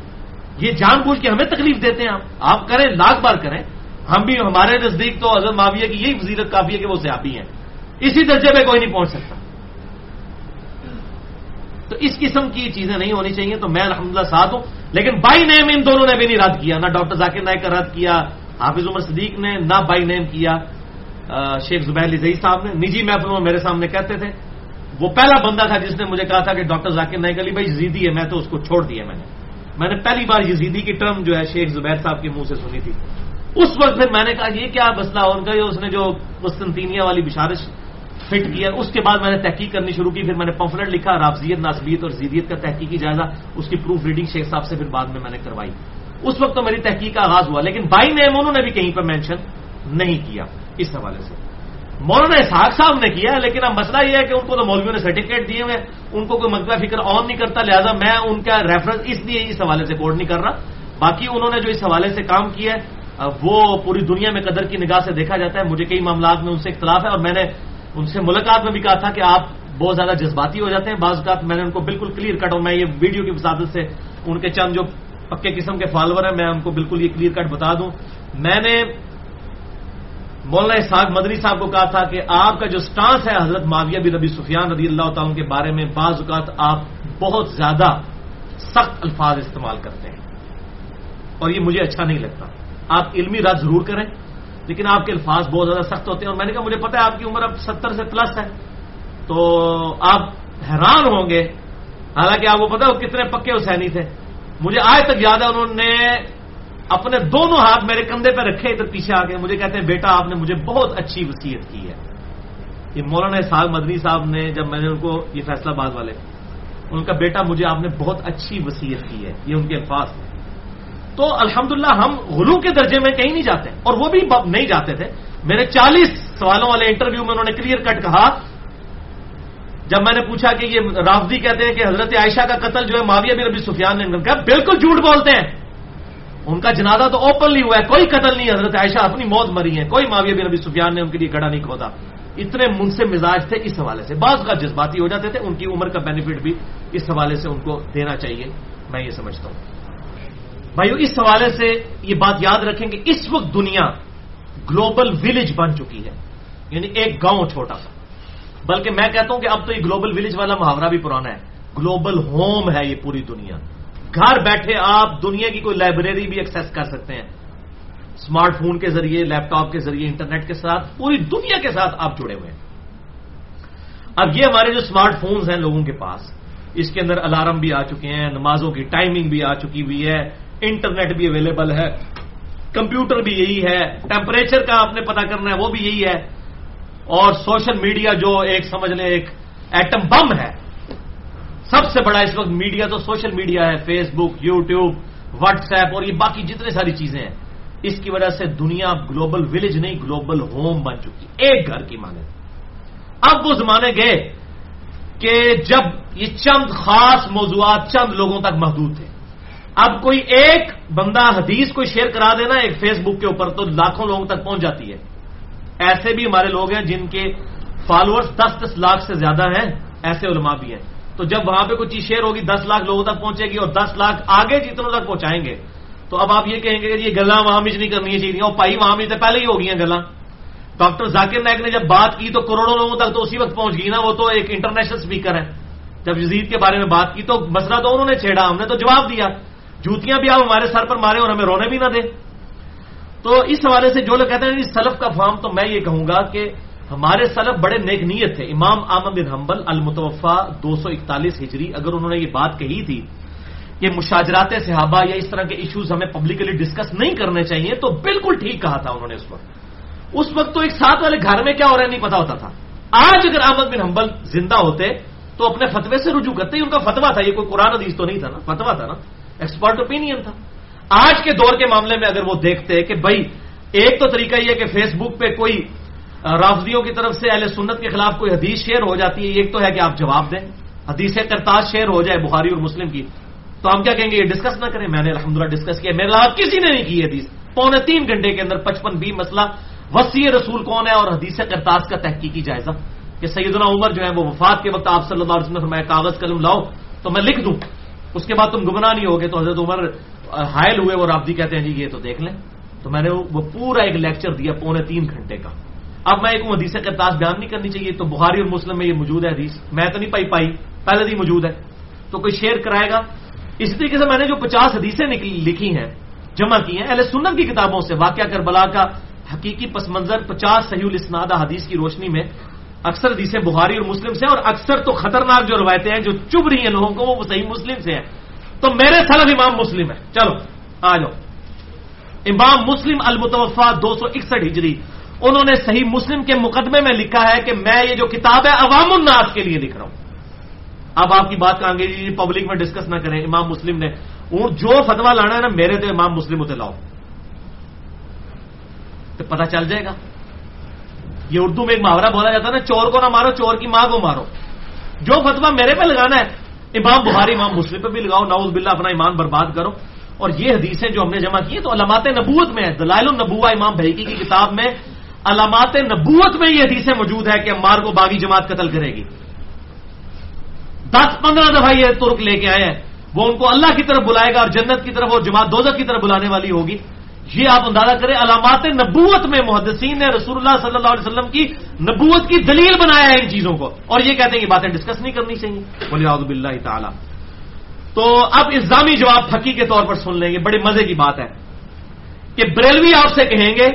یہ جان بوجھ کے ہمیں تکلیف دیتے ہیں آپ۔ آپ کریں، لاکھ بار کریں۔ ہم بھی، ہمارے نزدیک تو حضرت معاویہ کی یہی وزیرت کافی ہے کہ وہ سیابی ہیں۔ اسی درجے پہ کوئی نہیں پہنچ سکتا۔ تو اس قسم کی چیزیں نہیں ہونی چاہیے، تو میں الحمدللہ ساتھ ہوں۔ لیکن بائی نیم ان دونوں نے بھی نہیں رد کیا، نہ ڈاکٹر ذاکر نائک کا رد کیا، حافظ عمر صدیق نے نہ بائی نیم کیا۔ شیخ زبیر علی زئی صاحب نے۔ نجی محفلوں میں میرے سامنے کہتے تھے۔ وہ پہلا بندہ تھا جس نے مجھے کہا تھا کہ ڈاکٹر ذاکر نائک علی بھائی یزیدی ہے، میں تو اس کو چھوڑ دیا میں نے۔ میں نے پہلی بار یزیدی کی ٹرم جو ہے شیخ زبیر صاحب کے منہ سے سنی تھی۔ اس وقت پھر میں نے کہا، یہ کیا مسئلہ ان کا اس نے جو قسطنطینیہ والی بشارش فٹ کیا، اس کے بعد میں نے تحقیق کرنی شروع کی، پھر میں نے پمفلٹ لکھا، رافضیت ناسبیت اور زیدیت کا تحقیقی جائزہ، اس کی پروف ریڈنگ شیخ صاحب سے پھر بعد میں میں نے کروائی۔ اس وقت تو میری تحقیق کا آغاز ہوا، لیکن بائی نیم انہوں نے بھی کہیں پر مینشن نہیں کیا اس حوالے سے۔ مولانا اسحاق صاحب نے کیا، لیکن اب مسئلہ یہ ہے کہ ان کو تو مولویوں نے سرٹیفکیٹ دیے ہوئے، ان کو کوئی مکبہ فکر آن نہیں کرتا، لہٰذا میں ان کا ریفرنس اس لیے اس حوالے سے کوڈ نہیں کر رہا۔ باقی انہوں نے جو اس حوالے سے کام کیا ہے، وہ پوری دنیا میں قدر کی نگاہ سے دیکھا جاتا ہے، مجھے کئی معاملات میں ان سے اختلاف ہے اور میں نے ان سے ملاقات میں بھی کہا تھا کہ آپ بہت زیادہ جذباتی ہو جاتے ہیں۔ بعض اوقات میں نے ان کو بالکل کلیئر کٹ اور میں یہ ویڈیو کی وسادت سے ان کے چند جو پکے قسم کے فالوور ہیں، میں ان کو بالکل یہ کلیئر کٹ بتا دوں۔ میں نے مولانا اسحاق مدنی صاحب کو کہا تھا کہ آپ کا جو سٹانس ہے حضرت معاویہ بن ربی سفیان رضی اللہ تعالیٰ کے بارے میں، بعض اوقات آپ بہت زیادہ سخت الفاظ استعمال کرتے ہیں اور یہ مجھے اچھا نہیں لگتا۔ آپ علمی رد ضرور کریں۔ لیکن آپ کے الفاظ بہت زیادہ سخت ہوتے ہیں اور میں نے کہا مجھے پتا ہے آپ کی عمر اب ستر سے پلس ہے۔ تو آپ حیران ہوں گے۔ حالانکہ آپ کو پتا وہ کتنے پکے حسینی تھے۔ مجھے آج تک یاد ہے انہوں نے اپنے دونوں ہاتھ میرے کندھے پہ رکھے ادھر پیچھے آ گئے مجھے کہتے ہیں، بیٹا، آپ نے مجھے بہت اچھی وصیت کی ہے۔ یہ مولانا صاحب مدنی صاحب نے جب میں نے ان کو یہ فیصلہ باد والے، ان کا بیٹا مجھے آپ نے بہت اچھی وصیت کی ہے۔ یہ ان کے الفاظ تھے۔ تو الحمدللہ ہم غلو کے درجے میں کہیں نہیں جاتے اور وہ بھی نہیں جاتے تھے۔ میرے چالیس سوالوں والے انٹرویو میں انہوں نے کلیئر کٹ کہا۔ جب میں نے پوچھا کہ یہ رافضی کہتے ہیں کہ حضرت عائشہ کا قتل جو ہے معاویہ بن ربی سفیان نے کہا، بالکل جھوٹ بولتے ہیں۔ ان کا جنازہ تو اوپنلی ہوا ہے، کوئی قتل نہیں حضرت عائشہ اپنی موت مری ہے کوئی معاویہ بن ربی سفیان نے ان کے لیے گڑا نہیں کھودا۔ اتنے منصف مزاج تھے اس حوالے سے۔ بعض کا جذباتی ہو جاتے تھے، ان کی عمر کا بینیفٹ بھی اس حوالے سے ان کو دینا چاہیے۔ میں یہ سمجھتا ہوں۔ بھائیو، اس حوالے سے یہ بات یاد رکھیں کہ اس وقت دنیا گلوبل ولیج بن چکی ہے یعنی ایک گاؤں چھوٹا سا۔ بلکہ میں کہتا ہوں کہ اب تو یہ گلوبل ولیج والا محاورہ بھی پرانا ہے۔ گلوبل ہوم ہے یہ پوری دنیا۔ گھر بیٹھے آپ دنیا کی کوئی لائبریری بھی ایکسس کر سکتے ہیں۔ اسمارٹ فون کے ذریعے، لیپ ٹاپ کے ذریعے، انٹرنیٹ کے ساتھ، پوری دنیا کے ساتھ آپ جڑے ہوئے ہیں۔ اب یہ ہمارے جو اسمارٹ فونز ہیں لوگوں کے پاس، اس کے اندر الارم بھی آ چکے ہیں، نمازوں کی ٹائمنگ بھی آ چکی ہوئی ہے۔ انٹرنیٹ بھی اویلیبل ہے، کمپیوٹر بھی یہی ہے، ٹیمپریچر کا آپ نے پتا کرنا ہے، وہ بھی یہی ہے۔ اور سوشل میڈیا جو ایک سمجھ لیں، ایک ایٹم بم ہے۔ سب سے بڑا اس وقت میڈیا تو سوشل میڈیا ہے Facebook YouTube WhatsApp اور یہ باقی جتنے ساری چیزیں ہیں۔ اس کی وجہ سے دنیا گلوبل ولیج نہیں، گلوبل ہوم بن چکی، ایک گھر کی مانے اب وہ زمانے گئے کہ جب یہ چند خاص موضوعات چند لوگوں تک محدود تھے۔ اب کوئی ایک بندہ حدیث کو شیئر کرا دینا ایک فیس بک کے اوپر تو لاکھوں لوگوں تک پہنچ جاتی ہے۔ ایسے بھی ہمارے لوگ ہیں جن کے فالوورز دس دس لاکھ سے زیادہ ہیں، ایسے علماء بھی ہیں۔ تو جب وہاں پہ کوئی چیز شیئر ہوگی، دس لاکھ لوگوں تک پہنچے گی اور دس لاکھ آگے جتنوں تک پہنچائیں گے، تو اب آپ یہ کہیں گے کہ یہ گلا وہاں مچ نہیں کرنی چاہیے اور پائی وہاں مچ پہلے ہی ہو گئی ہیں گلا ڈاکٹر ذاکر نائک نے جب بات کی تو کروڑوں لوگوں تک تو اسی وقت پہنچ گئی نا، وہ تو ایک انٹرنیشنل اسپیکر ہے جب یزید کے بارے میں بات کی تو مسئلہ تو انہوں نے چھیڑا، ہم نے تو جواب دیا۔ جوتیاں بھی آپ ہمارے سر پر مارے اور ہمیں رونے بھی نہ دیں۔ تو اس حوالے سے جو لوگ کہتے ہیں جی، سلف کا فارم تو میں یہ کہوں گا کہ ہمارے سلف بڑے نیک نیت تھے۔ امام آمد بن حنبل المتوفا دو سو اکتالیس ہجری، اگر انہوں نے یہ بات کہی تھی کہ مشاجرات صحابہ یا اس طرح کے ایشوز ہمیں پبلکلی ڈسکس نہیں کرنے چاہیے، تو بالکل ٹھیک کہا تھا انہوں نے اس وقت۔ اس وقت تو ایک ساتھ والے گھر میں کیا ہو رہا ہے، نہیں پتا ہوتا تھا۔ آج اگر احمد بن حنبل زندہ ہوتے تو اپنے فتوے سے رجوع کرتے ہی ان کا فتوا تھا، یہ کوئی قرآن حدیث تو نہیں تھا نا فتوا تھا نا۔ ایکسپرٹ اوپینین تھا۔ آج کے دور کے معاملے میں اگر وہ دیکھتے کہ بھائی، ایک تو طریقہ یہ کہ فیس بک پہ کوئی رافضیوں کی طرف سے اہل سنت کے خلاف کوئی حدیث شیئر ہو جاتی ہے، ایک تو ہے کہ آپ جواب دیں۔ حدیث کرتاز شیئر ہو جائے بخاری اور مسلم کی، تو ہم کیا کہیں گے، یہ ڈسکس نہ کریں؟ میں نے الحمدللہ ڈسکس کیا۔ میرے علاوہ کسی نے نہیں کی حدیث۔ پونے تین گھنٹے کے اندر پچپن بی مسئلہ، وسیع رسول کون ہے اور حدیث کرتاز کا تحقیقی جائزہ؟ کہ سیدنا عمر جو ہے وہ وفات کے وقت آپ صلی اللہ علیہ وسلم میں کاغذ قلم لاؤ تو میں لکھ دوں۔ اس کے بعد تم گمراہ نہیں ہوگے تو حضرت عمر حائل ہوئے وہ رابطی کہتے ہیں جی یہ تو دیکھ لیں. تو میں نے وہ پورا ایک لیکچر دیا پونے تین گھنٹے کا۔ اب میں ایک حدیث کرتاز بیان نہیں کرنی چاہیے، تو بخاری اور مسلم میں یہ موجود ہے حدیث۔ میں تو نہیں پائی پائی، پہلے ہی موجود ہے۔ تو کوئی شیئر کرائے گا؟ اس طریقے سے میں نے جو پچاس حدیثیں لکھی ہیں، جمع کی ہیں، اہل سنت کی کتابوں سے، واقعہ کربلا کا حقیقی پس منظر، پچاس صحیح الاسنادہ حدیث کی روشنی میں اکثر حدیثیں بخاری اور مسلم سے اور اکثر تو خطرناک جو روایتیں ہیں، جو چب رہی ہیں لوگوں کو، وہ صحیح مسلم سے ہیں۔ تو میرے سلف امام مسلم ہے چلو، آ جاؤ۔ امام مسلم المتوفا دو سو اکسٹھ ہجری۔ انہوں نے صحیح مسلم کے مقدمے میں لکھا ہے کہ میں یہ جو کتاب ہے، عوام الناس کے لیے لکھ رہا ہوں۔ اب آپ کی بات کہیں گے جی, جی، پبلک میں ڈسکس نہ کریں۔ امام مسلم نے جو فتوا لانا ہے نا، میرے تو امام مسلم ہوتے لاؤ۔ تو پتا چل جائے گا۔ یہ اردو میں ایک محاورہ بولا جاتا ہے نا، چور کو نہ مارو، چور کی ماں کو مارو۔ جو فتوا میرے پہ لگانا ہے، امام بخاری، امام مسلم پہ بھی لگاؤ ناؤز بلّہ اپنا ایمان برباد کرو۔ اور یہ حدیثیں جو ہم نے جمع کی ہیں، تو علامات نبوت میں ہے، دلائل النبوا امام بھائی کی کتاب میں علامات نبوت میں یہ حدیثیں موجود ہے کہ امار کو باغی جماعت قتل کرے گی۔ دس پندرہ دفعہ یہ ترک لے کے آئے ہیں۔ وہ ان کو اللہ کی طرف بلائے گا اور جنت کی طرف اور جماعت دوزت کی طرف بلانے والی ہوگی۔ یہ آپ اندازہ کریں، علامات نبوت میں محدثین نے رسول اللہ صلی اللہ علیہ وسلم کی نبوت کی دلیل بنایا ہے ان چیزوں کو۔ اور یہ کہتے ہیں کہ باتیں ڈسکس نہیں کرنی چاہیے۔ بولیے آزب اللہ تعالیٰ۔ تو اب الزامی جواب پھکی کے طور پر سن لیں گے بڑے مزے کی بات ہے۔ کہ بریلوی آپ سے کہیں گے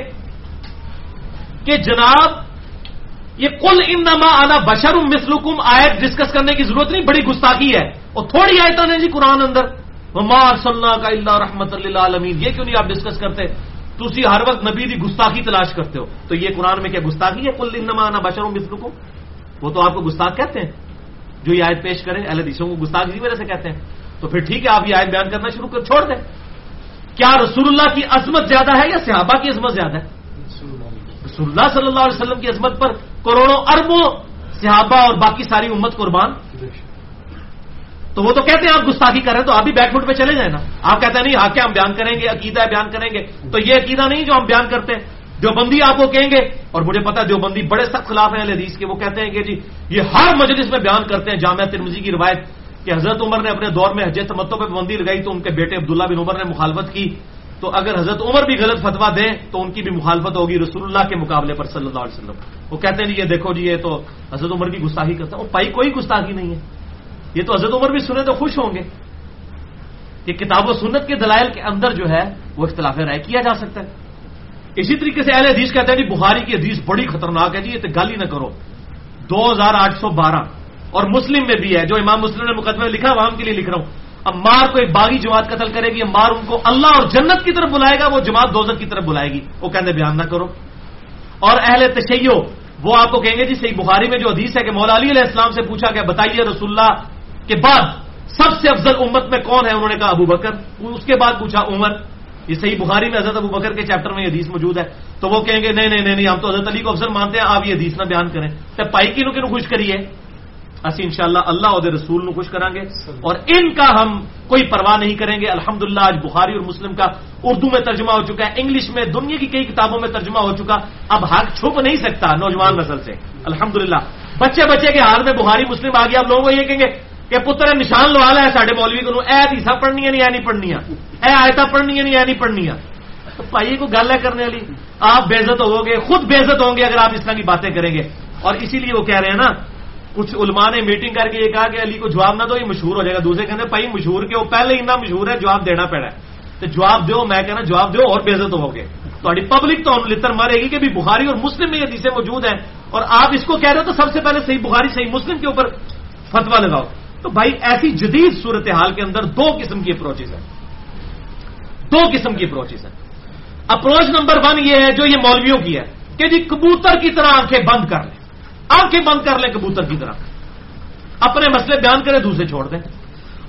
کہ جناب، یہ کل انما آنا بشر مسلکم آیت ڈسکس کرنے کی ضرورت نہیں، بڑی گستاخی ہے۔ اور تھوڑی آیتیں ہیں جی قرآن اندر۔ مار صلاح کا اللہ رحمت اللہ یہ کیوں نہیں آپ ڈسکس کرتے؟ تھی ہر وقت نبی دی گستاخی تلاش کرتے ہو. تو یہ قرآن میں کیا گستاخی ہے؟ کل انما آنا بشر مسلکم وہ تو آپ کو گستاخ کہتے ہیں۔ جو یہ آیت پیش کریں اہل حدیثوں کو گستاخ اسی وجہ سے کہتے ہیں۔ تو پھر ٹھیک ہے، آپ یہ آیت بیان کرنا شروع کر چھوڑ دیں۔ کیا رسول اللہ کی عظمت زیادہ ہے یا صحابہ کی عظمت زیادہ ہے؟ رسول اللہ صلی اللہ علیہ وسلم کی عظمت پر کروڑوں اربوں صحابہ اور باقی ساری امت قربان۔ تو وہ تو کہتے ہیں آپ گستاخی کر رہے ہیں، تو آپ بھی بیک فٹ پہ چلے جائیں نا۔ آپ کہتے ہیں نہیں ہاں کیا ہم بیان کریں گے، عقیدہ بیان کریں گے۔ تو یہ عقیدہ نہیں جو ہم بیان کرتے ہیں۔ دیوبندی آپ کو کہیں گے، اور مجھے پتا ہے دیوبندی بڑے سخت خلاف ہیں حدیث کے۔ وہ کہتے ہیں کہ جی یہ ہر مجلس میں بیان کرتے ہیں، جامعہ ترمزی کی روایت کہ حضرت عمر نے اپنے دور میں حجت تمتوں پہ پابندی لگائی تو ان کے بیٹے عبداللہ بن عمر نے مخالفت کی۔ تو اگر حضرت عمر بھی غلط فتوا دیں تو ان کی بھی مخالفت ہوگی رسول اللہ کے مقابلے پر صلی اللہ علیہ وسلم۔ وہ کہتے ہیں جی یہ دیکھو جی یہ تو حضرت عمر کی گستاخی کرتا ہے۔ وہ پائی کوئی گستاخی نہیں ہے۔ یہ تو حضرت عمر بھی سنے تو خوش ہوں گے کہ کتاب و سنت کے دلائل کے اندر جو ہے وہ اختلاف رائے کیا جا سکتا ہے۔ اسی طریقے سے اہل حدیث کہتے ہیں جی بخاری کی حدیث بڑی خطرناک ہے جی یہ تو گل ہی نہ کرو۔ دو ہزار آٹھ سو بارہ۔ اور مسلم میں بھی ہے، جو امام مسلم نے مقدمے لکھا عوام کے لیے لکھ رہا ہوں۔ اب مار کو ایک باغی جماعت قتل کرے گی مار ان کو اللہ اور جنت کی طرف بلائے گا، وہ جماعت دوزت کی طرف بلائے گی۔ وہ کہتے بیان نہ کرو۔ اور اہل تشیو وہ آپ کو کہیں گے جی صحیح بخاری میں جو حدیث ہے کہ مولا علی علیہ السلام سے پوچھا کہ بتائیے رسول اللہ کے بعد سب سے افضل امت میں کون ہے؟ انہوں نے کہا ابو بکر۔ اس کے بعد پوچھا عمر۔ یہ صحیح بخاری میں حضرت ابو بکر کے چیپٹر میں یہ حدیث موجود ہے۔ تو وہ کہیں گے، نہیں نہیں نہیں ہم تو حضرت علی کو افضل مانتے ہیں، آپ یہ حدیث نہ بیان کریں۔ تو پائی کنو کنو خوش کریے اسی انشاءاللہ اللہ اور رسول نو خوش کریں گے اور ان کا ہم کوئی پرواہ نہیں کریں گے۔ الحمدللہ، آج بخاری اور مسلم کا اردو میں ترجمہ ہو چکا ہے، انگلش میں، دنیا کی کئی کتابوں میں ترجمہ ہو چکا۔ اب حق چھپ نہیں سکتا نوجوان نسل سے۔ الحمدللہ۔ بچے بچے کے حال میں بخاری مسلم آ گیا اب لوگوں کو یہ کہیں گے کہ پتر نشان لوا ہے سارے مولوی کو اے حدیثہ پڑھنی ہے نہیں نہیں پڑھنی اے آیتا پڑھنی ہے نہیں نہیں پڑھنی تو بھائی کو گل ہے کرنے والی؟ آپ بےزت ہو گے خود بےزت ہوں گے اگر آپ اس طرح کی باتیں کریں گے۔ اور اسی لیے وہ کہہ رہے ہیں نا، کچھ علماء نے میٹنگ کر کے یہ کہا کہ علی کو جواب نہ دو، یہ مشہور ہو جائے گا۔ دوسرے کہتے ہیں بھائی، مشہور کے وہ پہلے ہی اتنا مشہور ہے، جواب دینا پڑا ہے۔ تو جواب دو، میں کہنا جواب دو اور بےزت ہو گے تھوڑی پبلک تو لطر مارے گی کہ بھی بخاری اور مسلم میں یہ حدیثیں موجود ہیں۔ اور آپ اس کو کہہ رہے ہو تو سب سے پہلے صحیح بخاری، صحیح مسلم کے اوپر فتوا لگاؤ۔ تو بھائی ایسی جدید صورتحال کے اندر دو قسم کی اپروچز ہیں۔ دو قسم کی اپروچز ہیں۔ اپروچ نمبر ون یہ ہے جو یہ مولویوں کی ہے کہ جی کبوتر کی طرح آنکھیں بند کر لیں۔ آنکھیں بند کر لیں کبوتر کی طرح۔ اپنے مسئلے بیان کریں، دوسرے چھوڑ دیں۔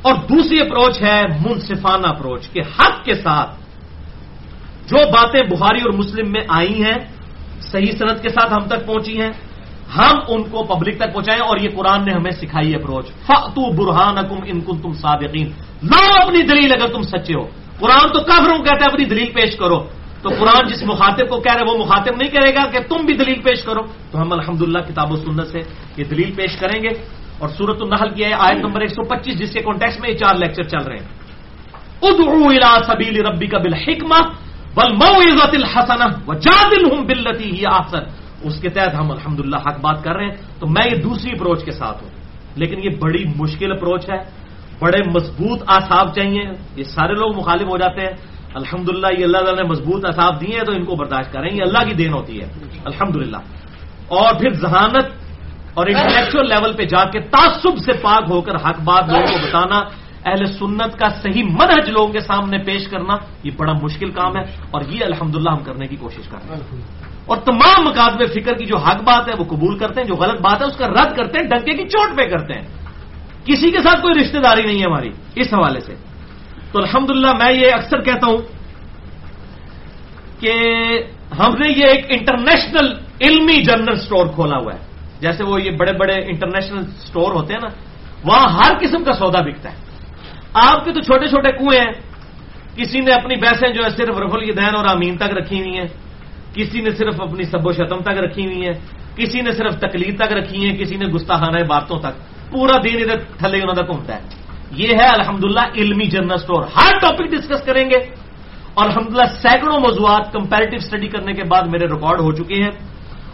اور دوسری اپروچ ہے منصفانہ اپروچ کہ حق کے ساتھ جو باتیں بخاری اور مسلم میں آئی ہیں، صحیح صنعت کے ساتھ ہم تک پہنچی ہیں۔ ہم ان کو پبلک تک پہنچائیں اور یہ قرآن نے ہمیں سکھائی اپروچ فتو برہان کم ان کن تم صادقین لاؤ اپنی دلیل اگر تم سچے ہو۔ قرآن تو کافروں کہتا ہے اپنی دلیل پیش کرو۔ تو قرآن جس مخاطب کو کہہ رہے وہ مخاطب نہیں کرے گا کہ تم بھی دلیل پیش کرو۔ تو ہم الحمدللہ کتاب و سنت سے یہ دلیل پیش کریں گے۔ اور سورت النحل کی ہے آیت نمبر 125 جس کے کانٹیکس میں یہ چار لیکچر چل رہے ہیں۔ ادعو الى سبیل ربی کا بالحکمہ والموعظۃ الحسنہ وجادلہم باللتی ہی احسن۔ اس کے تحت ہم الحمدللہ حق بات کر رہے ہیں، تو میں یہ دوسری اپروچ کے ساتھ ہوں۔ لیکن یہ بڑی مشکل اپروچ ہے، بڑے مضبوط آساب چاہیے۔ یہ سارے لوگ مخالف ہو جاتے ہیں۔ الحمدللہ، یہ اللہ تعالیٰ نے مضبوط آساب دیے ہیں، تو ان کو برداشت کریں۔ یہ اللہ کی دین ہوتی ہے۔ الحمدللہ۔ اور پھر ذہانت اور انٹلیکچل لیول پہ جا کے تعصب سے پاک ہو کر حق بات لوگوں کو بتانا، اہل سنت کا صحیح منہج لوگوں کے سامنے پیش کرنا، یہ بڑا مشکل کام ہے۔ اور یہ الحمدللہ ہم کرنے کی کوشش کر رہے ہیں۔ اور تمام مقادم فکر کی جو حق بات ہے وہ قبول کرتے ہیں، جو غلط بات ہے اس کا رد کرتے ہیں، ڈنکے کی چوٹ پہ کرتے ہیں۔ کسی کے ساتھ کوئی رشتہ داری نہیں ہے ہماری، اس حوالے سے۔ تو الحمدللہ میں یہ اکثر کہتا ہوں کہ ہم نے یہ ایک انٹرنیشنل علمی جنرل سٹور کھولا ہوا ہے۔ جیسے وہ یہ بڑے بڑے انٹرنیشنل سٹور ہوتے ہیں نا، وہاں ہر قسم کا سودا بکتا ہے۔ آپ کے تو چھوٹے چھوٹے کنویں ہیں، کسی نے اپنی بحثیں جو ہے صرف رفل دین اور امین تک رکھی ہوئی ہیں۔ کسی نے صرف اپنی سب و شتم تک رکھی ہوئی ہیں، کسی نے صرف تکلیف تک رکھی ہیں، کسی نے گستاخانہ باتوں تک۔ پورا دن ادھر تھلے انہوں کا گھومتا ہے۔ یہ ہے الحمدللہ علمی جنرل سٹور۔ ہر ٹاپک ڈسکس کریں گے۔ اور الحمدللہ سینکڑوں موضوعات کمپیریٹو اسٹڈی کرنے کے بعد میرے ریکارڈ ہو چکے ہیں۔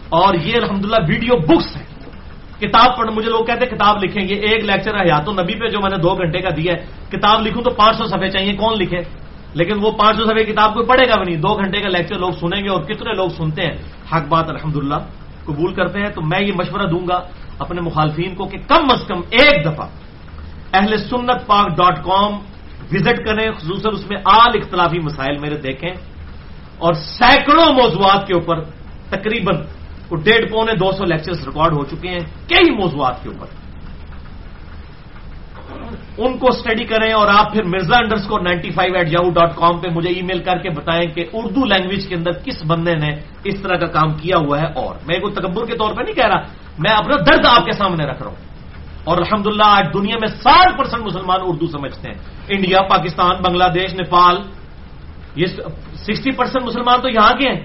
اور یہ الحمدللہ ویڈیو بکس ہیں۔ کتاب پڑھ، مجھے لوگ کہتے ہیں کتاب لکھیں یہ ایک لیکچر ہے حیات النبی پہ جو میں نے دو گھنٹے کا دیا ہے، کتاب لکھوں تو پانچ سو صفحے چاہیے، کون لکھے؟ لیکن وہ پانچ سو صفحے کتاب کوئی پڑھے گا بھی نہیں۔ دو گھنٹے کا لیکچر لوگ سنیں گے اور کتنے لوگ سنتے ہیں۔ حق بات الحمدللہ، قبول کرتے ہیں۔ تو میں یہ مشورہ دوں گا اپنے مخالفین کو کہ کم از کم ایک دفعہ اہل سنت پاک ڈاٹ کام وزٹ کریں، خصوصاً اس میں آل اختلافی مسائل میرے دیکھیں اور سینکڑوں موضوعات کے اوپر تقریباً ڈیڑھ پونے دو سو لیکچرز ریکارڈ ہو چکے ہیں۔ کئی موضوعات کے اوپر۔ ان کو اسٹڈی کریں اور آپ پھر Mirza underscore ninety five eight Yahoo dot com پہ مجھے ای میل کر کے بتائیں کہ اردو لینگویج کے اندر کس بندے نے اس طرح کا کام کیا ہوا ہے اور میں کوئی تکبر کے طور پہ نہیں کہہ رہا، میں اپنا درد آپ کے سامنے رکھ رہا ہوں۔ اور الحمدللہ آج دنیا میں ساٹھ پرسینٹ مسلمان اردو سمجھتے ہیں۔ انڈیا، پاکستان، بنگلہ دیش، نیپال، یہ سکسٹی پرسینٹ مسلمان تو یہاں کے ہیں۔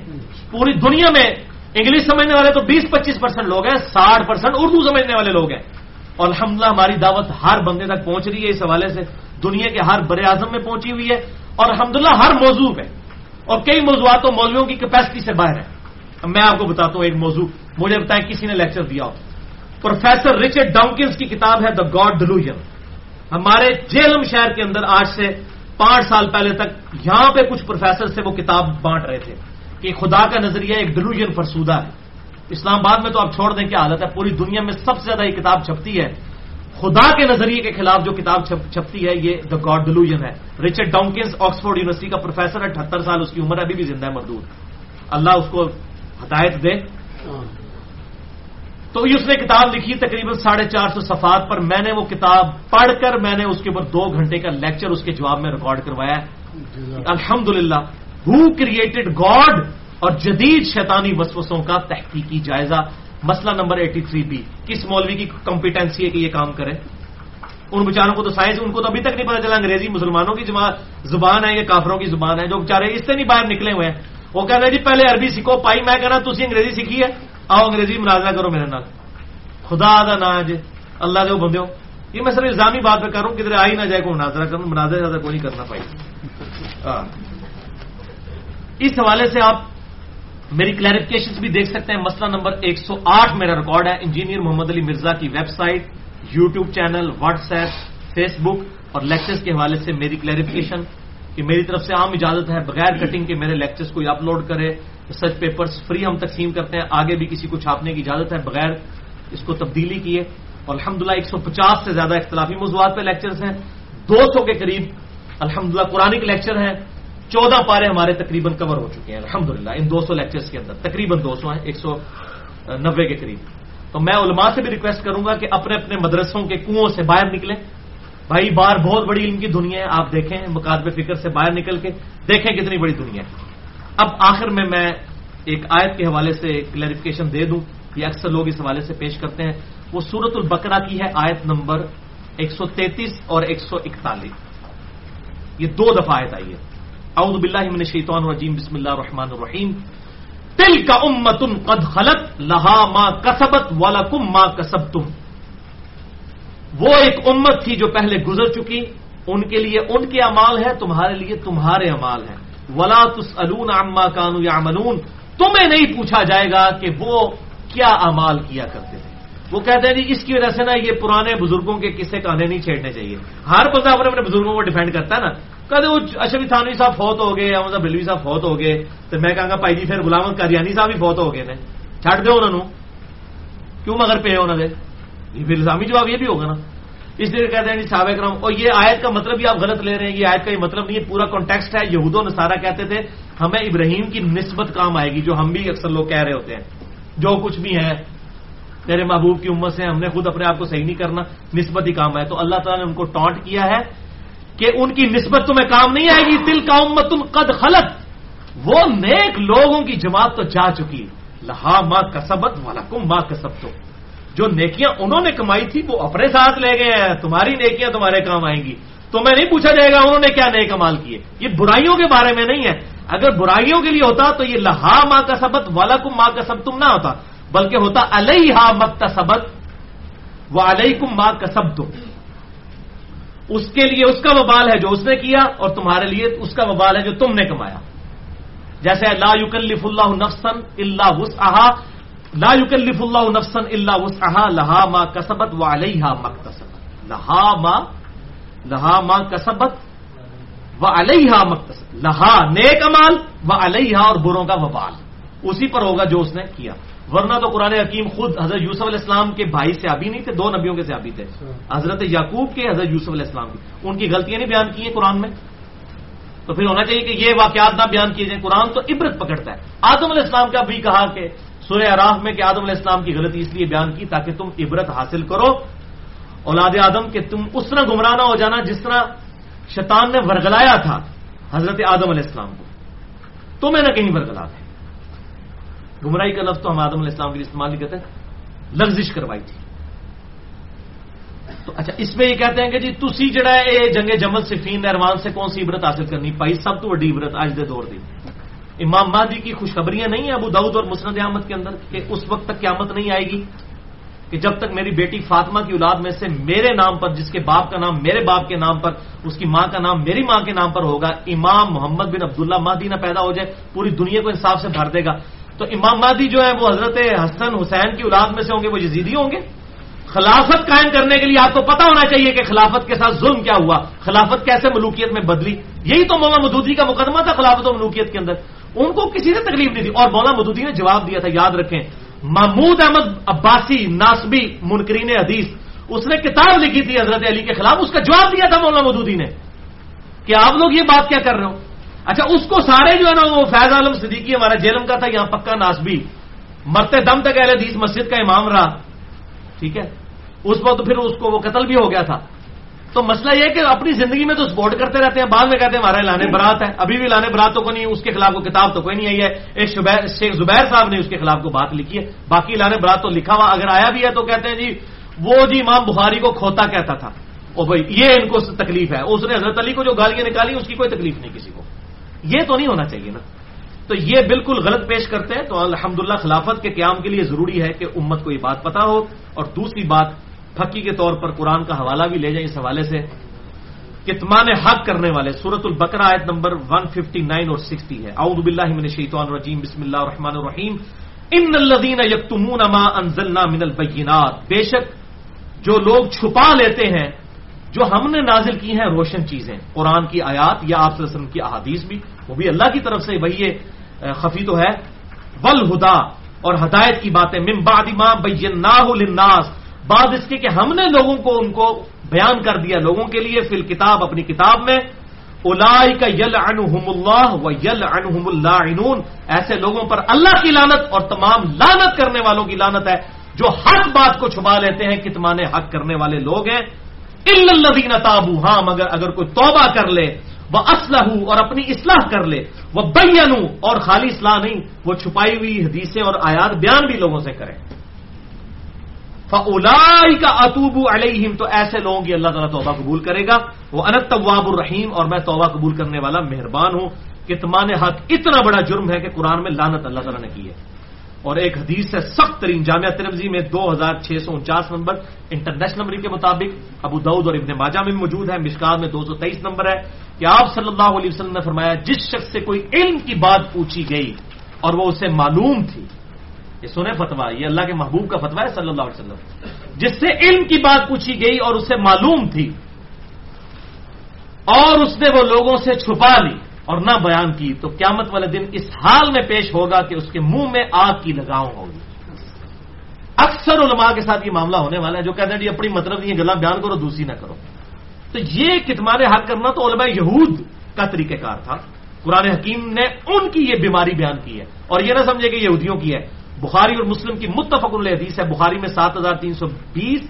پوری دنیا میں انگلش سمجھنے والے تو بیس پچیس پرسینٹ لوگ ہیں، ساٹھ پرسینٹ اردو سمجھنے والے لوگ ہیں۔ اور الحمدللہ ہماری دعوت ہر بندے تک پہنچ رہی ہے اس حوالے سے۔ دنیا کے ہر بر اعظم میں پہنچی ہوئی ہے۔ اور الحمدللہ ہر موضوع پہ۔ اور کئی موضوعات تو موضوعوں کی کیپیسٹی سے باہر ہے اب میں آپ کو بتاتا ہوں ایک موضوع۔ مجھے بتائیں کسی نے لیکچر دیا ہو۔ پروفیسر رچرڈ ڈاؤنکنس کی کتاب ہے دا گاڈ ڈلوژن ہمارے جیلم شہر کے اندر آج سے پانچ سال پہلے تک یہاں پہ کچھ پروفیسر سے وہ کتاب بانٹ رہے تھے۔ کہ کہ خدا کا نظریہ ایک ڈلوژن فرسودہ ہے۔ اسلام آباد میں تو آپ چھوڑ دیں کیا حالت ہے؟ پوری دنیا میں سب سے زیادہ یہ کتاب چھپتی ہے۔ خدا کے نظریے کے خلاف جو کتاب چھپتی ہے یہ دا گاڈ ڈلوژن ہے۔ رچرڈ ڈاؤنکنس آکسفورڈ یونیورسٹی کا پروفیسر ہے اٹھہتر سال اس کی عمر ابھی بھی زندہ ہے مردود۔ اللہ اس کو ہدایت دے۔ تو اس نے کتاب لکھی تقریباً ساڑھے چار سو صفات پر۔ میں نے وہ کتاب پڑھ کر میں نے اس کے اوپر دو گھنٹے کا لیکچر اس کے جواب میں ریکارڈ کروایا۔ الحمد للہ ہو کریٹڈ گاڈ اور جدید شیطانی وسوسوں کا تحقیقی جائزہ۔ مسئلہ نمبر ایٹی تھری بی کس مولوی کی کمپیٹنسی ہے کہ یہ کام کرے؟ ان بچاروں کو تو سائنس ان کو تو ابھی تک نہیں پتا چلا انگریزی، مسلمانوں کی زبان ہے یہ کافروں کی زبان ہے جو بےچارے اس سے نہیں باہر نکلے ہوئے ہیں۔ وہ کہہ رہے جی پہلے عربی سیکھو۔ پائی، میں کہنا تھی انگریزی سیکھی ہے۔ آؤ انگریزی مناظرہ کرو میرے نال۔ خدا آدھا نہ جی۔ اللہ دے بندے یہ میں صرف الزامی بات پہ کروں کدھر آ ہی نہ جائے کو مناظرہ کروں۔ مناظرہ زیادہ کوئی نہیں کرنا پائی۔ ہاں۔ اس حوالے سے آپ میری کلیریفکیشن بھی دیکھ سکتے ہیں۔ مسئلہ نمبر ایک سو آٹھ میرا ریکارڈ ہے۔ انجینئر محمد علی مرزا کی website YouTube channel WhatsApp Facebook اور لیکچرز کے حوالے سے میری کلیریفکیشن کہ میری طرف سے عام اجازت ہے، بغیر کٹنگ کے میرے لیکچرز کوئی اپلوڈ کرے۔ ریسرچ پیپرز فری ہم تقسیم کرتے ہیں۔ آگے بھی کسی کو چھاپنے کی اجازت ہے، بغیر اس کو تبدیلی کیے۔ اور الحمد للہ ایک سو پچاس سے زیادہ اختلافی موضوعات پہ لیکچرز ہیں۔ دو سو کے قریب الحمد للہ قرآن لیکچر ہیں۔ چودہ پارے ہمارے تقریباً کور ہو چکے ہیں الحمد ان دو سو لیکچرس کے اندر، تقریباً دو سو ہیں، ایک سو نبے کے قریب۔ تو میں علماء سے بھی ریکویسٹ کروں گا کہ اپنے اپنے مدرسوں کے کنویں سے باہر نکلیں۔ بھائی باہر بہت بڑی علم کی دنیا ہے، آپ دیکھیں مقادب فکر سے باہر نکل کے دیکھیں کتنی بڑی دنیا ہے۔ اب آخر میں میں ایک آیت کے حوالے سے کلیریفکیشن دے دوں یہ اکثر لوگ اس حوالے سے پیش کرتے ہیں۔ وہ سورت البقرہ کی ہے، آیت نمبر ایک سو تینتیس اور ایک سو اکتالیس۔ یہ دو دفعہ آیت آئی ہے۔ اعوذ باللہ من الشیطان الرجیم، بسم اللہ الرحمن الرحیم۔ تل کا امت قد خلط لہا ما کسبت ولکم ما کسبتم۔ وہ ایک امت تھی جو پہلے گزر چکی، ان کے لیے ان کے امال ہے تمہارے لیے تمہارے امال ہے ولا تسالون عما كانوا يعملون تمہیں نہیں پوچھا جائے گا کہ وہ کیا امال کیا کرتے تھے۔ وہ کہتے ہیں جی اس کی وجہ سے نا یہ پرانے بزرگوں کے قصے کہنے نہیں چھیڑنے چاہیے۔ ہر بندہ اپنے اپنے بزرگوں کو ڈیفینڈ کرتا ہے نا۔ کدے وہ اشرف تھانوی صاحب فوت ہو گئے احمد مطلب بلوی صاحب فوت ہو گئے، تو میں کہاں گا، بھائی جی پھر غلام قادیانی صاحب بھی فوت ہو گئے نے۔ چھٹ دو انہوں کیوں مگر پے انہوں نے؟ یہ پھر الزامی جواب یہ بھی ہوگا نا۔ اس لیے کہتے ہیں جی صحابہ کرام، اور یہ آیت کا مطلب بھی آپ غلط لے رہے ہیں، یہ آیت کا یہ مطلب نہیں ہے، پورا کانٹیکسٹ ہے۔ یہود و نصارہ کہتے تھے، ہمیں ابراہیم کی نسبت کام آئے گی، جو ہم بھی اکثر لوگ کہہ رہے ہوتے ہیں۔ جو کچھ بھی ہے تیرے محبوب کی امت سے ہم نے خود اپنے آپ کو صحیح نہیں کرنا، نسبت ہی کام ہے تو اللہ تعالیٰ نے ان کو ٹانٹ کیا ہے کہ ان کی نسبت تمہیں کام نہیں آئے گی۔ دل کا امت قد خلط وہ نیک لوگوں کی جماعت تو جا چکی لہا ماں کسبت والا کم ماں کسب تو جو نیکیاں انہوں نے کمائی تھی، وہ اپنے ساتھ لے گئے ہیں۔ تمہاری نیکیاں تمہارے کام آئیں گی۔ تو میں نہیں پوچھا جائے گا انہوں نے کیا نئے کمال کیے۔ یہ برائیوں کے بارے میں نہیں ہے۔ اگر برائیوں کے لیے ہوتا تو یہ لہا ماں کا سبت والا کم ماں کا سب تم نہ ہوتا۔ بلکہ ہوتا الحا مت سبت وہ علیہ کم ماں کا سب تم اس کے لیے اس کا وبال ہے جو اس نے کیا اور تمہارے لیے اس کا وبال ہے جو تم نے کمایا۔ جیسے لا یکلف اللہ نفسن اللہ وس لا یکلف اللہ نفسن اللہ وس لہا ماں کسبت و علیہ مکتسبت لہا ماں لہا ماں کسبت و علیہ مکتسب لہا نیک امال و علیہ اور بروں کا وبال۔ اسی پر ہوگا جو اس نے کیا۔ ورنہ تو قرآن حکیم خود حضرت یوسف علیہ السلام کے بھائی سے ابھی نہیں تھے دو نبیوں کے سے ابھی تھے۔ حضرت یعقوب کے حضرت یوسف علیہ السلام کی ان کی غلطیاں نہیں بیان کی ہیں قرآن میں؟ تو پھر ہونا چاہیے کہ یہ واقعات نہ بیان کیے جائیں۔ قرآن تو عبرت پکڑتا ہے۔ آدم علیہ السلام کا بھی کہا کہ سورہ عراف میں کہ آدم علیہ السلام کی غلطی اس لیے بیان کی تاکہ تم عبرت حاصل کرو۔ اولاد آدم کہ تم اس طرح گمراہ نہ ہو جانا جس طرح شیطان نے ورگلایا تھا حضرت آدم علیہ السلام کو۔ تمہیں نہ کہیں ورگلا تھے گمراہی کا لفظ تو ہم آدم علیہ السلام کے لیے استعمال نہیں کرتے لفزش کروائی تھی۔ تو اچھا اس میں یہ کہتے ہیں کہ جی تھی جڑا ہے یہ جنگ جمل صفین ارمان سے کون سی عبرت حاصل کرنی؟ پائی سب تو وڈی عبرت آج دے دور دی۔ امام مادی کی خوشخبریاں نہیں ہیں ابو دعود اور مسند احمد کے اندر کہ اس وقت تک قیامت نہیں آئے گی؟ کہ جب تک میری بیٹی فاطمہ کی اولاد میں سے میرے نام پر، جس کے باپ کا نام میرے باپ کے نام پر، اس کی ماں کا نام میری ماں کے نام پر ہوگا، امام محمد بن عبداللہ مادی نہ پیدا ہو جائے، پوری دنیا کو انصاف سے بھر دے گا۔ تو امام مادی جو ہے وہ حضرت حسن حسین کی اولاد میں سے ہوں گے، وہ یزیدی ہوں گے۔ خلافت قائم کرنے کے لیے آپ کو پتا ہونا چاہیے کہ خلافت کے ساتھ ظلم کیا ہوا۔ خلافت کیسے ملوکیت میں بدلی؟ یہی تو مولانا مدودی کا مقدمہ تھا خلافت و ملوکیت کے اندر۔ ان کو کسی نے تکلیف نہیں دی اور مولا مدودی نے جواب دیا تھا، یاد رکھیں۔ محمود احمد عباسی ناسبی منکرین حدیث، اس نے کتاب لکھی تھی حضرت علی کے خلاف، اس کا جواب دیا تھا مولانا مدودی نے۔ کہ آپ لوگ یہ بات کیا کر رہے ہو؟ اچھا اس کو سارے جو ہے نا وہ فیض عالم صدیقی ہمارا جیلم کا تھا، یہاں پکا ناسبی مرتے دم تک اہل حدیث مسجد کا امام رہا۔ ٹھیک ہے؟ اس وقت پھر اس کو وہ قتل بھی ہو گیا تھا۔ تو مسئلہ یہ کہ اپنی زندگی میں تو سپورٹ کرتے رہتے ہیں، بعد میں کہتے ہیں ہمارا لانے برات ہے ابھی بھی لانے برات تو کوئی نہیں، اس کے خلاف کو کتاب تو کوئی نہیں آئی ہے۔ ایک شیخ زبیر صاحب نے اس کے خلاف کو بات لکھی ہے۔ باقی لانے برات تو لکھا ہوا، اگر آیا بھی ہے تو کہتے ہیں جی وہ جی امام بخاری کو کھوتا کہتا تھا۔ او بھائی، یہ ان کو تکلیف ہے۔ اس نے حضرت علی کو جو گالیاں نکالی، اس کی کوئی تکلیف نہیں کسی کو۔ یہ تو نہیں ہونا چاہیے نا۔ تو یہ بالکل غلط پیش کرتے ہیں۔ تو الحمدللہ خلافت کے قیام کے لیے ضروری ہے کہ امت کو یہ بات پتا ہو۔ اور دوسری بات، پھکی کے طور پر قرآن کا حوالہ بھی لے جائیں اس حوالے سے۔ کتمان حق کرنے والے سورت البقرہ آیت نمبر 159 اور 60 ہے۔ اعوذ باللہ من الشیطان الرجیم، بسم اللہ الرحمن الرحیم۔ ان الذين يكتمون ما انزلنا من البينات بے شک جو لوگ چھپا لیتے ہیں جو ہم نے نازل کی ہیں روشن چیزیں، قرآن کی آیات یا آپ وسلم کی احادیث بھی، وہ بھی اللہ کی طرف سے وہی خفی تو ہے۔ ول ہدا اور ہدایت کی باتیں، من بعد ما بیناہ للناس۔ بعد اس کے کہ ہم نے لوگوں کو ان کو بیان کر دیا، لوگوں کے لیے فل کتاب اپنی کتاب میں۔ الائی کا یل انحم اللہ و یل انحم اللہ ایسے لوگوں پر اللہ کی لانت اور تمام لانت کرنے والوں کی لانت ہے۔ جو حق بات کو چھپا لیتے ہیں کتمان حق کرنے والے لوگ ہیں۔ الدین تابو. ہاں مگر اگر کوئی توبہ کر لے، وہ اسلح اور اپنی اصلاح کر لے، وہ بینو اور خالی اصلاح نہیں، وہ چھپائی ہوئی حدیثیں اور آیات بیان بھی لوگوں سے کریں۔ فلائی کا اطوب علیہم، تو ایسے لوگوں کی اللہ تعالیٰ توبہ قبول کرے گا۔ وہ انت طواب الرحیم، اور میں توبہ قبول کرنے والا مہربان ہوں۔ کہ تمان حق اتنا بڑا جرم ہے کہ قرآن میں لانت اللہ تعالیٰ نے کی ہے۔ اور ایک حدیث ہے، سخت ترین جامعہ ترمزی میں دو ہزار چھ سو انچاس نمبر، انٹرنیشنل نمبر کے مطابق ابو دعود اور ابن ماجہ میں موجود ہے، مشکات میں دو سو تیئیس نمبر ہے کہ آپ صلی اللہ علیہ وسلم نے فرمایا، جس شخص سے کوئی علم کی بات پوچھی گئی اور وہ اسے معلوم تھی، یہ سنے فتوا یہ اللہ کے محبوب کا فتوا ہے صلی اللہ علیہ وسلم، جس سے علم کی بات پوچھی گئی اور اسے معلوم تھی اور اس نے وہ لوگوں سے چھپا لی۔ اور نہ بیان کی تو قیامت والے دن اس حال میں پیش ہوگا کہ اس کے منہ میں آگ کی لگاؤ ہوگی۔ اکثر علماء کے ساتھ یہ معاملہ ہونے والا ہے جو کہتے ہیں جی اپنی مطلب یہ گلا بیان کرو، دوسری نہ کرو۔ تو یہ کتمان حق کرنا تو علماء یہود کا طریقہ کار تھا۔ قرآن حکیم نے ان کی یہ بیماری بیان کی ہے۔ اور یہ نہ سمجھے کہ یہودیوں کی ہے۔ بخاری اور مسلم کی متفق الحدیث ہے، بخاری میں سات ہزار تین سو بیس،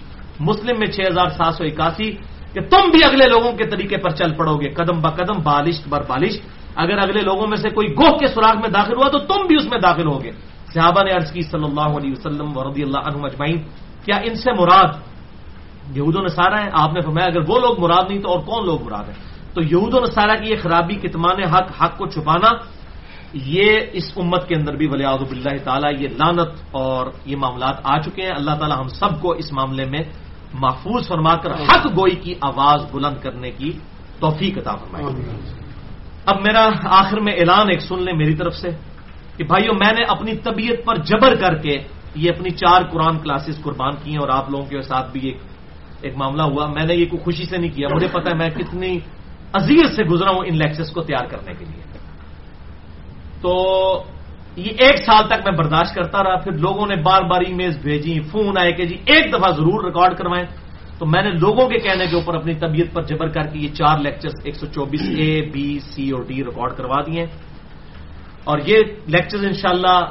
مسلم میں چھ ہزار سات سو اکاسی کہ تم بھی اگلے لوگوں کے طریقے پر چل پڑو گے، قدم ب قدم، بالشت بر بالشت۔ اگر اگلے لوگوں میں سے کوئی گوہ کے سراغ میں داخل ہوا تو تم بھی اس میں داخل ہوگے۔ صحابہ نے عرض کی صلی اللہ علیہ وسلم ورضی اللہ عنہ اجمعین، کیا ان سے مراد یہود و نصارہ ہیں؟ آپ نے فرمایا، اگر وہ لوگ مراد نہیں تو اور کون لوگ مراد ہیں؟ تو یہود و نصارہ کی یہ خرابی کتمان حق حق کو چھپانا، یہ اس امت کے اندر بھی ولی اعظب اللہ تعالیٰ، یہ لانت اور یہ معاملات آ چکے ہیں۔ اللہ تعالیٰ ہم سب کو اس معاملے میں محفوظ فرما کر حق گوئی کی آواز بلند کرنے کی توفیق عطا فرمائے۔ اب میرا آخر میں اعلان ایک سن لیں میری طرف سے کہ بھائیو میں نے اپنی طبیعت پر جبر کر کے یہ اپنی چار قرآن کلاسز قربان کی ہیں اور آپ لوگوں کے ساتھ بھی ایک ایک معاملہ ہوا۔ میں نے یہ کوئی خوشی سے نہیں کیا۔ مجھے پتا ہے میں کتنی عزیز سے گزرا ہوں ان لیکچرس کو تیار کرنے کے لیے۔ تو یہ ایک سال تک میں برداشت کرتا رہا، پھر لوگوں نے بار بار ای میز بھیجی فون آئے کہ جی ایک دفعہ ضرور ریکارڈ کروائیں۔ تو میں نے لوگوں کے کہنے کے اوپر اپنی طبیعت پر جبر کر کے یہ چار لیکچرز، ایک سو چوبیس اے بی سی اور ڈی ریکارڈ کروا دیے۔ اور یہ لیکچرز انشاءاللہ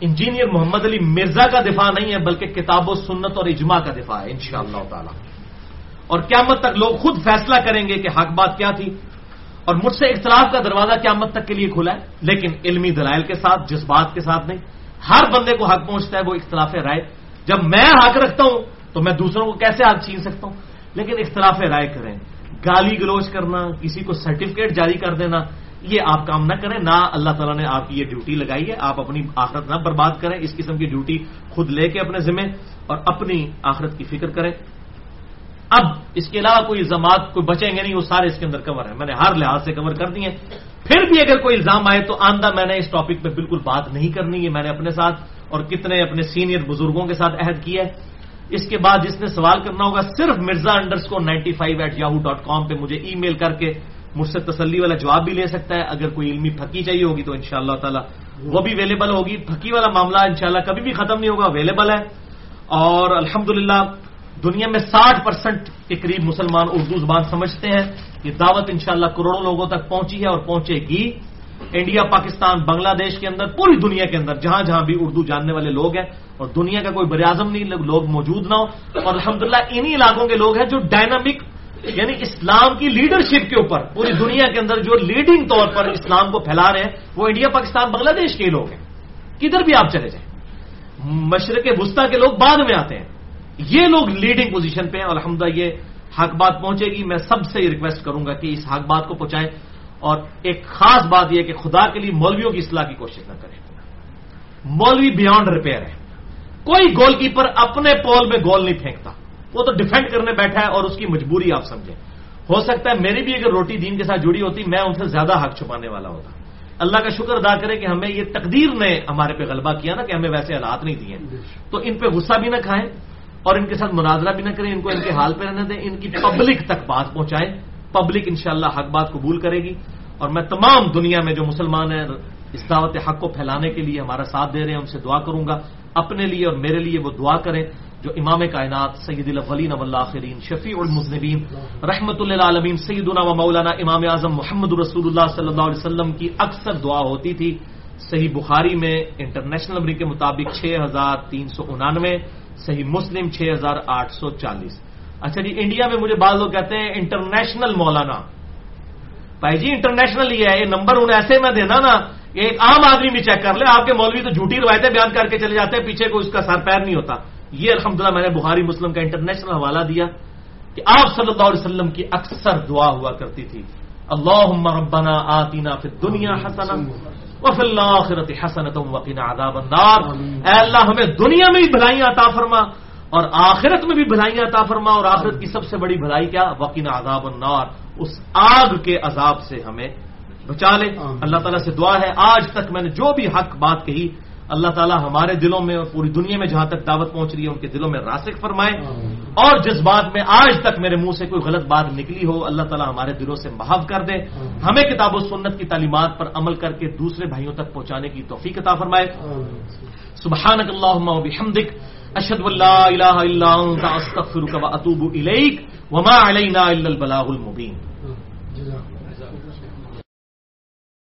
انجینئر محمد علی مرزا کا دفاع نہیں ہے، بلکہ کتاب و سنت اور اجماع کا دفاع ہے انشاءاللہ تعالی۔ اور قیامت تک لوگ خود فیصلہ کریں گے کہ حق بات کیا تھی۔ اور مجھ سے اختلاف کا دروازہ قیامت تک کے لیے کھلا ہے، لیکن علمی دلائل کے ساتھ، جذبات کے ساتھ نہیں۔ ہر بندے کو حق پہنچتا ہے وہ اختلاف رائے۔ جب میں حق رکھتا ہوں تو میں دوسروں کو کیسے حق چھین سکتا ہوں؟ لیکن اختلاف رائے کریں۔ گالی گلوچ کرنا، کسی کو سرٹیفکیٹ جاری کر دینا، یہ آپ کام نہ کریں۔ نہ اللہ تعالیٰ نے آپ کی یہ ڈیوٹی لگائی ہے۔ آپ اپنی آخرت نہ برباد کریں۔ اس قسم کی ڈیوٹی خود لے کے اپنے ذمہ اور اپنی آخرت کی فکر کریں۔ اب اس کے علاوہ کوئی الزامات کوئی بچیں گے نہیں، وہ سارے اس کے اندر کور ہیں۔ میں نے ہر لحاظ سے کور کر دیے پھر بھی اگر کوئی الزام آئے تو آندہ میں نے اس ٹاپک پہ بالکل بات نہیں کرنی ہے میں نے اپنے ساتھ اور کتنے اپنے سینئر بزرگوں کے ساتھ عہد کیا ہے۔ اس کے بعد جس نے سوال کرنا ہوگا، صرف Mirza underscore ninety five eight Yahoo dot com پہ مجھے ای میل کر کے مجھ سے تسلی والا جواب بھی لے سکتا ہے۔ اگر کوئی علمی پھکی چاہیے ہوگی تو ان شاء اللہ تعالیٰ وہ بھی اویلیبل ہوگی۔ پھکی والا معاملہ انشاءاللہ کبھی بھی ختم نہیں ہوگا اویلیبل ہے۔ اور الحمدللہ دنیا میں ساٹھ پرسنٹ کے قریب مسلمان اردو زبان سمجھتے ہیں۔ یہ دعوت انشاءاللہ کروڑوں لوگوں تک پہنچی ہے اور پہنچے گی۔ انڈیا، پاکستان، بنگلہ دیش کے اندر، پوری دنیا کے اندر جہاں جہاں بھی اردو جاننے والے لوگ ہیں اور دنیا کا کوئی بر اعظم نہیں، لوگ موجود نہ ہو اور الحمدللہ انہی علاقوں کے لوگ ہیں جو ڈائنامک یعنی اسلام کی لیڈرشپ کے اوپر، پوری دنیا کے اندر جو لیڈنگ طور پر اسلام کو پھیلا رہے ہیں، وہ انڈیا، پاکستان، بنگلہ دیش کے ہی لوگ ہیں۔ کدھر بھی آپ چلے جائیں۔ مشرق وسطی کے لوگ بعد میں آتے ہیں۔ یہ لوگ لیڈنگ پوزیشن پہ ہیں اور الحمدہ یہ حق بات پہنچے گی۔ میں سب سے ریکویسٹ کروں گا کہ اس حق بات کو پہنچائیں اور ایک خاص بات یہ کہ خدا کے لیے مولویوں کی اصلاح کی کوشش نہ کریں۔ مولوی بیانڈ ریپیئر ہے کوئی گول کیپر اپنے پول میں گول نہیں پھینکتا۔ وہ تو ڈیفینڈ کرنے بیٹھا ہے اور اس کی مجبوری آپ سمجھیں۔ ہو سکتا ہے میری بھی اگر روٹی دین کے ساتھ جڑی ہوتی میں ان سے زیادہ حق چھپانے والا ہوتا۔ اللہ کا شکر ادا کرے کہ ہمیں یہ تقدیر نے ہمارے پہ غلبہ کیا نا کہ ہمیں ویسے حالات نہیں دیے۔ تو ان پہ غصہ بھی نہ کھائیں۔ اور ان کے ساتھ مناظرہ بھی نہ کریں، ان کو ان کے حال پہ رہنے دیں، ان کی پبلک تک بات پہنچائیں۔ پبلک انشاءاللہ حق بات قبول کرے گی۔ اور میں تمام دنیا میں جو مسلمان ہیں، اس دعوت حق کو پھیلانے کے لیے ہمارا ساتھ دے رہے ہیں، ان سے دعا کروں گا۔ اپنے لیے اور میرے لیے وہ دعا کریں جو امام کائنات سید الاولین والآخرین، شفیع المذنبین، رحمت اللہ عالمین سیدنا و مولانا امام اعظم محمد رسول اللہ صلی اللہ علیہ وسلم کی اکثر دعا ہوتی تھی۔ صحیح بخاری میں انٹرنیشنل نمبر کے مطابق چھ ہزار تین سو انانوے صحیح مسلم چھ ہزار آٹھ سو چالیس۔ اچھا جی انڈیا میں مجھے بعض لوگ کہتے ہیں انٹرنیشنل مولانا۔ بھائی جی انٹرنیشنل یہ ہے، یہ نمبر انہیں ایسے میں دینا نا ایک عام آدمی بھی چیک کر لے۔ آپ کے مولوی تو جھوٹی روایتیں بیان کر کے چلے جاتے ہیں، پیچھے کو اس کا سر پیر نہیں ہوتا۔ یہ الحمدللہ میں نے بخاری مسلم کا انٹرنیشنل حوالہ دیا کہ آپ صلی اللہ علیہ وسلم کی اکثر دعا ہوا کرتی تھی۔ اللہ ربنا آتینا فی دنیا حسنا وفی الاخرت حسنت وقینا عذاب النار۔ اے اللہ ہمیں دنیا میں بھی بھلائیاں عطا فرما اور آخرت میں بھی بھلائیاں عطا فرما اور آخرت کی سب سے بڑی بھلائی کیا؟ وقینا عذاب النار۔ اس آگ کے عذاب سے ہمیں بچا لے۔ اللہ تعالیٰ سے دعا ہے آج تک میں نے جو بھی حق بات کہی اللہ تعالیٰ ہمارے دلوں میں اور پوری دنیا میں جہاں تک دعوت پہنچ رہی ہے ان کے دلوں میں راسک فرمائے اور جس بات میں آج تک میرے منہ سے کوئی غلط بات نکلی ہو اللہ تعالیٰ ہمارے دلوں سے محف کر دے۔ ہمیں کتاب و سنت کی تعلیمات پر عمل کر کے دوسرے بھائیوں تک پہنچانے کی توفیق عطا فرمائے۔ سبحانک اللہم و بحمدک واللہ الہ الا انت وما علینا الا البلاغ المبین۔